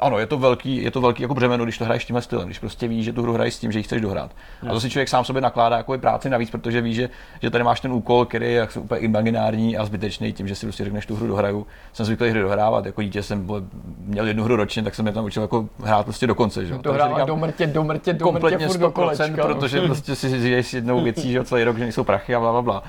ano, je to velký, je to velký jako břemeno, když to hraješ tímhle stylem, když prostě víš, že tu hru hraješ s tím, že ji chceš dohrát. No. A to si člověk sám sobě nakládá jako práci navíc, protože ví, že, že tady máš ten úkol, který je jako úplně imaginární a zbytečný, tím, že si prostě řekneš tu hru dohraju. Jsem zvyklý hry dohrávat, jako dítě jsem měl jednu hru ročně, tak jsem je tam učil jako hrát prostě do konce. Že? To do mrtě, do mrtě, do mrtě, kompletně do kolečka, protože prostě si žiješ jednou věcí, že celý rok, že nejsou prachy a bla, bla, bla.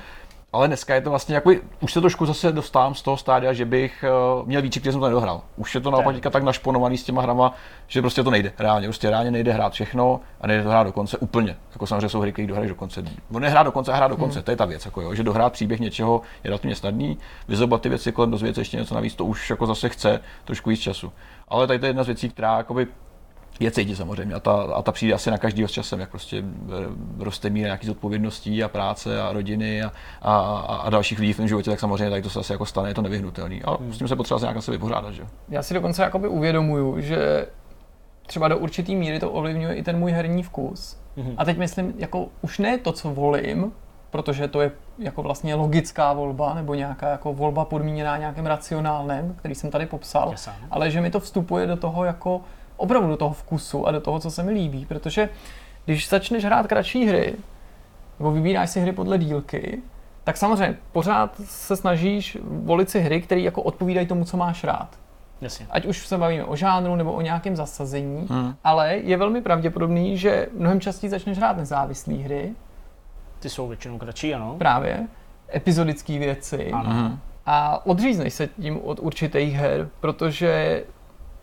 Ale dneska je to vlastně jako, už se trošku zase dostávám z toho stádia, že bych uh, měl víc, který jsem to nedohrál. Už je to naopak tak našponovaný s těma hrama, že prostě to nejde. Reálně, prostě reálně nejde hrát všechno a nejde to hrát do konce úplně. Jako samozřejmě jsou hry, které dohraješ do konce. On nehrát do konce a hrát do konce, hmm. to je ta věc. Jako jo, že dohrát příběh něčeho je relativně snadný, vyzobat ty věci kolem dozvědět ještě něco navíc, to už jako zase chce trošku víc času. Ale tady to je jedna z věcí, která jakoby je cítit samozřejmě a ta, a ta přijde asi na každý s časem, jak prostě eh, roste míra nějakých zodpovědností a práce a rodiny a, a, a dalších lidí v tom životě, tak samozřejmě tady to se asi jako stane, je to nevyhnutelný. A hmm. s tím se potřeba se nějak asi vypořádat. Že? Já si dokonce jakoby uvědomuju, že třeba do určitý míry to ovlivňuje i ten můj herní vkus. hmm A teď myslím, jako už ne to, co volím, protože to je jako vlastně logická volba nebo nějaká jako volba podmíněná nějakým racionálnem, který jsem tady popsal, ale že mi to vstupuje do toho jako opravdu do toho vkusu a do toho, co se mi líbí, protože když začneš hrát kratší hry, nebo vybíráš si hry podle dílky, tak samozřejmě pořád se snažíš volit si hry, které jako odpovídají tomu, co máš rád. Jasně. Ať už se bavíme o žánru nebo o nějakém zasazení, hmm. ale je velmi pravděpodobný, že mnohem častěji začneš hrát nezávislé hry. Ty jsou většinou kratší, ano. Právě. Epizodické věci. Ano. A odřízneš se tím od určitých her, protože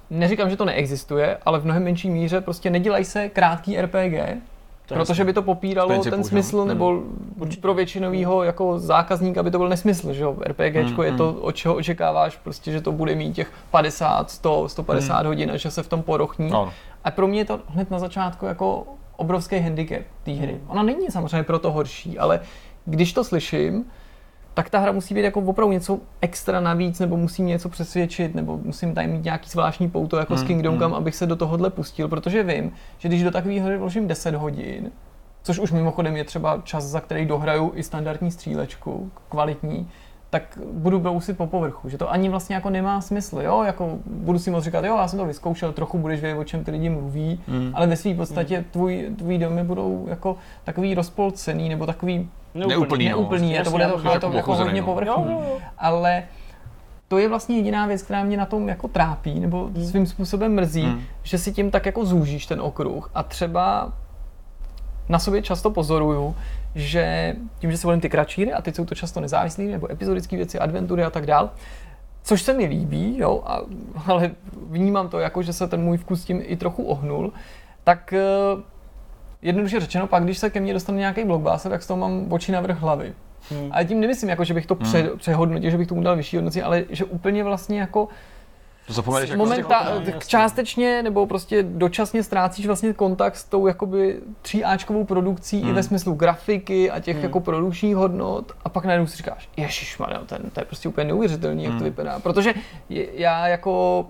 neříkám, že to neexistuje, ale v mnohem menší míře prostě nedělají se krátký RPG, to protože by to popíralo principu, ten smysl, nebo hmm. pro většinového jako zákazníka by to byl nesmysl, že jo? RPGčko hmm, je to, hmm. od čeho očekáváš, prostě, že to bude mít těch 50, 100, 150 hmm. hodin a že se v tom porochní. No. A pro mě je to hned na začátku jako obrovský handicap té hry. Hmm. Ona není samozřejmě proto horší, ale když to slyším, tak ta hra musí být jako opravdu něco extra navíc, nebo musím něco přesvědčit, nebo musím tady mít nějaký zvláštní pouto jako hmm, s Kingdom Come, hmm. abych se do tohohle pustil, protože vím, že když do takové hry vložím 10 hodin, což už mimochodem je třeba čas, za který dohraju i standardní střílečku, kvalitní, tak budu brousit po povrchu, že to ani vlastně jako nemá smysl, jo, jako budu si moc říkat, jo, já jsem to vyzkoušel, trochu budeš vědět, o čem ty lidi mluví, mm. ale ve své podstatě mm. tvůj, tvůj domy budou jako takový rozpolcený, nebo takový neúplný, neúplný, no, to bude to, to, to jako hodně povrchní, ale to je vlastně jediná věc, která mě na tom jako trápí, nebo mm. svým způsobem mrzí, mm. že si tím tak jako zúžíš ten okruh a třeba na sobě často pozoruju, že tím, že se volím ty kratší a teď jsou to často nezávislé nebo epizodické věci, adventury a tak dál, což se mi líbí, jo, a, ale vnímám to jako, že se ten můj vkus tím i trochu ohnul, tak eh, jednoduše řečeno, pak když se ke mně dostane nějaký blockbuster, tak z toho mám oči na vrch hlavy. Hmm. Ale tím nemyslím, jako, že bych to hmm. pře- přehodnotil, že bych tomu dal vyšší hodnocení, ale že úplně vlastně jako to zapomeneš jako Momenta, částečně nebo prostě dočasně ztrácíš vlastně kontakt s tou jakoby 3Ačkovou produkcí hmm. i ve smyslu grafiky a těch hmm. jako produkčních hodnot a pak najednou si říkáš, ježiš, ten, to je prostě úplně neuvěřitelný, hmm. jak to hmm. vypadá. Protože já jako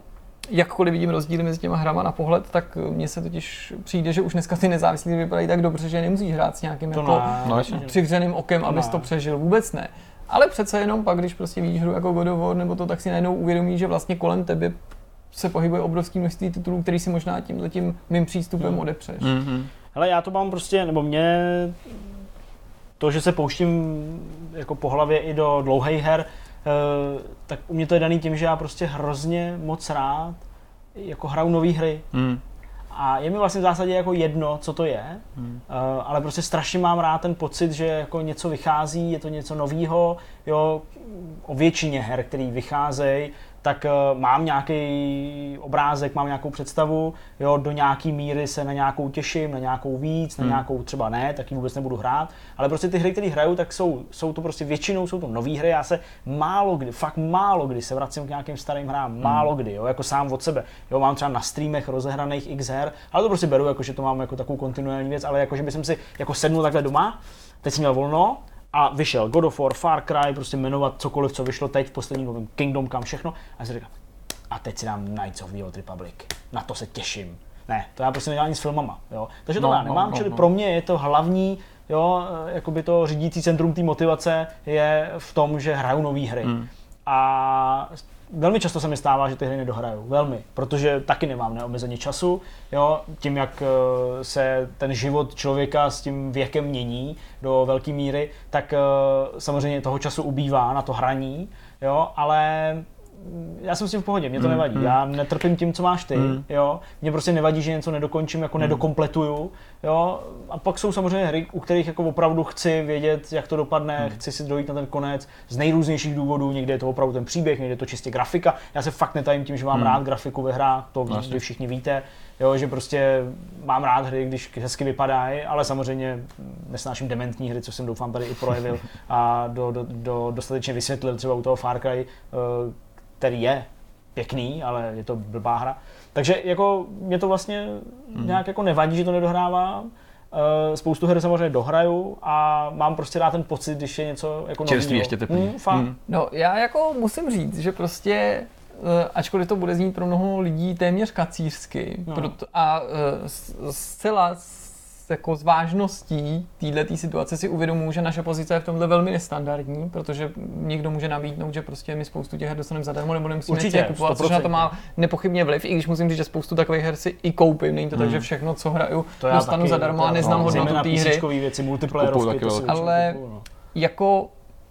jakkoliv vidím rozdíly mezi těma hrama na pohled, tak mně se totiž přijde, že už dneska ty nezávislí vypadají tak dobře, že nemusíš hrát s nějakým to jako ne, přivřeným okem, to abys ne. to přežil. Vůbec ne. Ale přece jenom pak, když prostě vidíš hru jako God of War, nebo to, tak si najednou uvědomí, že vlastně kolem tebe se pohybuje obrovský množství titulů, který si možná tím mým přístupem hmm. odepřeš. Mm-hmm. Hele, já to mám prostě, nebo mě to, že se pouštím jako po hlavě i do dlouhých her, eh, tak u mě to je daný tím, že já prostě hrozně moc rád jako hraju nové hry. Mm. A je mi vlastně v zásadě jako jedno, co to je, hmm. uh, ale prostě strašně mám rád ten pocit, že jako něco vychází, je to něco novýho, jo, o většině her, který vycházejí, tak uh, mám nějaký obrázek, mám nějakou představu, jo, do nějaký míry se na nějakou těším, na nějakou víc, na hmm. nějakou třeba ne, tak ji vůbec nebudu hrát, ale prostě ty hry, které hraju, tak jsou, jsou to prostě většinou jsou to nové hry, já se málo kdy, fakt málo kdy se vracím k nějakým starým hrám, hmm. málo kdy, jo, jako sám od sebe, jo, mám třeba na streamech rozehraných x her, ale to prostě beru, jako že to mám jako takovou kontinuální věc, ale jako že bych si jako sednul takhle doma, teď jsem měl volno, a vyšel God of War, Far Cry, prostě jmenovat cokoliv, co vyšlo teď v posledním novém Kingdom kam všechno. A si říkám, a teď si dám Knights of the Old Republic. Na to se těším. Ne, to já prostě nedělám nic s filmama. Jo. Takže to no, já nemám, no, čili no. pro mě je to hlavní, jo, jakoby to řídící centrum té motivace je v tom, že hraju nové hry. Hmm. A velmi často se mi stává, že ty hry nedohraju. Velmi. Protože taky nemám neomezeně času. Jo? Tím, jak eh, se ten život člověka s tím věkem mění do velké míry, tak eh, samozřejmě toho času ubývá na to hraní. Jo? Ale já jsem s tím v pohodě, mě to mm, nevadí. Mm. Já netrpím tím, co máš ty, mm. jo. Mě prostě nevadí, že něco nedokončím, jako mm. nedokompletuju, jo. A pak jsou samozřejmě hry, u kterých jako opravdu chci vědět, jak to dopadne, mm. chci si dojít na ten konec z nejrůznějších důvodů. Někde je to opravdu ten příběh, někde je to čistě grafika. Já se fakt netajím tím, že mám mm. rád grafiku ve hrách, to vlastně. vy všichni víte, jo, že prostě mám rád hry, když hezky vypadají, ale samozřejmě nesnáším dementní hry, co jsem doufám tady i projevil a do, do, do dostatečně vysvětlil třeba u toho Far Cry, uh, který je pěkný, ale je to blbá hra. Takže jako mě to vlastně hmm. nějak jako nevadí, že to nedohrávám. Uh, spoustu her samozřejmě dohraju a mám prostě rád ten pocit, když je něco jako Čerstvý ještě teplý. Hmm, hmm. No já jako musím říct, že prostě uh, ačkoliv to bude znít pro mnoho lidí téměř kacířsky no. proto, a uh, zcela jako s vážností této situace si uvědomuji, že naše pozice je v tomhle velmi nestandardní, protože někdo může nabídnout, že prostě my spoustu těch her dostaneme zadarmo nebo nemusíme Určitě, je kupovat, což na to má nepochybně vliv, i když musím říct, že spoustu takových her si i koupím. Není to hmm. tak, že všechno, co hraju, to dostanu taky, zadarmo a neznám no, hodnotu té hry. věci, multiplayerovky, ale no. jako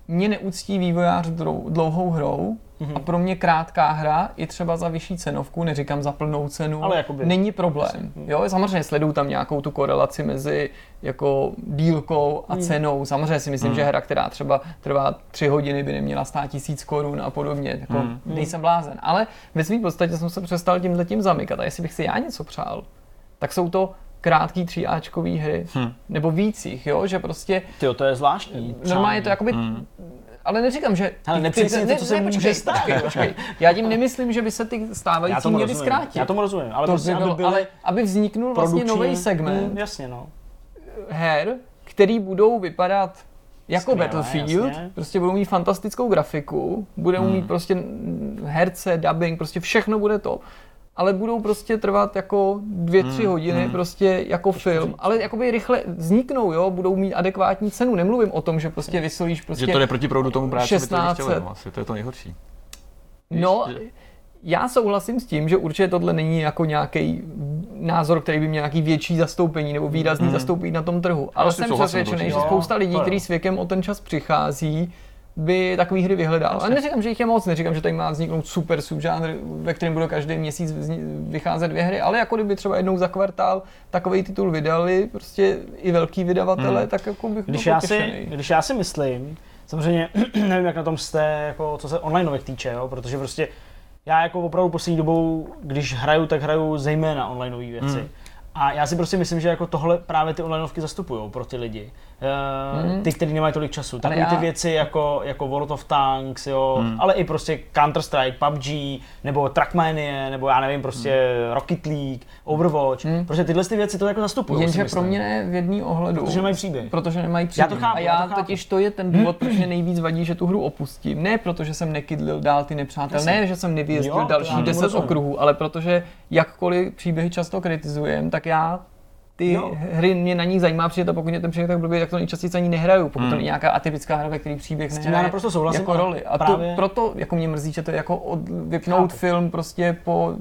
mě neúctí vývojář dlouhou hrou, Mm-hmm. A pro mě krátká hra, i třeba za vyšší cenovku, neříkám za plnou cenu, Ale jakoby, není problém. Jo, samozřejmě sleduju tam nějakou tu korelaci mezi jako dílkou a mm. cenou. Samozřejmě si myslím, mm. že hra, která třeba trvá tři hodiny, by neměla stát tisíc korun a podobně. Jako mm. nejsem blázen. Ale ve svým podstatě jsem se přestal tímhle tím zamykat. A jestli bych si já něco přál, tak jsou to krátký tříáčkový hry, hmm. nebo víc jich, jo, že prostě... Tyjo, to je zvláštní. Normálně to jakoby hmm ale neříkám, že... Ale nepřesně to, co se může počkej, stát. Počkej, počkej. Já tím nemyslím, že by se ty stávající měly zkrátit. Já tomu rozumím, ale, to prostě, by bylo, aby, ale aby vzniknul vlastně nový segment mm, jasně, no. her, který budou vypadat jako Skvěle, Battlefield, jasně. prostě budou mít fantastickou grafiku, budou hmm. mít prostě herce, dubbing, prostě všechno bude to ale budou prostě trvat jako dvě, tři hmm, hodiny, hmm. prostě jako Ještě film, říct. ale jakoby rychle vzniknou, jo, budou mít adekvátní cenu. Nemluvím o tom, že prostě vysolíš prostě Že to jde proti proudu tomu práci, 16... chtěli, no, asi to je to nejhorší. No, já souhlasím s tím, že určitě tohle není jako nějaký názor, který by měl nějaký větší zastoupení nebo výrazný hmm. zastoupení na tom trhu. Ale jsem přesvědčený, že spousta lidí, kteří s věkem o ten čas přichází, by takové hry vyhledal. Ale neříkám, že jich je moc, neříkám, že tady má vzniknout super subžánr, ve kterém budou každý měsíc vycházet dvě hry, ale jako kdyby třeba jednou za kvartál takový titul vydali, prostě i velký vydavatele, hmm. tak jako bych když já, si, když já si myslím, samozřejmě nevím, jak na tom jste, jako, co se online týče, jo, protože prostě já jako opravdu poslední dobou, když hraju, tak hraju zejména online věci. Hmm. A já si prostě myslím, že jako tohle právě ty onlineovky zastupují pro ty lidi. Mm. Ty, kteří nemají tolik času. Takové já... ty věci jako, jako World of Tanks, jo, mm. ale i prostě Counter-Strike, PUBG, nebo Trackmania, nebo já nevím, prostě mm. Rocket League, Overwatch. Mm. Prostě tyhle ty věci to jako zastupují. Jenže pro mě ne v jedný ohledu. Protože nemají příběh. Protože nemají příběh. Já to chápu, a já, já to chápu. totiž to je ten důvod, proč mě nejvíc vadí, že tu hru opustím. Ne protože jsem nekydlil dál ty nepřátel, ne, že jsem nevyjezdil další deset okruhů, ale protože jakkoliv příběhy často kritizujem, tak já ty jo. hry mě na nich zajímá, protože to pokud mě ten příběh tak blbý, tak to nejčastěji ani nehraju, pokud hmm. to není nějaká atypická hra, ve který příběh nehraje já naprosto souhlasím, jako roli. A právě... to, proto jako mě mrzí, že to je jako od, vypnout Chápu. film prostě po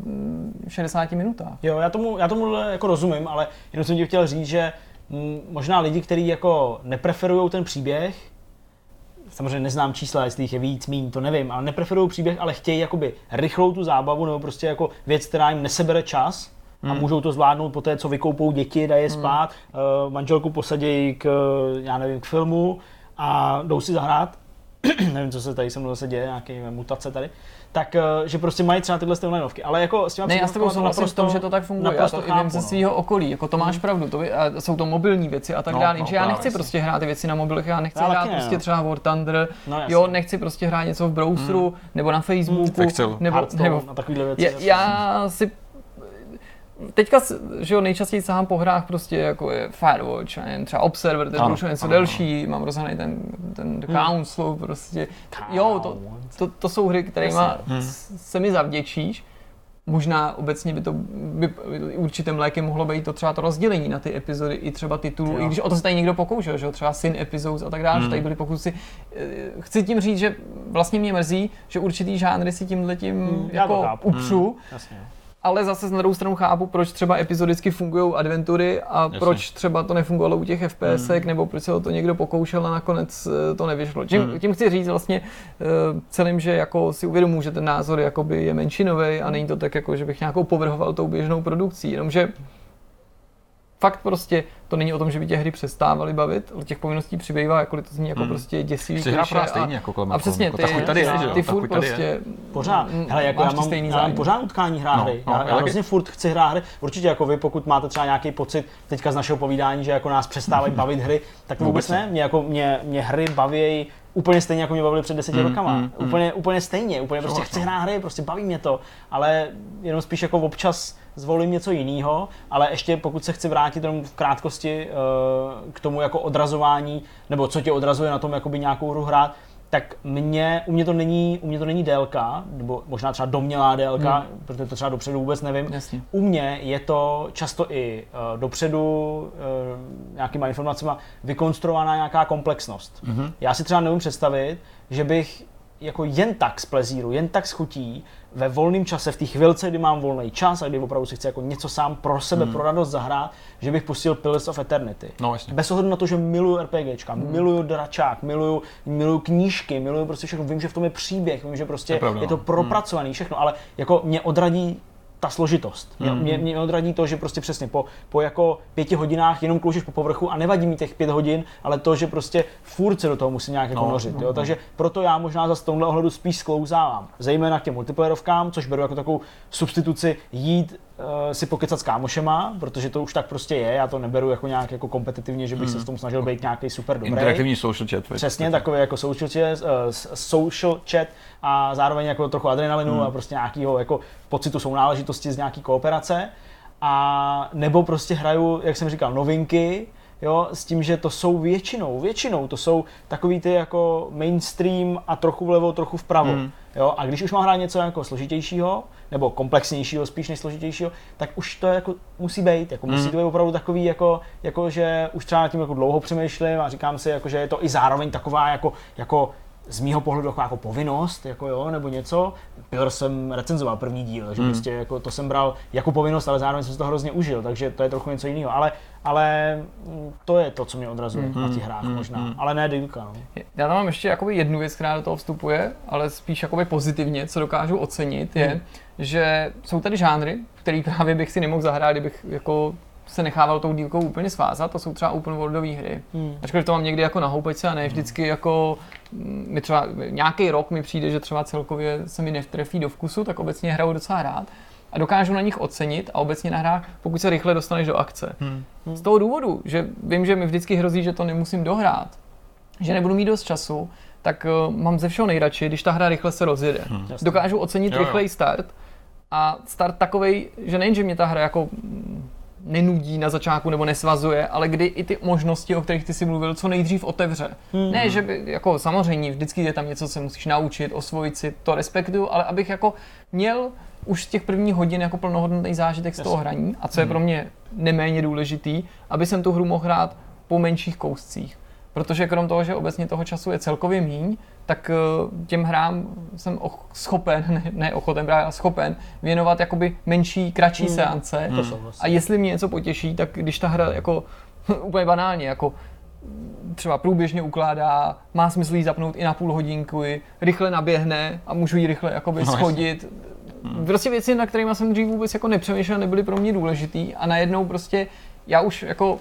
60 mm, minutách. Jo, já tomu, já tomu jako rozumím, ale jenom jsem ti chtěl říct, že možná lidi, kteří jako nepreferují ten příběh, samozřejmě neznám čísla, jestli jich je víc, míň, to nevím, ale nepreferují příběh, ale chtějí jakoby rychlou tu zábavu nebo prostě jako věc, která jim nesebere čas, a můžou to zvládnout po té, co vykoupou děti, dají je spát, uh, manželku posadějí k, já nevím, k filmu a jdou si zahrát. nevím, co se tady se mnou zase děje, nějaké mutace tady. Tak, eh, že prostě mají třeba tyhle ty onlineovky. Ale jako s těma Ne, já s tebou souhlasím v tom, že to tak funguje. Já to i vím ze chápu, no. svého okolí. Jako to máš pravdu. To, by- a jsou to mobilní věci a tak No, dále. no, Jenže já nechci jasně. prostě hrát ty věci na mobilech, já nechci Já hrát taky ne, prostě no. třeba War Thunder, No, jo, nechci prostě hrát něco v browseru, nebo na Facebooku, Excel. nebo, Hearthstone nebo a takovýhle věci. já, jasně. já si Teďka, že jo, nejčastěji sahám po hrách prostě jako je Firewatch, nevím, třeba Observer, ten už je něco ano, Hmm. delší, mám rozhaný ten, ten Council, prostě, jo, to, to, to jsou hry, kterými Jasně. se mi zavděčíš. Možná obecně by to by určitým lékem mohlo být to třeba to rozdělení na ty epizody i třeba titulů, i když o to se tady někdo pokoušel, že jo, třeba Sin Episodes a tak dále, že tady byly pokusy. Eh, Chci tím říct, že vlastně mě mrzí, že určitý žánry si tímhle tím Hmm, jako upřu, Jasně. Ale zase na druhou stranu chápu, proč třeba epizodicky fungují adventury a Jasně. proč třeba to nefungovalo u těch FPSek, nebo proč se o to někdo pokoušel a nakonec eh, to nevyšlo. Tím, tím chci říct vlastně eh, celým, že jako si uvědomuji, že ten názor jakoby je menšinový a není to tak, jako, že bych nějakou povrhoval tou běžnou produkcí, jenomže fakt prostě to není o tom, že by tě hry přestávaly bavit, ale těch povinností přibývá, jakkoliv to zní jako prostě děsivý Jsi hrá klišé pořád a- stejně jako kolem a přesně, jako ty, takový tady je, ty, že jo, ty furt tady je. prostě Pořád. mm, Hele, jako já mám, stejný já mám zájem. pořád utkání hrát No, hry. no, já, já vlastně furt chci hrát hry. Určitě jako vy, pokud máte třeba nějaký pocit teďka z našeho povídání, že jako nás přestávají bavit hry, tak to vůbec Vůbec ne. Mě, jako, mě, mě hry baví úplně stejně, jako mě bavily před deseti rokama. úplně, úplně stejně, úplně prostě chci hrát hry, prostě baví mě to, ale jenom spíš jako občas zvolím něco jiného, ale ještě pokud se chci vrátit jenom v krátkosti eh, k tomu jako odrazování, nebo co tě odrazuje na tom jakoby nějakou hru hrát, tak mě, u mě to není, u mě to není délka, nebo možná třeba domnělá délka, hmm. protože to třeba dopředu vůbec nevím. Jasně. U mě je to často i uh, dopředu uh, nějakýma informacemi vykonstruovaná nějaká komplexnost. Mm-hmm. Já si třeba nevím představit, že bych jako jen tak z plezíru, jen tak z chutí, ve volném čase, v té chvilce, kdy mám volný čas a kdy opravdu si chci jako něco sám pro sebe, mm. pro radost zahrát, že bych pustil Pillars of Eternity. No, jasně. Bez ohledu na to, že miluju RPGčka, hmm. miluju dračák, miluju, miluju knížky, miluju prostě všechno, vím, že v tom je příběh, vím, že prostě je je, pravda, je to no. propracovaný všechno, ale jako mě odradí ta složitost. Mě, mě, mě odradí to, že prostě přesně po, po jako pěti hodinách jenom kloužíš po povrchu a nevadí mi těch pět hodin, ale to, že prostě furt se do toho musí nějak jako No, nořit. no, jo? no. Takže proto já možná za tomhle ohledu spíš sklouzávám. Zejména k těm multiplayerovkám, což beru jako takovou substituci jít si pokecat s kámošema, protože to už tak prostě je, já to neberu jako nějak jako kompetitivně, že bych se s tom snažil být nějaký super dobrý. Interaktivní social chat. Přesně, takový jako social chat, uh, social chat a zároveň jako trochu adrenalinu Hmm. a prostě nějakého jako pocitu sounáležitosti z nějaký kooperace. A nebo prostě hraju, jak jsem říkal, novinky, jo, s tím, že to jsou většinou, většinou to jsou takový ty jako mainstream a trochu vlevo, trochu vpravo. Hmm. Jo, a když už mám hrát něco jako složitějšího, nebo komplexnějšího spíš než složitějšího, tak už to jako musí být, jako musí to být opravdu takový, jako, jako že už třeba nad tím jako dlouho přemýšlím a říkám si, jako, že je to i zároveň taková jako, jako z mýho pohledu taková jako povinnost, jako jo, nebo něco. Pillar jsem recenzoval první díl, že prostě jako to jsem bral jako povinnost, ale zároveň jsem si to hrozně užil, takže to je trochu něco jiného. Ale, ale mm, to je to, co mě odrazuje na těch hrách možná, ale ne dílka. No. Já tam mám ještě jakoby jednu věc, která do toho vstupuje, ale spíš jakoby pozitivně, co dokážu ocenit, je, Hmm. že jsou tady žánry, který právě bych si nemohl zahrát, kdybych jako se nechával tou dílkou úplně svázat, to jsou třeba open worldové hry. Hmm. Ačkoliv to mám někdy jako na houpačce a ne vždycky jako mm, mi třeba nějaký rok mi přijde, že třeba celkově se mi netrefí do vkusu, tak obecně hraju docela rád a dokážu na nich ocenit a obecně na hrách, pokud se rychle dostaneš do akce. Hmm. Z toho důvodu, že vím, že mi vždycky hrozí, že to nemusím dohrát, že nebudu mít dost času, tak uh, mám ze všeho nejradši, když ta hra rychle se rozjede. Hmm. Dokážu ocenit Jo, jo. rychlej start a start takovej, že nejen, že mě ta hra jako mm, nenudí na začátku nebo nesvazuje, ale kdy i ty možnosti, o kterých ty si mluvil, co nejdřív otevře. Hmm. Ne, že by, jako samozřejmě, vždycky je tam něco, co se musíš naučit, osvojit si, to respektuju, ale abych jako měl už z těch prvních hodin jako plnohodnotný zážitek z toho hraní a co je pro mě neméně důležitý, aby jsem tu hru mohl hrát po menších kouscích. Protože krom toho, že obecně toho času je celkově míň, tak eh, těm hrám jsem och- schopen, ne, ne ochoten právě, ale schopen věnovat jakoby menší, kratší Hmm. seance. Souhlasím. A jestli mě něco potěší, tak když ta hra jako úplně banálně, jako třeba průběžně ukládá, má smysl jí zapnout i na půl hodinku, rychle naběhne a můžu ji rychle jakoby No, schodit, prostě věci, na kterými jsem dřív vůbec jako nepřemýšlel, nebyly pro mě důležitý a najednou prostě já už jako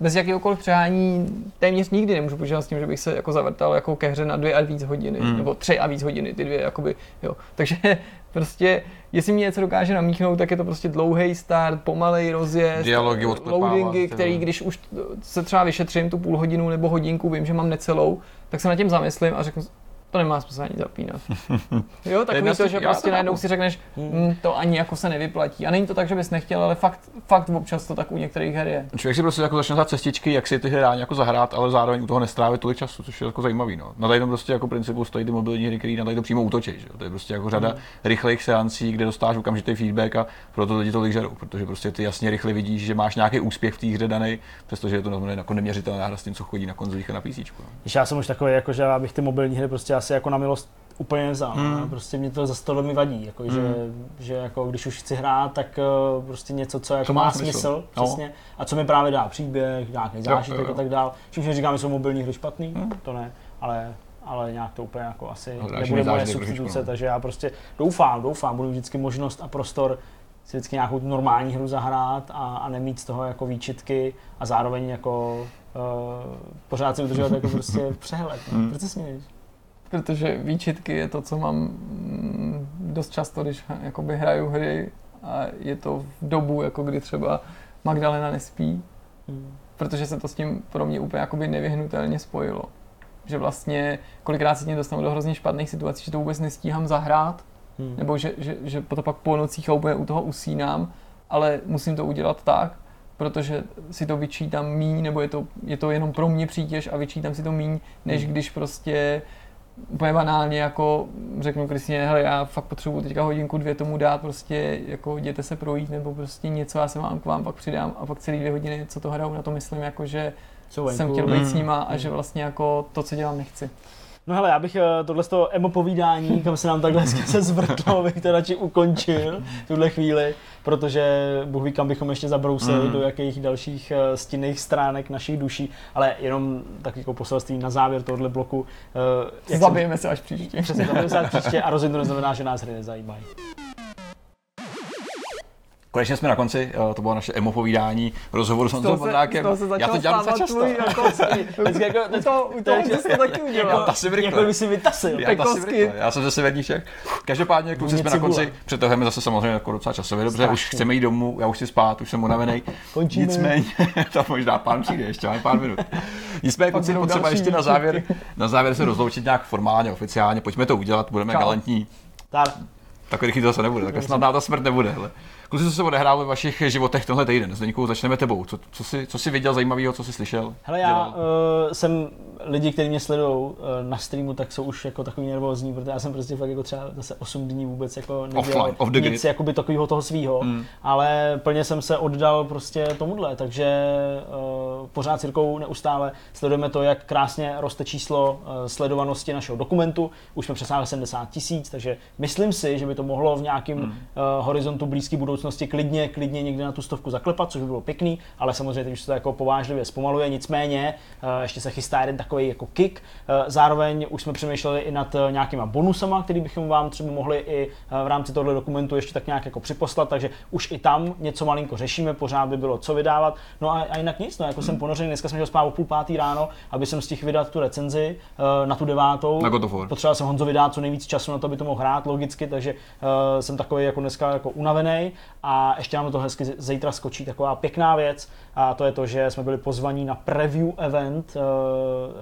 bez jakéhokoliv přehání téměř nikdy nemůžu počítat s tím, že bych se jako zavrtal jako ke hře na dvě a víc hodiny, Hmm. nebo tři a víc hodiny, ty dvě, jakoby, jo. Takže prostě, jestli mi něco dokáže namíchnout, tak je to prostě dlouhý start, pomalej rozjezd, Dialogy odklepávat, loadingy, který, když už se třeba vyšetřím tu půl hodinu nebo hodinku, vím, že mám necelou, tak se nad tím zamyslím a řeknu, to nemá smysl ani zapínat. Jo, takový z to, že prostě najednou si řekneš, hm, to ani jako se nevyplatí. A není to tak, že bys nechtěl, ale fakt, fakt občas to tak u některých her je. Člověk si prostě jako začne hledat cestičky, jak si ty hry jako zahrát, ale zároveň u toho nestrávit tolik času, což je jako zajímavý. No. Na tady prostě jako principu stojí ty mobilní hry, které na tady to přímo útočí. Že? To je prostě jako řada Hmm. rychlých seancí, kde dostáš okamžitý feedback a proto lidi tolik žerou, protože prostě ty jasně rychle vidíš, že máš nějaký úspěch v té hře daný, přestože je to jako neměřitelná hra s tím, co chodí na konzolích a na PC. No. Já jsem už takový, jako, že já bych ty mobilní hry prostě asi jako na milost úplně nevzal. Hmm. Mm. Prostě mě to za tohle mi vadí, jako, mm. že, že jako, když už chci hrát, tak uh, prostě něco, co jako To má má smysl. smysl, No. přesně, a co mi právě dá příběh, nějaký zážitek jo, jo. a tak dál. Čímž neříkám, že jsou mobilní hry špatný, to ne, ale ale nějak to úplně jako asi No, nebude moje substituce, no. takže já prostě doufám, doufám, budu vždycky možnost a prostor si vždycky nějakou normální hru zahrát a, a nemít z toho jako výčitky a zároveň jako uh, pořád si udržovat jako prostě přehled. Hmm. No. Proč se směješ? Protože výčitky je to, co mám mm, dost často, když jakoby hraju hry a je to v dobu, jako kdy třeba Magdalena nespí, Hmm. protože se to s tím pro mě úplně jakoby nevyhnutelně spojilo. Že vlastně kolikrát se tím dostanu do hrozně špatných situací, že to vůbec nestíhám zahrát, Hmm. nebo že, že, že to pak po nocích a úplně u toho usínám, ale musím to udělat tak, protože si to vyčítám míň, nebo je to, je to jenom pro mě přítěž a vyčítám si to míň, než Hmm. když prostě úplně banálně jako řeknu Kristýně, hele, já fakt potřebuji teďka hodinku, dvě tomu dát, prostě jako jděte se projít, nebo prostě něco, já se vám k vám pak přidám a pak celý dvě hodiny, co to hraju, na to myslím, jako že Jsou jsem chtěl být Mm. s nima a že vlastně jako to, co dělám, nechci. No hele, já bych eh, tohle z toho emo povídání, kam se nám takhle hezky se zvrtlo, bych to radši ukončil v tuhle chvíli, protože Bůh ví, kam bychom ještě zabrousili, Mm. do jakých dalších eh, stinných stránek našich duší, ale jenom takový jako poselství na závěr tohohle bloku. eh, Zabijeme se až příště. Přesně, to se příště a rozhodně to neznamená, že nás hry nezajímají. Konečně jsme na konci, eh, to bylo naše emo povídání, rozhovor s Honzou Vondrákem. z toho se Já to dělám docela často. jako, Vždycky jako, u toho, u toho jsi to taky udělal. si vrykle. jako by si vytasil. Já, to já jsem ze severních Čech. Každopádně, kluci, jsme na konci, přetahujeme zase samozřejmě jako docela časově, dobře, už chceme jít domů, já už chci spát, už jsem unavený. Končíme. Nicméně, to možná pán přijde, ještě máme pár minut. Nicméně, kluci, potřeba ještě na závěr, na závěr se rozloučit nějak formálně, oficiálně, pojďme to udělat, budeme galantní. Tak, Takový rychlý to zase nebude, takhle snadná ta smrt nebude. Hele. Kluci, co se odehrálo ve vašich životech tenhle týden? Zdeňku, začneme tebou. Co, co, jsi, co jsi viděl zajímavého, co jsi slyšel? Hele, já dělal? uh, jsem lidi, kteří mě sledují uh, na streamu, tak jsou už jako takový nervózní, protože já jsem prostě fakt jako třeba zase 8 dní vůbec jako nedělal Offline, off the nic jakoby takového toho svýho, Mm. ale plně jsem se oddal prostě tomuhle, takže uh, pořád s Jirkou neustále sledujeme to, jak krásně roste číslo uh, sledovanosti našeho dokumentu, už jsme přesáhli 70 tisíc, takže myslím si, že by to mohlo v nějakém Mm. uh, horizontu blízké budoucnosti klidně, klidně někde na tu stovku zaklepat, což by bylo pěkný, ale samozřejmě teď už se to jako povážlivě zpomaluje, nicméně uh, ještě se chystá jeden takový jako kick. Uh, zároveň už jsme přemýšleli i nad uh, nějakýma bonusama, který bychom vám třeba mohli i v rámci tohoto dokumentu ještě tak nějak jako připoslat, takže už i tam něco malinko řešíme, pořád by bylo co vydávat. No a, a jinak nic, no, jako jsem ponořený, dneska jsem šel spát o půl pátý ráno, aby jsem stihl vydat tu recenzi na tu devátou. Na. Potřeboval jsem Honzovi dát co nejvíc času na to, aby to mohl hrát logicky, takže jsem takový jako dneska jako unavený a ještě nám do toho hezky zítra skočí taková pěkná věc a to je to, že jsme byli pozvaní na preview event uh,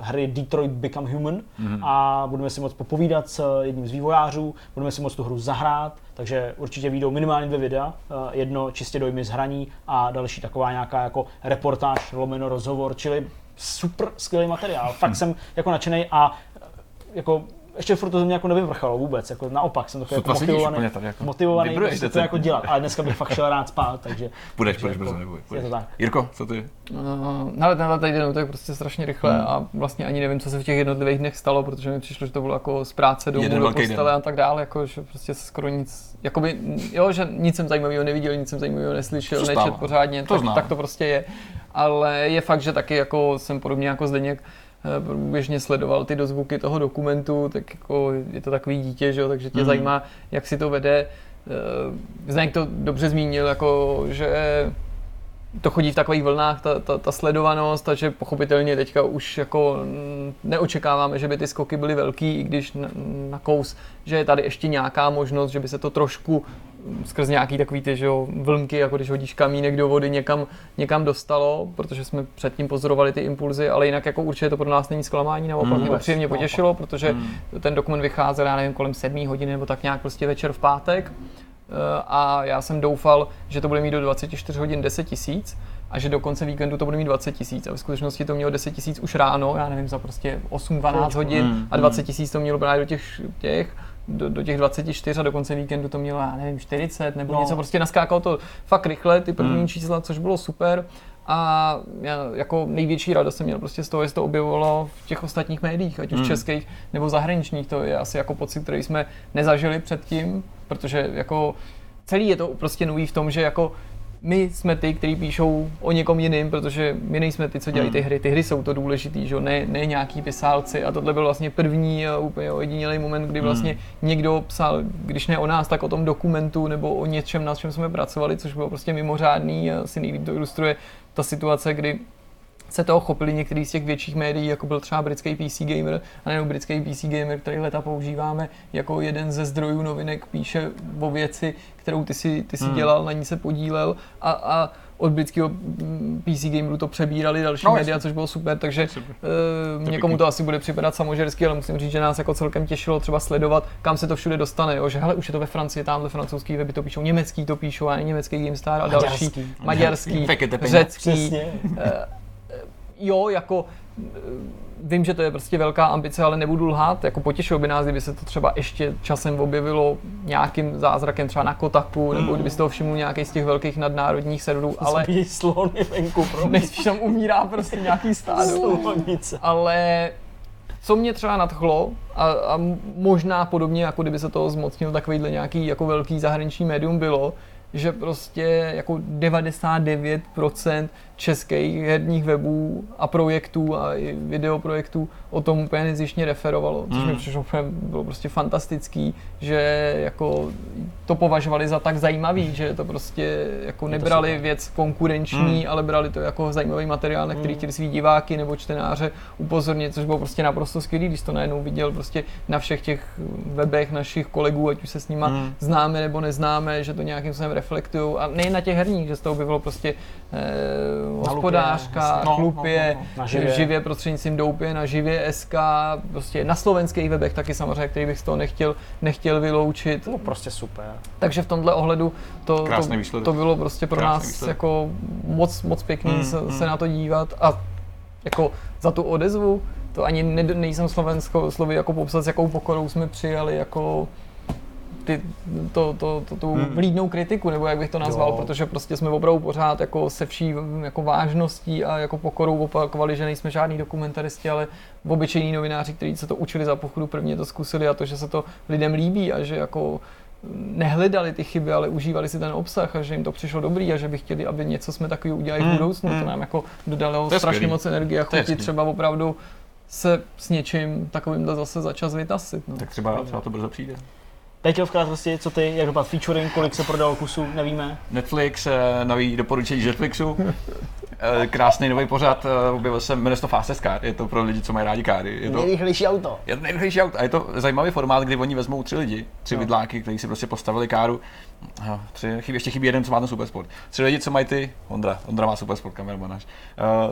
hry Detroit Become Human Mhm. a budeme si moct popovídat s jedním z vývojářů, budeme si moct tu hru zahrát, takže určitě vyjdou minimálně dvě videa, uh, jedno čistě dojmy z hraní a další taková nějaká jako reportáž, lomeno rozhovor, čili super skvělý materiál. Fakt jsem jako nadšený a eh, jako ještě furt to ze mě jako nevyvrchalo vůbec, jako naopak jsem takový jako Sotva sedíš motivovaný, tady, jako motivovaný prostě to decentně. jako dělat, ale dneska bych fakt šel rád spát, takže Budeš, takže budeš jako brzo, neboj. je to tak. Jirko, co ty? Uh, ale tenhle týden utek prostě strašně rychle Hmm. a vlastně ani nevím, co se v těch jednotlivých dnech stalo, protože mi přišlo, že to bylo jako z práce domů Jeden do postele den. a tak dále, jako, že prostě se skoro nic, jakoby, jo, že nic jsem zajímavého neviděl, nic jsem zajímavého neslyšel, To nečet pořádně, To tak, tak, to prostě je. Ale je fakt, že taky jako jsem podobně jako Zdeněk, běžně sledoval ty dozvuky toho dokumentu, tak jako je to takový dítě, že jo, takže tě Mhm. zajímá, jak si to vede. Eh, Zdeněk to dobře zmínil, jako, že to chodí v takových vlnách, ta, ta, ta sledovanost, takže pochopitelně teďka už jako mm, neočekáváme, že by ty skoky byly velký, i když na, na kous, že je tady ještě nějaká možnost, že by se to trošku mm, skrz nějaký takový ty že jo, vlnky, jako když hodíš kamínek do vody, někam, někam dostalo, protože jsme předtím pozorovali ty impulzy, ale jinak jako určitě to pro nás není zklamání, naopak Mm. mě to příjemně Naopak. potěšilo, protože Mm. ten dokument vycházel, já nevím, kolem 7 hodin nebo tak nějak prostě večer v pátek Eh, a já jsem doufal, že to bude mít do 24 hodin 10 tisíc a že do konce víkendu to bude mít 20 tisíc a v skutečnosti to mělo 10 tisíc už ráno, já nevím, za prostě 8-12 hodin Mm, a 20 tisíc to mělo právě do těch, těch do, do těch 24 a do konce víkendu to mělo, já nevím, 40 nebo No. něco, prostě naskákalo to fakt rychle, ty první Mm. čísla, což bylo super. A já jako největší radost jsem měl prostě z toho, se to objevovalo v těch ostatních médiích, ať už Mm. českých nebo zahraničních. To je asi jako pocit, který jsme nezažili předtím, protože jako celý je to prostě nový v tom, že jako my jsme ty, kteří píšou o někom jiným, protože my nejsme ty, co dělají ty Hmm. hry. Ty hry jsou to důležitý, že? Ne, ne nějaký pisálci. A tohle byl vlastně první a úplně ojedinělý moment, kdy Hmm. vlastně někdo psal, když ne o nás, tak o tom dokumentu nebo o něčem, na čem jsme pracovali, což bylo prostě mimořádný. A asi nejlíp to ilustruje ta situace, kdy se toho chopili některý z těch větších médií, jako byl třeba britský PC Gamer, a nejenom britský PC Gamer, který leta používáme jako jeden ze zdrojů novinek, píše o věci, kterou ty si, ty si Hmm. dělal, na ní se podílel a, a od britského mm, PC Gameru to přebírali další No, média, což bylo super, takže Super. uh, někomu to asi bude připadat samožersky, ale musím říct, že nás jako celkem těšilo třeba sledovat, kam se to všude dostane, jo? že hele, už je to ve Francii, tamhle francouzský weby to píšou, německý to píšou, a německý GameStar a další, Maďarský. maďarský, peníze. řecký. Jo, jako eh, vím, že to je prostě velká ambice, ale nebudu lhát, jako potěšilo by nás, kdyby se to třeba ještě časem objevilo nějakým zázrakem třeba na Kotaku, nebo kdyby se toho všiml nějaký z těch velkých nadnárodních serverů, ale Zabíjí slony venku, nejspíš tam umírá prostě nějaký stádo. Ale co mě třeba nadchlo a, a možná podobně, jako kdyby se toho zmocnil takovýhle nějaký jako velký zahraniční médium bylo, že prostě jako 99% českých herních webů a projektů a i videoprojektů o tom úplně nezjištně referovalo, což Mm. mi přišlo úplně, bylo prostě fantastický, že jako to považovali za tak zajímavý, že to prostě jako nebrali věc konkurenční, ale brali to jako zajímavý materiál, na který chtěli svý diváky nebo čtenáře upozornit, což bylo prostě naprosto skvělý, když to najednou viděl prostě na všech těch webech našich kolegů, ať už se s nima Mm. známe nebo neznáme, že to nějakým způsobem reflektují. A nejen na těch herních, že se to objevilo prostě eh, hospodářka, jasně. No, chlupě, no, no, no. Na živě. živě. prostřednictvím doupě, na živě SK, prostě na slovenských webech taky samozřejmě, který bych z toho nechtěl, nechtěl vyloučit. No prostě super. Takže v tomhle ohledu to, to, to bylo prostě pro Krásný nás výsledek. jako moc, moc pěkný Mm, se, mm. se na to dívat a jako za tu odezvu, to ani ne, nejsem slovensko, slovy jako popsat, s jakou pokorou jsme přijali jako ty, to, to, to, tu Hmm. vlídnou kritiku, nebo jak bych to nazval, Jo. protože prostě jsme opravdu pořád jako se vší jako vážností a jako pokorou opakovali, že nejsme žádní dokumentaristi, ale obyčejní novináři, kteří se to učili za pochodu, prvně to zkusili a to, že se to lidem líbí a že jako nehledali ty chyby, ale užívali si ten obsah a že jim to přišlo dobrý a že by chtěli, aby něco jsme takový udělali v Hmm, budoucnu. To hmm. nám jako dodalo To strašně skvělý. moc energie a To chuti třeba opravdu se s něčím takovýmhle zase za čas vytasit. No. Tak třeba, třeba to brzo přijde. Teď v krátkosti, co ty, jak dopadl featuring, kolik se prodalo kusů, nevíme. Netflix, eh, nový doporučení z Netflixu. Eh, Krásný nový pořad, eh, objevil se, jmenuje se to Fastest Car, je to pro lidi, co mají rádi káry. Je to, Nejrychlejší auto. je to nejrychlejší auto a je to zajímavý formát, kdy oni vezmou tři lidi, tři Jo. vidláky, kteří si prostě postavili káru. A Tři, chybí, ještě chybí jeden, co má ten supersport. Tři lidi, co mají ty, Ondra, Ondra má supersport, kameraman náš.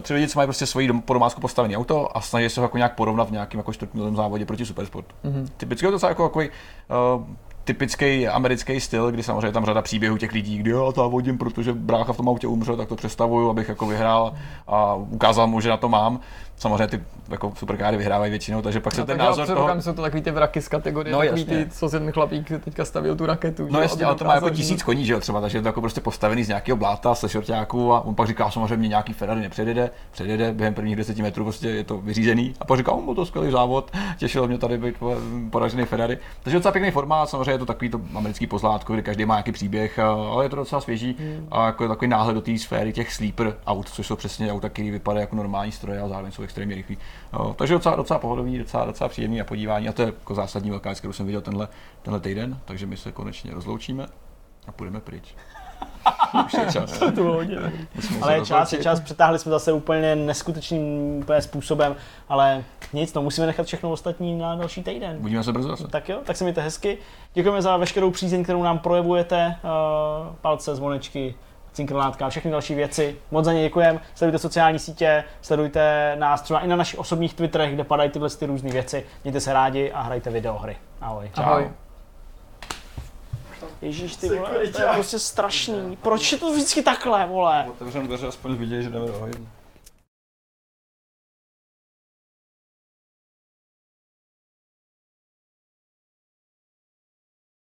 Tři lidi, co mají prostě svoji dom, po domácku postavené auto a snaží se ho jako nějak porovnat v nějakém jako čtvrtmilovém závodě proti supersportu. Mhm. Typicky je to docela jako takový uh, typický americký styl, kdy samozřejmě je tam řada příběhů těch lidí, kdy já závodím, protože brácha v tom autě umřel, tak to představuju, abych jako vyhrál a ukázal mu, že na to mám. Samozřejmě ty jako superkáry vyhrávají většinou, takže pak se No, ten tak já názor toho... že jsou to takový ty vraky z kategorie, No, takový jasně. ty, co ten chlapík teďka stavil tu raketu. No jo, jasně, ale to má jako tisíc koní, že jo, třeba, takže je to jako prostě postavený z nějakého bláta, se šorťáků a on pak říká, samozřejmě nějaký Ferrari nepředjede, předjede během prvních deseti metrů, prostě je to vyřízený a pak říká, on byl to skvělý závod, těšilo mě tady být po- poražený Ferrari. Takže docela pěkný formát, samozřejmě je to takový to americký pozlátko, kde každý má nějaký příběh, a- ale je to docela svěží a jako takový náhled do té sféry těch sleeper aut, což jsou přesně auta, které vypadají jako normální stroje a zároveň jsou extrémně rychlí. A, takže docela, docela pohodový, docela, docela příjemný na podívání a to je jako zásadní velká věc, kterou jsem viděl tenhle, tenhle týden, takže my se konečně rozloučíme a půjdeme pryč. Už je čas. To bylo hodně. Ale je čas, je čas, přetáhli jsme zase úplně neskutečným úplně způsobem, ale nic, no musíme nechat všechno ostatní na další týden. Uvidíme se brzo zase. Tak jo, tak se mějte hezky. Děkujeme za veškerou přízeň, kterou nám projevujete, uh, palce, zvonečky, cinkronátka a všechny další věci. Moc za ně děkujeme. Sledujte sociální sítě, sledujte nás třeba i na našich osobních Twitterech, kde padají tyhle ty různé věci. Mějte se rádi a hrajte videohry. Ahoj. Ahoj. Ježíš, ty vole, to je prostě strašný. Proč je to vždycky takhle, vole? Otevřeme dveře, aspoň vidět, že jdeme do